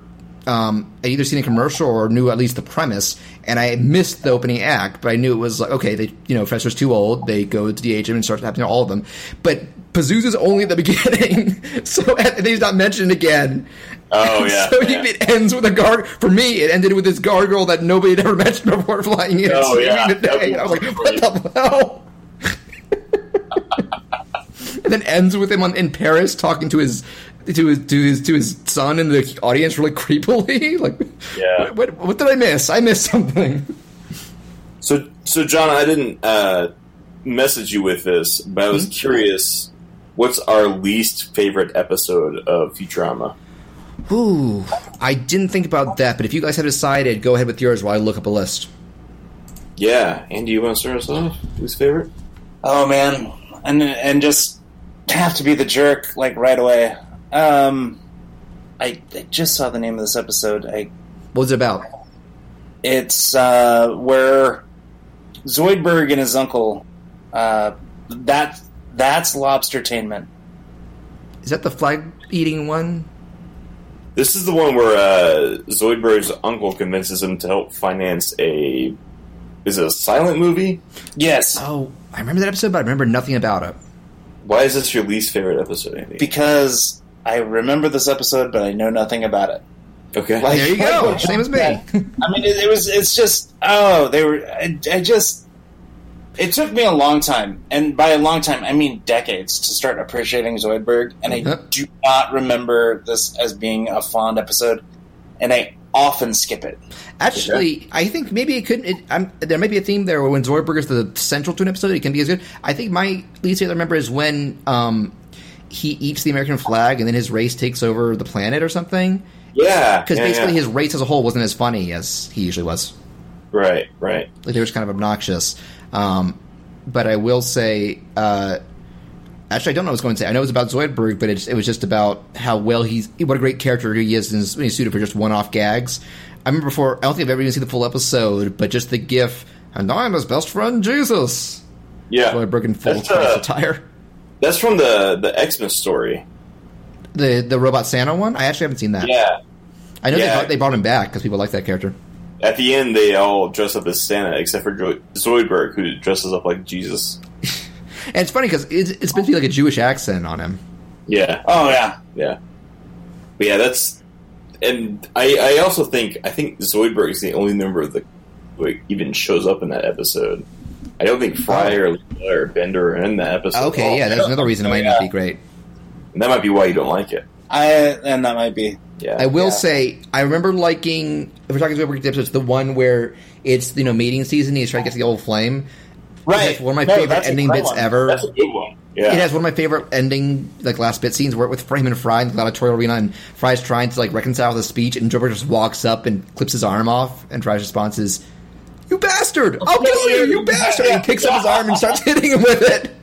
um, I either seen a commercial or knew at least the premise, and I missed the opening act, but I knew it was like okay, they you know Professor's too old, they go to DH him and start happening to all of them, but Pazuzu's only at the beginning, so and he's not mentioned again. Oh, yeah, so yeah. it ends with a guard. For me, it ended with this gargoyle that nobody had ever mentioned before flying in and Oh, yeah. the day. And I was like, what the hell? and then ends with him on, in Paris talking to his to his to his to his son in the audience really creepily. Like, Yeah. what, what, what did I miss? I missed something. So, so John, I didn't uh, message you with this, but I was Hmm? curious. What's our least favorite episode of Futurama? Ooh, I didn't think about that. But if you guys have decided, go ahead with yours while I look up a list. Yeah, Andy, you want to start us off? Who's favorite? Oh man, and and just have to be the jerk like right away. Um, I, I just saw the name of this episode. I What was it about? it's uh, where Zoidberg and his uncle. Uh, that that's Lobstertainment. Is that the flag eating one? This is the one where uh, Zoidberg's uncle convinces him to help finance a. Is it a silent movie? Yes, Oh, I remember that episode, but I remember nothing about it. Why is this your least favorite episode, Andy? because I remember this episode, but I know nothing about it. okay. Like- There you go. Same as me. I mean, it, it was. It's just. Oh, they were. I, I just. It took me a long time, and by a long time, I mean decades, to start appreciating Zoidberg. And I Uh-huh. do not remember this as being a fond episode, and I often skip it. Actually, I think maybe it could. It, I'm, there might be a theme there where when Zoidberg is the central to an episode, it can be as good. I think my least favorite remember is when um, he eats the American flag and then his race takes over the planet or something. yeah. Because yeah, basically yeah. his race as a whole wasn't as funny as he usually was. Right, right. Like they were just kind of obnoxious. Um, but I will say, uh, actually, I don't know what I was going to say. I know it was about Zoidberg, but it, it was just about how well he's what a great character he is and he's suited for just one-off gags. I remember before. I don't think I've ever even seen the full episode, but just the GIF. And I'm his best friend, Jesus. Yeah. Zoidberg in full uh, attire. That's from the the Xmas story. The the robot Santa one. I actually haven't seen that. Yeah. I know they, Yeah. brought, they brought him back because people like that character. At the end, they all dress up as Santa, except for Jo- Zoidberg, who dresses up like Jesus. And it's funny because it's, it's supposed to be like a Jewish accent on him. Yeah, Oh yeah, yeah. But yeah, that's. And I, I also think I think Zoidberg is the only member of the who even shows up in that episode. I don't think Fry oh. or Leela or Bender are in that episode. Okay, yeah, that's another reason it might not be great. And that might be why you don't like it. I and that might be. Yeah, I will Yeah. say, I remember liking. If we're talking about the episodes, the one where it's you know mating season, he's trying to get the old flame. Right, It's one of my No, favorite ending bits one. ever. that's a good one. Yeah, It has one of my favorite ending, like last bit scenes, where with Frame and Fry in the gladiatorial arena, and Fry's trying to like reconcile the speech, and Joker just walks up and clips his arm off, and Fry's response is, "You bastard! I'll kill you, you bastard!" And he picks up his arm and starts hitting him with it.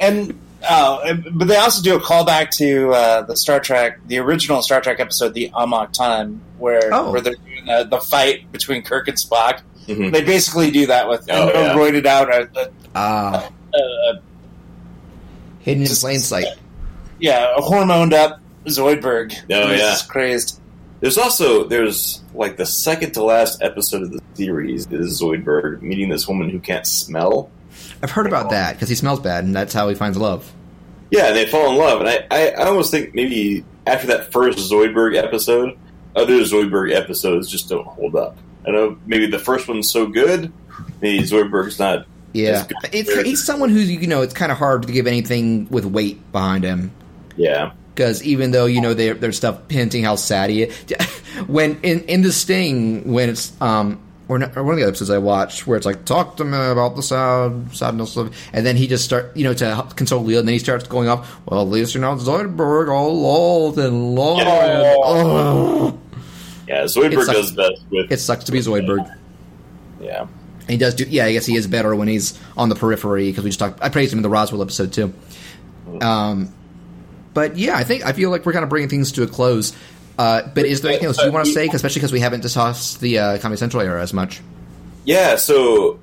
And Oh, and- but they also do a callback to uh, the Star Trek, the original Star Trek episode, "The Amok Time," where Oh. where they're doing uh, the fight between Kirk and Spock. Mhm. They basically do that with Oh, a yeah. roided out, uh, uh, Ah, uh, hidden in Just- plain sight. yeah, a hormoned up Zoidberg. Oh, yeah. just crazed. There's also there's like the second to last episode of the series is Zoidberg meeting this woman who can't smell. I've heard about that because he smells bad, and that's how he finds love. Yeah, and they fall in love, and I, I, I almost think maybe after that first Zoidberg episode, other Zoidberg episodes just don't hold up. I know maybe the first one's so good, maybe Zoidberg's not. Yeah, as good. it's he's someone who's you know it's kind of hard to give anything with weight behind him Yeah, because even though you know there there's stuff hinting how sad he is, when in in the Sting when it's um or, not, or one of the episodes I watched where it's like talk to me about the sad sadness of and then he just start you know to help console Leo and then he starts going off well at least you're not Zoidberg all old and long Yeah. oh yeah. Zoidberg does best with it sucks to be Zoidberg. yeah. He does do. Yeah, I guess he is better when he's on the periphery because we just talked. I praised him in the Roswell episode too. Um, but yeah, I think I feel like we're kind of bringing things to a close. Uh, but is there anything else you want to say? Especially because we haven't discussed the uh, Comedy Central era as much. Yeah, so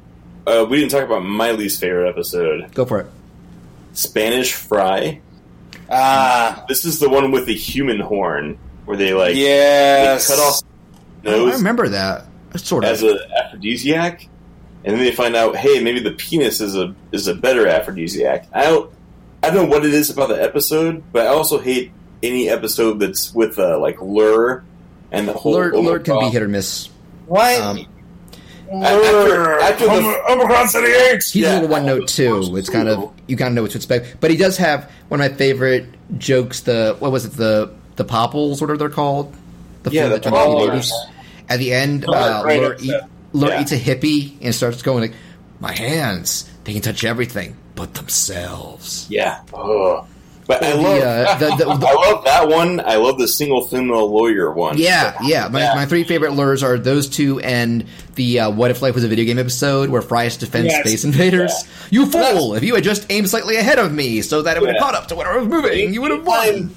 uh, we didn't talk about my least favorite episode, Go for it. Spanish Fry. Ah, This is the one with the human horn where they like yes. they cut off Oh, I remember that. Sort of as an aphrodisiac, and then they find out, hey, maybe the penis is a is a better aphrodisiac. I don't I don't know what it is about the episode, but I also hate any episode that's with uh, like Lrrr and the whole Lrrr, Lrrr can be hit or miss. Why? Um, after- after the- Om- Omicron Persei Eight. He's a little one note too. It's kind of you kind of know what to expect. But he does have one of my favorite jokes. The what was it? The the popplers, whatever they're called. The Yeah, the that popplers. At the end, Oh, uh, great Lrrr, episode. eat, Lrrr Yeah. eats a hippie and starts going like, "My hands, they can touch everything but themselves." Yeah. Ugh. But I love uh, the- the- the- I love that one. I love the single female lawyer one. Yeah, yeah. My, Yeah. my three favorite Lrrrs are those two and the uh, "What if life was a video game" episode where Fry has to Yes. space invaders. You fool! If you had just aimed slightly ahead of me, so that it would have Yeah. caught up to where I was moving, you would have won. Anytime,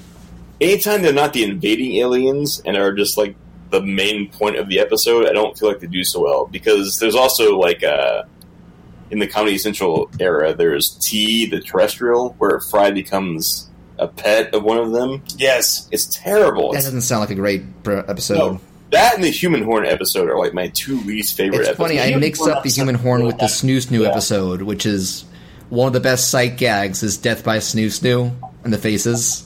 anytime they're not the invading aliens and are just like the main point of the episode, I don't feel like they do so well because there's also like uh in the Comedy Central era, there's T, the terrestrial, where Fry becomes a pet of one of them. Yes. It's terrible. That doesn't sound like a great episode. no, that and the Human Horn episode are like my two least favorite. It's episodes. funny. I Human mixed up the human horn with the is snoo snoo Yeah. episode, which is one of the best sight gags. Is death by snoo snoo and the faces.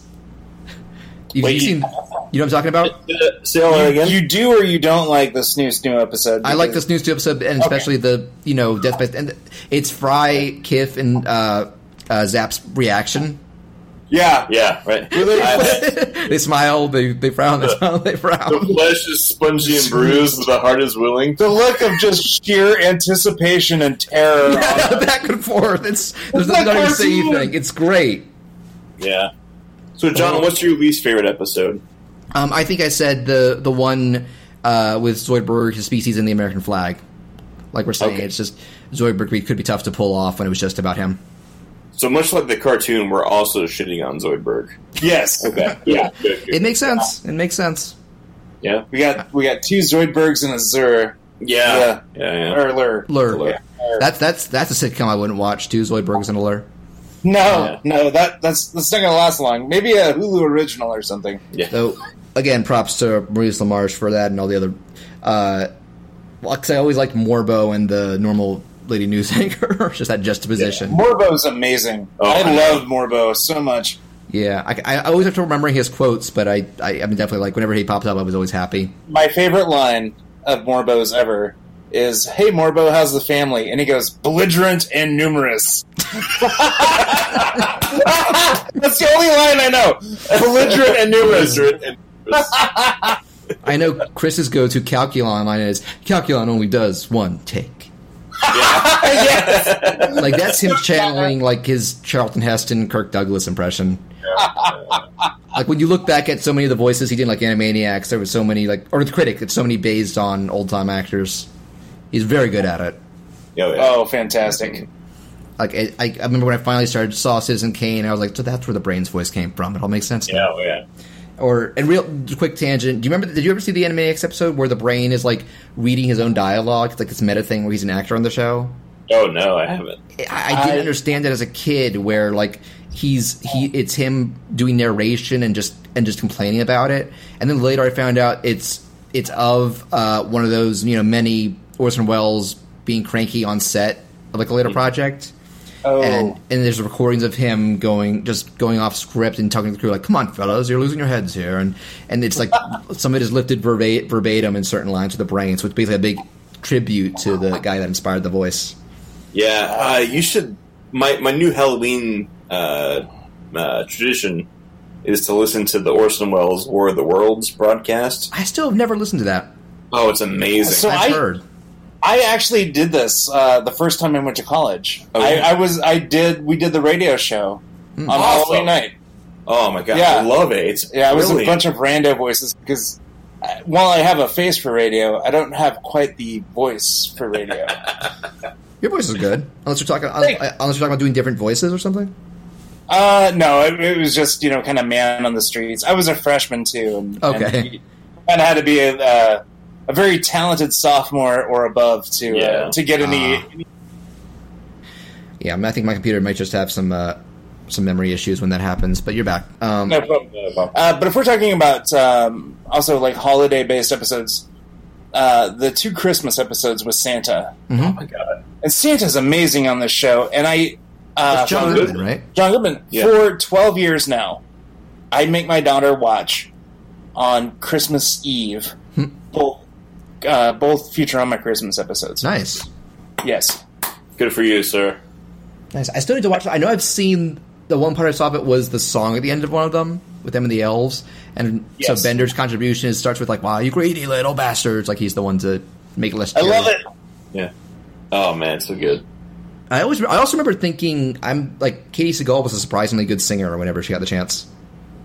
You've Wait, you you- seen? You know what I'm talking about? Uh, Say all that again. You do or you don't like the Snooze Snoo episode? I like the Snooze snoo snoo episode, and especially the you know death by and it's Fry, Kif, and uh, uh, Zapp's reaction. Yeah. yeah, right. I- they smile, they they frown, they smile, they frown. the flesh is spongy and bruised, but the heart is willing. The look of just sheer anticipation and terror. on- Back and forth. It's there's like nothing to say cartoon. anything. It's great. Yeah. So, John, what's your least favorite episode? Um, I think I said the the one uh, with Zoidberg, his species, and the American flag. Like we're saying, Okay. it's just Zoidberg could be tough to pull off when it was just about him. So much like the cartoon, we're also shitting on Zoidberg. yes. Okay. Yeah. Good, good. It makes sense. It makes sense. Yeah. We got we got two Zoidbergs and a Zur. Yeah. Yeah. yeah. Or Lrrr. Lrrr. Yeah. That's that's that's a sitcom I wouldn't watch. Two Zoidbergs and a Lrrr. No, Yeah. no, that that's that's not gonna last long. Maybe a Hulu original or something. Yeah. So again, props to Maurice LaMarche for that and all the other. Uh, well, 'cause I always liked Morbo and the normal lady news anchor, just that juxtaposition. Morbo's amazing. Oh, I I love Morbo so much. Yeah, I, I always have to remember his quotes, but I, I, I mean, definitely like whenever he pops up, I was always happy. My favorite line of Morbo's ever is, "Hey Morbo, how's the family?" And he goes, "Belligerent and numerous." That's the only line I know. Belligerent and numerous. I know Chris's go-to Calculon line is Calculon only does one take. yes. Like that's him channeling like his Charlton Heston, Kirk Douglas impression. Like when you look back at so many of the voices he did, like Animaniacs, there was so many like, or the critic, it's so many based on old time actors. He's very good at it. Yeah, yeah. Oh, fantastic. Like I, I I remember when I finally started saw Citizen Kane, I was like, so that's where the brain's voice came from. It all makes sense. Yeah, now. oh, yeah. Or and real quick tangent. Do you remember? Did you ever see the Animaniacs episode where the brain is like reading his own dialogue? It's like this meta thing where he's an actor on the show. Oh no, I haven't. I, I didn't I- understand it as a kid, where like he's he it's him doing narration and just and just complaining about it, and then later I found out it's it's of uh, one of those you know many Orson Welles being cranky on set of like a later project. Oh, And and there's recordings of him going just going off script and talking to the crew like, "Come on, fellas, you're losing your heads here." And and it's like some of it is lifted verba- verbatim in certain lines to the brain, so it's basically a big tribute to the guy that inspired the voice. Yeah, uh, you should. My my new Halloween uh, uh, tradition is to listen to the Orson Welles War of the Worlds broadcast. I still have never listened to that. Oh, it's amazing. So I've I- heard. I actually did this uh, the first time I went to college. Oh, I, yeah. I was I did we did the radio show on Awesome. Halloween night. oh my god, Yeah. I love it. It's Yeah, it was a bunch of rando voices because uh, while I have a face for radio, I don't have quite the voice for radio. Your voice is good, unless you're talking Thank- unless you're talking about doing different voices or something. uh, no, it, it was just you know kind of man on the streets. I was a freshman too, and, Okay. kind of had to be a, uh, a very talented sophomore or above to Yeah. uh, to get any. Ah. Yeah, I, mean, I think my computer might just have some uh, some memory issues when that happens. But you're back. Um, No problem. Uh, but if we're talking about um, also like holiday based episodes, uh, the two Christmas episodes with Santa, Oh my god. and Santa's amazing on this show, and I. Uh, John for- Goodman, right? John Goodman. Yeah. For 12 years now, I make my daughter watch on Christmas Eve both uh, both Futurama Christmas episodes. Nice, Yes. Good for you, sir. nice. I still need to watch. I know I've seen the one part I saw of it was the song at the end of one of them with them and the elves, and Yes. so Bender's contribution is, starts with like, "Wow, you greedy little bastards!" Like he's the one to make it less. I love it. Yeah. Oh man, so good. I always, I also remember thinking, I'm like Katey Sagal was a surprisingly good singer whenever she got the chance.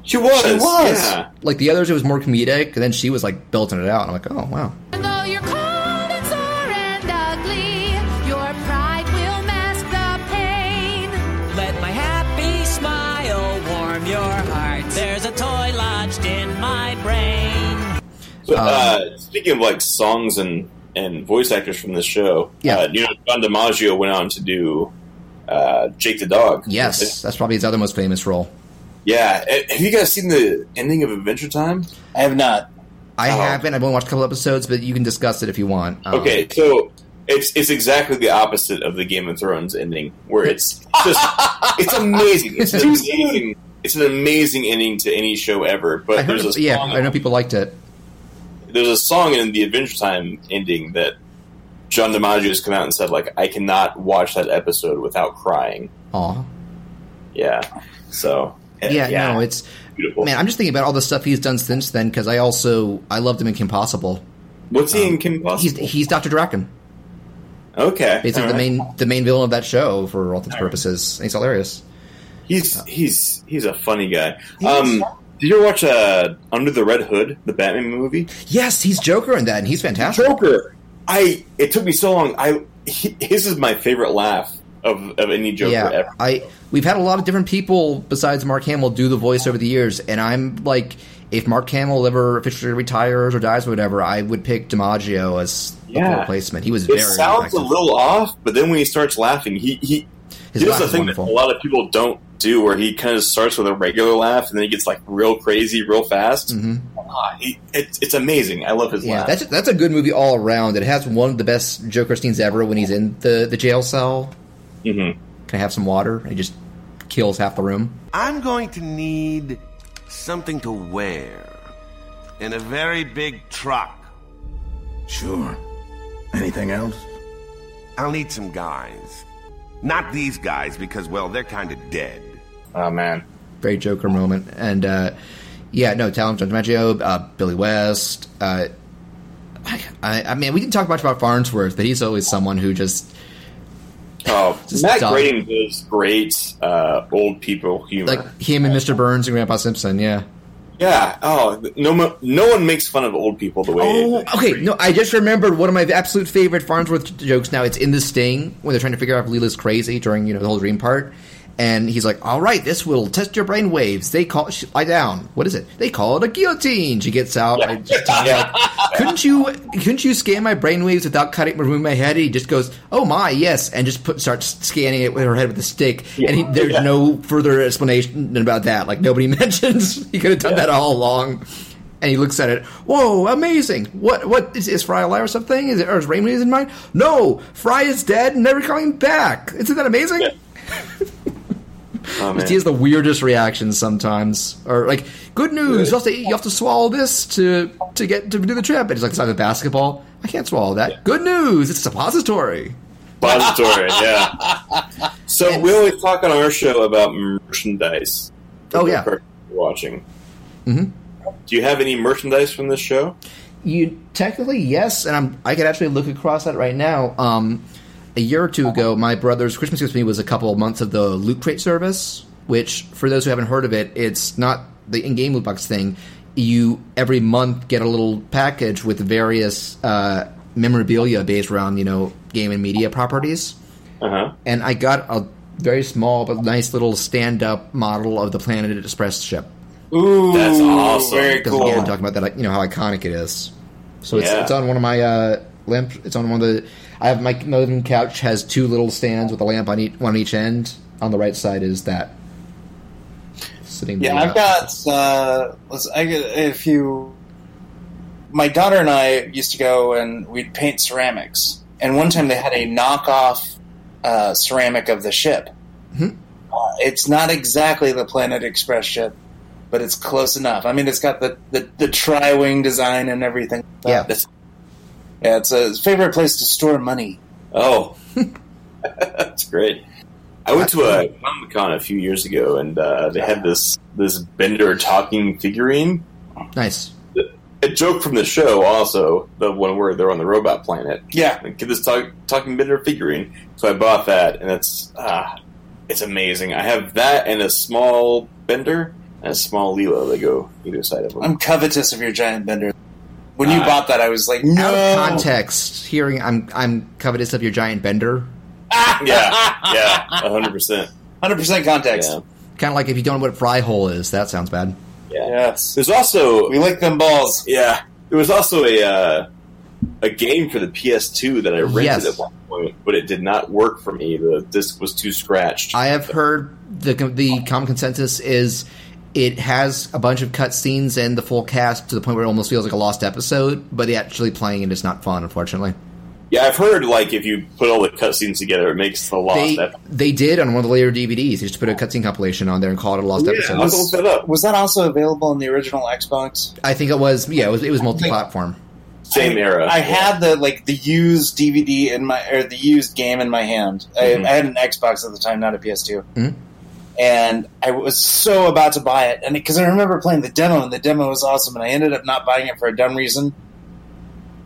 She was. She was. Yeah. Like the others, it was more comedic, and then she was like belting it out. I'm like, oh wow. Though you're cold and sore and ugly, your pride will mask the pain. Let my happy smile warm your heart. There's a toy lodged in my brain. But, uh, speaking of like songs and and voice actors from the show, Yeah. uh, you know, John DiMaggio went on to do uh, Jake the Dog. Yes, that's probably his other most famous role. Yeah. Uh, Have you guys seen the ending of Adventure Time? I have not. I Oh. haven't. I've only watched a couple episodes, but you can discuss it if you want. Um, Okay, so it's it's exactly the opposite of the Game of Thrones ending, where it's just it's amazing. It's an amazing. It's an amazing ending to any show ever. But I heard. there's a yeah, song, I know people liked it. there's a song in the Adventure Time ending that John DiMaggio has come out and said like I cannot watch that episode without crying. Aw. Yeah. So Yeah, no, it's beautiful. man. I'm just thinking about all the stuff he's done since then because I also I loved him in Kim Possible. What's he in Kim Possible? He's he's Doctor Drakken, okay, basically all the right. main the main villain of that show for all intents purposes. And he's hilarious. He's he's he's a funny guy. Um, did you ever watch uh, Under the Red Hood, the Batman movie? Yes, he's Joker in that, and he's fantastic. Joker. I. It took me so long. I. He, his is my favorite laugh of, of any Joker yeah, ever. I we've had a lot of different people besides Mark Hamill do the voice over the years, and I'm like, if Mark Hamill ever officially retires or dies or whatever, I would pick DiMaggio as the replacement. He was It very sounds effective. a little off, but then when he starts laughing, he he, His he does laugh the thing wonderful. that a lot of people don't do, where he kind of starts with a regular laugh and then he gets like real crazy, real fast. Mhm. Ah, he, it, it's amazing. I love his Yeah, laugh. that's that's a good movie all around. It has one of the best Joker scenes ever when he's in the, the jail cell. Mhm. Can I have some water? And he just kills half the room. I'm going to need something to wear in a very big truck. Sure. Anything else? I'll need some guys. Not these guys, because, well, they're kind of dead. Oh man, Very Joker moment. And uh, yeah, no, Talent John DiMaggio, uh, Billy West. Uh, I, I mean, we didn't talk much about Farnsworth, but he's always someone who just oh Matt dumb. Groening does great uh, old people humor. like him and Mr. Burns and Grandpa Simpson. Yeah, Yeah. Oh, no, no one makes fun of old people the way. Oh, okay. No, I just remembered one of my absolute favorite Farnsworth jokes. Now it's in the Sting when they're trying to figure out if Leela's crazy during you know the whole dream part, and he's like, "All right, this will test your brain waves." They call she, lie down. What is it? They call it a guillotine. She gets out. and just like, couldn't you couldn't you scan my brain waves without cutting removing my head? He just goes, "Oh my, yes," and just put starts scanning it with her head with a stick. and he, there's Yeah. no further explanation about that. Like nobody mentions he could have done that all along. And he looks at it. Whoa, amazing! What? What is, is Fry alive or something? Is it or is Raymond in mind? No, Fry is dead and never coming back. Isn't that amazing? Oh, he has the weirdest reactions sometimes, or like, good news! You have, to, you have to swallow this to to get to do the trip. And he's like, it's like a basketball. I can't swallow that. Good news! It's a suppository. Repository, yeah. So we always talk on our show about merchandise. Oh, yeah. Watching. Mhm. Do you have any merchandise from this show? You technically yes, and I'm I could actually look across that right now. Um, a year or two ago, my brother's Christmas gift to me was a couple of months of the Loot Crate service. Which, for those who haven't heard of it, it's not the in-game loot box thing. You every month get a little package with various uh, memorabilia based around you know game and media properties. Uh huh. And I got a very small but nice little stand-up model of the Planet Express ship. Ooh, That's awesome. Very Because cool. again, talking about that, you know how iconic it is. So it's, Yeah. it's on one of my uh, lamp. It's on one of the. I have my modern couch has two little stands with a lamp on each one on each end. On the right side is that sitting. Yeah. I've got. Uh, let's, I get if you. My daughter and I used to go and we'd paint ceramics, and one time they had a knockoff uh, ceramic of the ship. Mhm. Uh, it's not exactly the Planet Express ship, but it's close enough. I mean, it's got the the, the tri wing design and everything. Yeah. That's, yeah, it's a favorite place to store money. oh, that's great. I went to a Comic Con a few years ago, and uh, they had this this Bender talking figurine. nice. A joke from the show, also the one where they're on the robot planet. Yeah, Like, Get this talk, talking Bender figurine. So I bought that, and it's ah, it's amazing. I have that and a small Bender and a small Leela. They go either side of them. I'm covetous of your giant bender. When you Ah. bought that, I was like, no. Out of context, hearing I'm I'm covetous of your giant bender. yeah, yeah, hundred percent. Hundred percent context. Yeah, Kind of like if you don't know what fry hole is. That sounds bad. yeah. Yes, There's also we like them balls. yeah. There was also a uh, a game for the PS2 that I rented Yes. at one point, but it did not work for me. The disc was too scratched. I have heard the the common consensus is it has a bunch of cutscenes and the full cast to the point where it almost feels like a lost episode, but the actually playing it is not fun, unfortunately. yeah, I've heard like if you put all the cutscenes together, it makes the lost. They episode. they did on one of the later DVDs. They just put a cutscene compilation on there and called it a lost Yeah, episode. I'll have to look that up. Was that also available in the original Xbox? I think it was yeah, it was it was multi platform. Same era. I had the like the used DVD in my or the used game in my hand. Mhm. I, I had an Xbox at the time, not a PS2. Mhm. And I was so about to buy it, and because I remember playing the demo, and the demo was awesome, and I ended up not buying it for a dumb reason,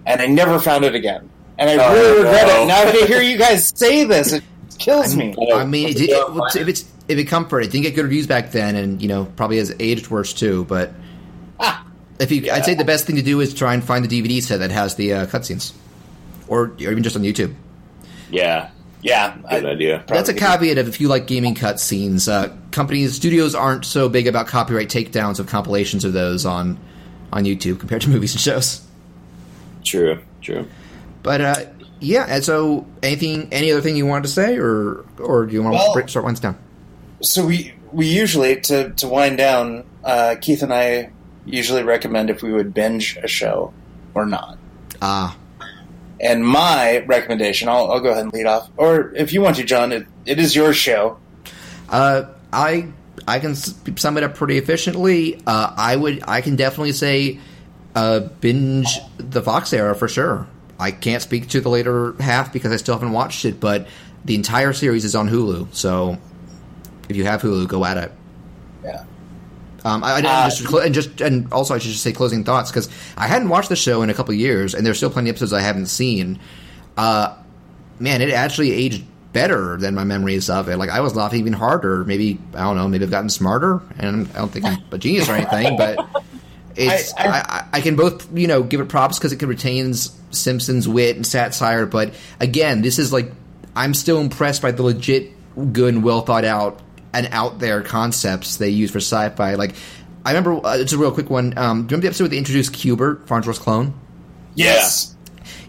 and I never found it again. And I Oh, really regret no. it. Now that I hear you guys say this, it kills me. Oh, I mean, it, it, it, if it's if it comfort, it didn't get good reviews back then, and you know probably has aged worse too. But if you, I'd say the best thing to do is try and find the DVD set that has the uh, cutscenes, or, or even just on YouTube. yeah, Yeah, good I, idea. That's a caveat of if you like gaming cutscenes. Uh, companies, studios aren't so big about copyright takedowns of compilations of those on on YouTube compared to movies and shows. True, true. But uh, yeah, and so anything, any other thing you wanted to say, or or do you want Well- to start ones down? so we we usually to to wind down. Uh, Keith and I usually recommend if we would binge a show or not. Ah, And my recommendation, I'll, I'll go ahead and lead off. Or if you want to, John, it, it is your show. Uh, I I can sum it up pretty efficiently. Uh, I would I can definitely say uh, binge the Fox era for sure. I can't speak to the later half because I still haven't watched it, but the entire series is on Hulu. So if you have Hulu, go at it. Yeah. Um, I, I didn't Uh, just cl- and just and also I should just say closing thoughts because I hadn't watched the show in a couple of years, and there's still plenty of episodes I haven't seen. Uh, man, it actually aged better than my memories of it. Like I was laughing even harder. Maybe I don't know. Maybe I've gotten smarter, and I don't think I'm a genius or anything, but it's I, I, I, can both you know give it props because it retains Simpsons wit and satire, but again, this is like I'm still impressed by the legit, good and well thought out and out there concepts they use for sci-fi. Like I remember, uh, it's a real quick one. Um, do you remember the episode where they introduced Cubert, Farnsworth's clone? Yes.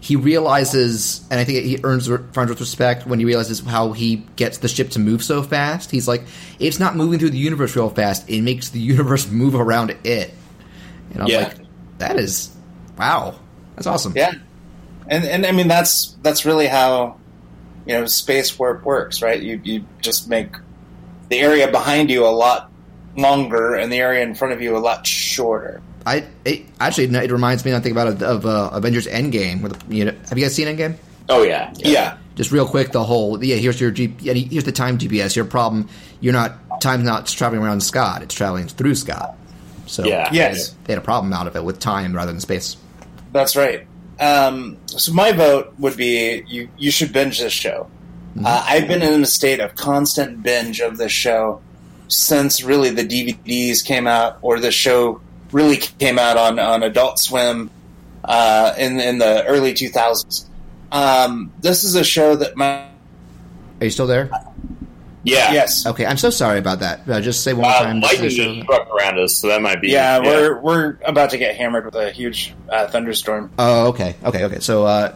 He realizes, and I think he earns Farnsworth's respect when he realizes how he gets the ship to move so fast. He's like, it's not moving through the universe real fast; it makes the universe move around it. And I'm Yeah. like, that is wow, that's awesome. Yeah, and and I mean that's that's really how you know space warp works, right? You you just make the area behind you a lot longer and the area in front of you a lot shorter. I it, actually it reminds me. I think about it, of uh, Avengers Endgame. Where the, you know, have you guys seen Endgame? Oh yeah, yeah. yeah. Just real quick, the whole yeah. Here's your G, here's the time GPS. Your problem, you're not time's not traveling around Scott. It's traveling through Scott. So Yeah. Yes. they had a problem out of it with time rather than space. That's right. Um, so my vote would be you. You should binge this show. Uh, I've been in a state of constant binge of this show since really the DVDs came out, or the show really came out on on Adult Swim uh, in in the early 2000s. Um, this is a show that my Are you still there? yeah. yes Okay, I'm so sorry about that. Uh, just say one more Uh, time. This is a lightning just struck around us, so that might be. yeah, we're we're about to get hammered with a huge uh, thunderstorm. Oh, okay, okay, okay. So uh,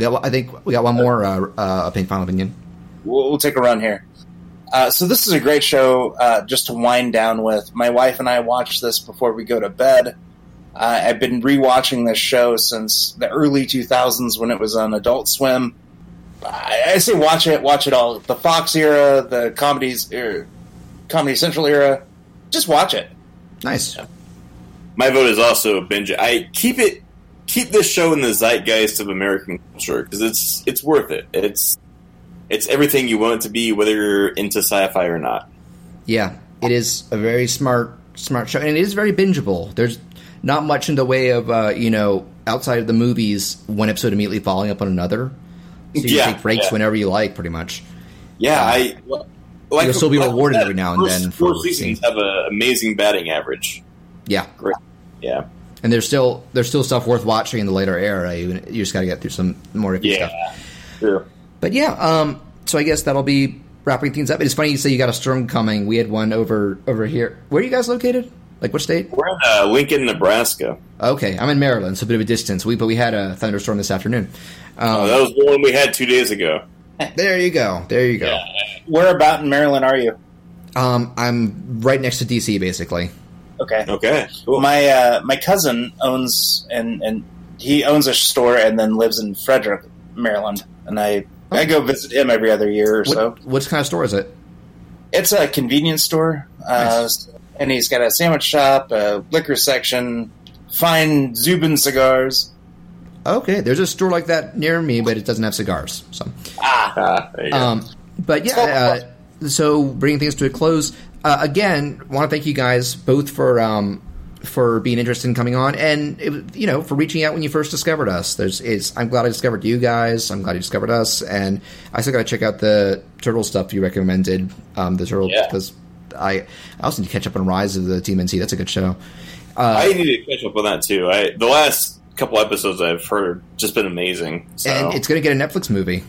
we got. I think we got one more uh, uh, opinion, final opinion. we'll, we'll take a run here. Uh, so this is a great show uh, just to wind down with. My wife and I watch this before we go to bed. Uh, I've been rewatching this show since the early 2000s when it was on Adult Swim. I, I say watch it, watch it all. The Fox era, the comedies, er, Comedy Central era. Just watch it. Nice. My vote is also binge. I keep it, keep this show in the zeitgeist of American culture because it's it's worth it. It's it's everything you want it to be, whether you're into sci-fi or not. Yeah, it is a very smart, smart show, and it is very bingeable. There's not much in the way of uh, you know outside of the movies, one episode immediately following up on another. So you Yeah, take breaks yeah. whenever you like, pretty much. Yeah, I like You'll still be rewarded every now and first then Four for seasons have an amazing batting average. Yeah, Great. Yeah, and there's still there's still stuff worth watching in the later era. You, you just got to get through some more iffy yeah, stuff. True. But yeah, um, so I guess that'll be wrapping things up. It's funny you say you got a storm coming. We had one over over here. Where are you guys located? Like what state? We're in uh, Lincoln, Nebraska. Okay, I'm in Maryland, so a bit of a distance. We but we had a thunderstorm this afternoon. Um, Oh, that was the one we had two days ago. there you go. There you go. Where about in Maryland are you? Um, I'm right next to DC, basically. Okay. Okay, cool. My uh, my cousin owns and and he owns a store and then lives in Frederick, Maryland, and I I go visit him every other year or What, so. what kind of store is it? It's a convenience store, uh, and he's got a sandwich shop, a liquor section, fine Zubin cigars. Okay, there's a store like that near me, but it doesn't have cigars. So, Ah, there you go. um, but yeah. Uh, so bringing things to a close uh, again. Want to thank you guys both for um, for being interested in coming on, and it, you know for reaching out when you first discovered us. There's, it's, I'm glad I discovered you guys. I'm glad you discovered us, and I still got to check out the turtle stuff you recommended. Um, the turtle Yeah. because I I also need to catch up on Rise of the TMNT. That's a good show. I need to catch up on that too. I the last couple episodes I've heard just been amazing. So and it's going to get a Netflix movie.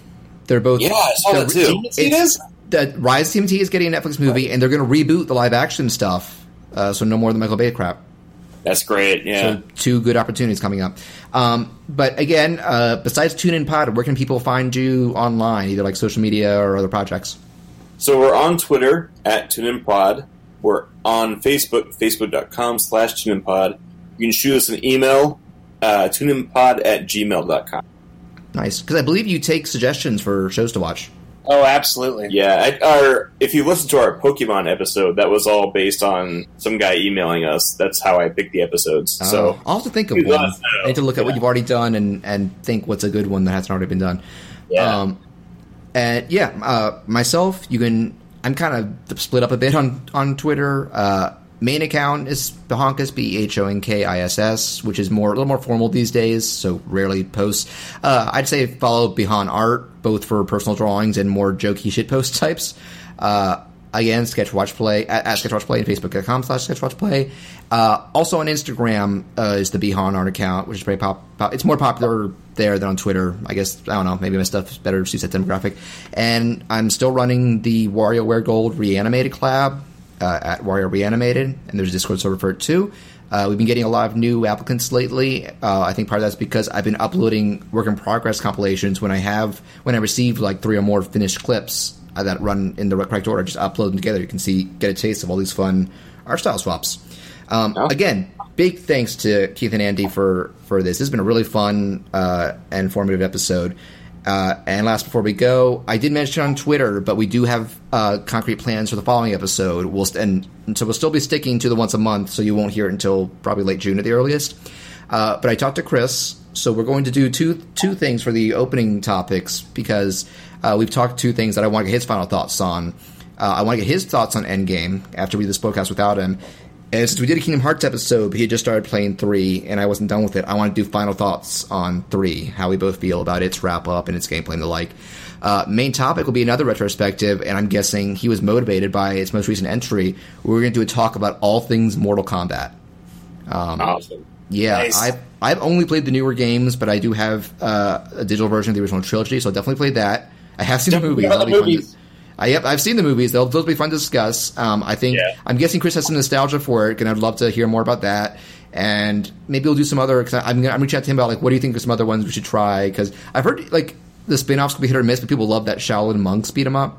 They're both. Yeah, I saw that too. It's, the Rise of TMT is getting a Netflix movie, and they're going to reboot the live action stuff. Uh, so no more of the Michael Bay crap. that's great. Yeah. So two good opportunities coming up. Um, but again, uh, besides TuneIn Pod, where can people find you online, either like social media or other projects? So we're on Twitter at TuneInPod. We're on Facebook, facebook.com slash TuneInPod. You can shoot us an email, uh, tuneinpod at gmail.com. Nice, because I believe you take suggestions for shows to watch. Oh, absolutely. Yeah, I, our, if you listen to our Pokemon episode, that was all based on some guy emailing us. That's how I picked the episodes. so Uh, I'll have to think of one. us know. I need to look at what you've already done and, and think what's a good one that hasn't already been done. Yeah. Um, and yeah, uh, myself, you can. I'm kind of split up a bit on on Twitter. Uh, main account is Behonkiss, B H O N K I S S, which is more a little more formal these days, so rarely posts. Uh, I'd say follow Behon Art, both for personal drawings and more jokey shit post types. Uh, again, Sketch Watch Play at, at Sketch Watch Play and Facebook.com slash Sketch Watch Play. Uh, also on Instagram uh, is the Behon Art account, which is pretty pop, pop. It's more popular there than on Twitter. I guess I don't know. Maybe my stuff is better suits that demographic. And I'm still running the WarioWare Gold Reanimated collab uh, at Wario Reanimated, and there's a Discord server for it too. Uh, we've been getting a lot of new applicants lately. Uh, I think part of that's because I've been uploading work in progress compilations when I have when I receive like three or more finished clips uh, that run in the correct order. I just upload them together. You can see get a taste of all these fun art style swaps. Um, Again, big thanks to Keith and Andy for for this. This has been a really fun uh, and informative episode. Uh, and last, before we go, I did mention on Twitter, but we do have uh, concrete plans for the following episode. We'll st- and, and so we'll still be sticking to the once a month, so you won't hear it until probably late June at the earliest. Uh, but I talked to Chris, so we're going to do two two things for the opening topics because uh, we've talked two things that I want to get his final thoughts on. Uh, I want to get his thoughts on Endgame after we did this podcast without him. And since we did a Kingdom Hearts episode, he had just started playing three, and I wasn't done with it. I want to do final thoughts on three, how we both feel about its wrap up and its gameplay and the like. Uh, main topic will be another retrospective, and I'm guessing he was motivated by its most recent entry. We're going to do a talk about all things Mortal Kombat. Um, Awesome. yeah, Nice. I've I've only played the newer games, but I do have uh, a digital version of the original trilogy, so I'll definitely play that. I have seen the movies. the That'll fun to- movies. I, yep, I've seen the movies. They'll, those will be fun to discuss. Um, I think I'm guessing Chris has some nostalgia for it, and I'd love to hear more about that. And maybe we'll do some other. Cause I'm gonna, I'm reaching out to him about like what do you think are some other ones we should try? Because I've heard like the spin-offs could be hit or miss, but people love that Shaolin monks beat 'em up.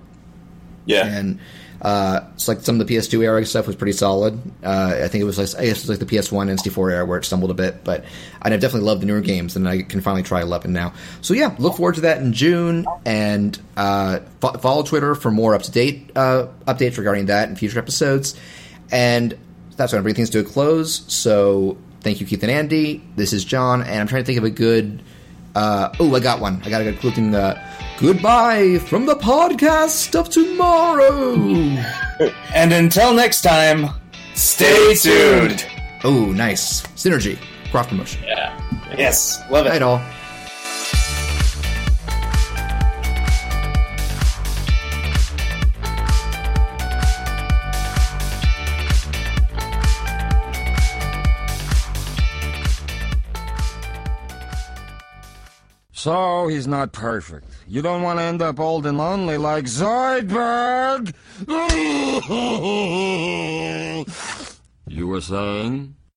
Yeah, and uh, it's like some of the PS2 era stuff was pretty solid. Uh, I think it was like I guess it was like the PS1 and N64 era where it stumbled a bit, but I definitely love the newer games, and I can finally try 11 now. So yeah, look forward to that in June, and uh, fo- follow Twitter for more up to date uh, updates regarding that and future episodes. And that's bring things to a close. So thank you, Keith and Andy. This is John, and I'm trying to think of a good. Uh, oh, I got one. I got a good cool thing. Goodbye from the podcast of tomorrow. and until next time, stay tuned. Oh, nice synergy. Cross promotion. Yeah. Yes. Love it. Night all. So he's not perfect. You don't want to end up old and lonely like Zoidberg. you were saying?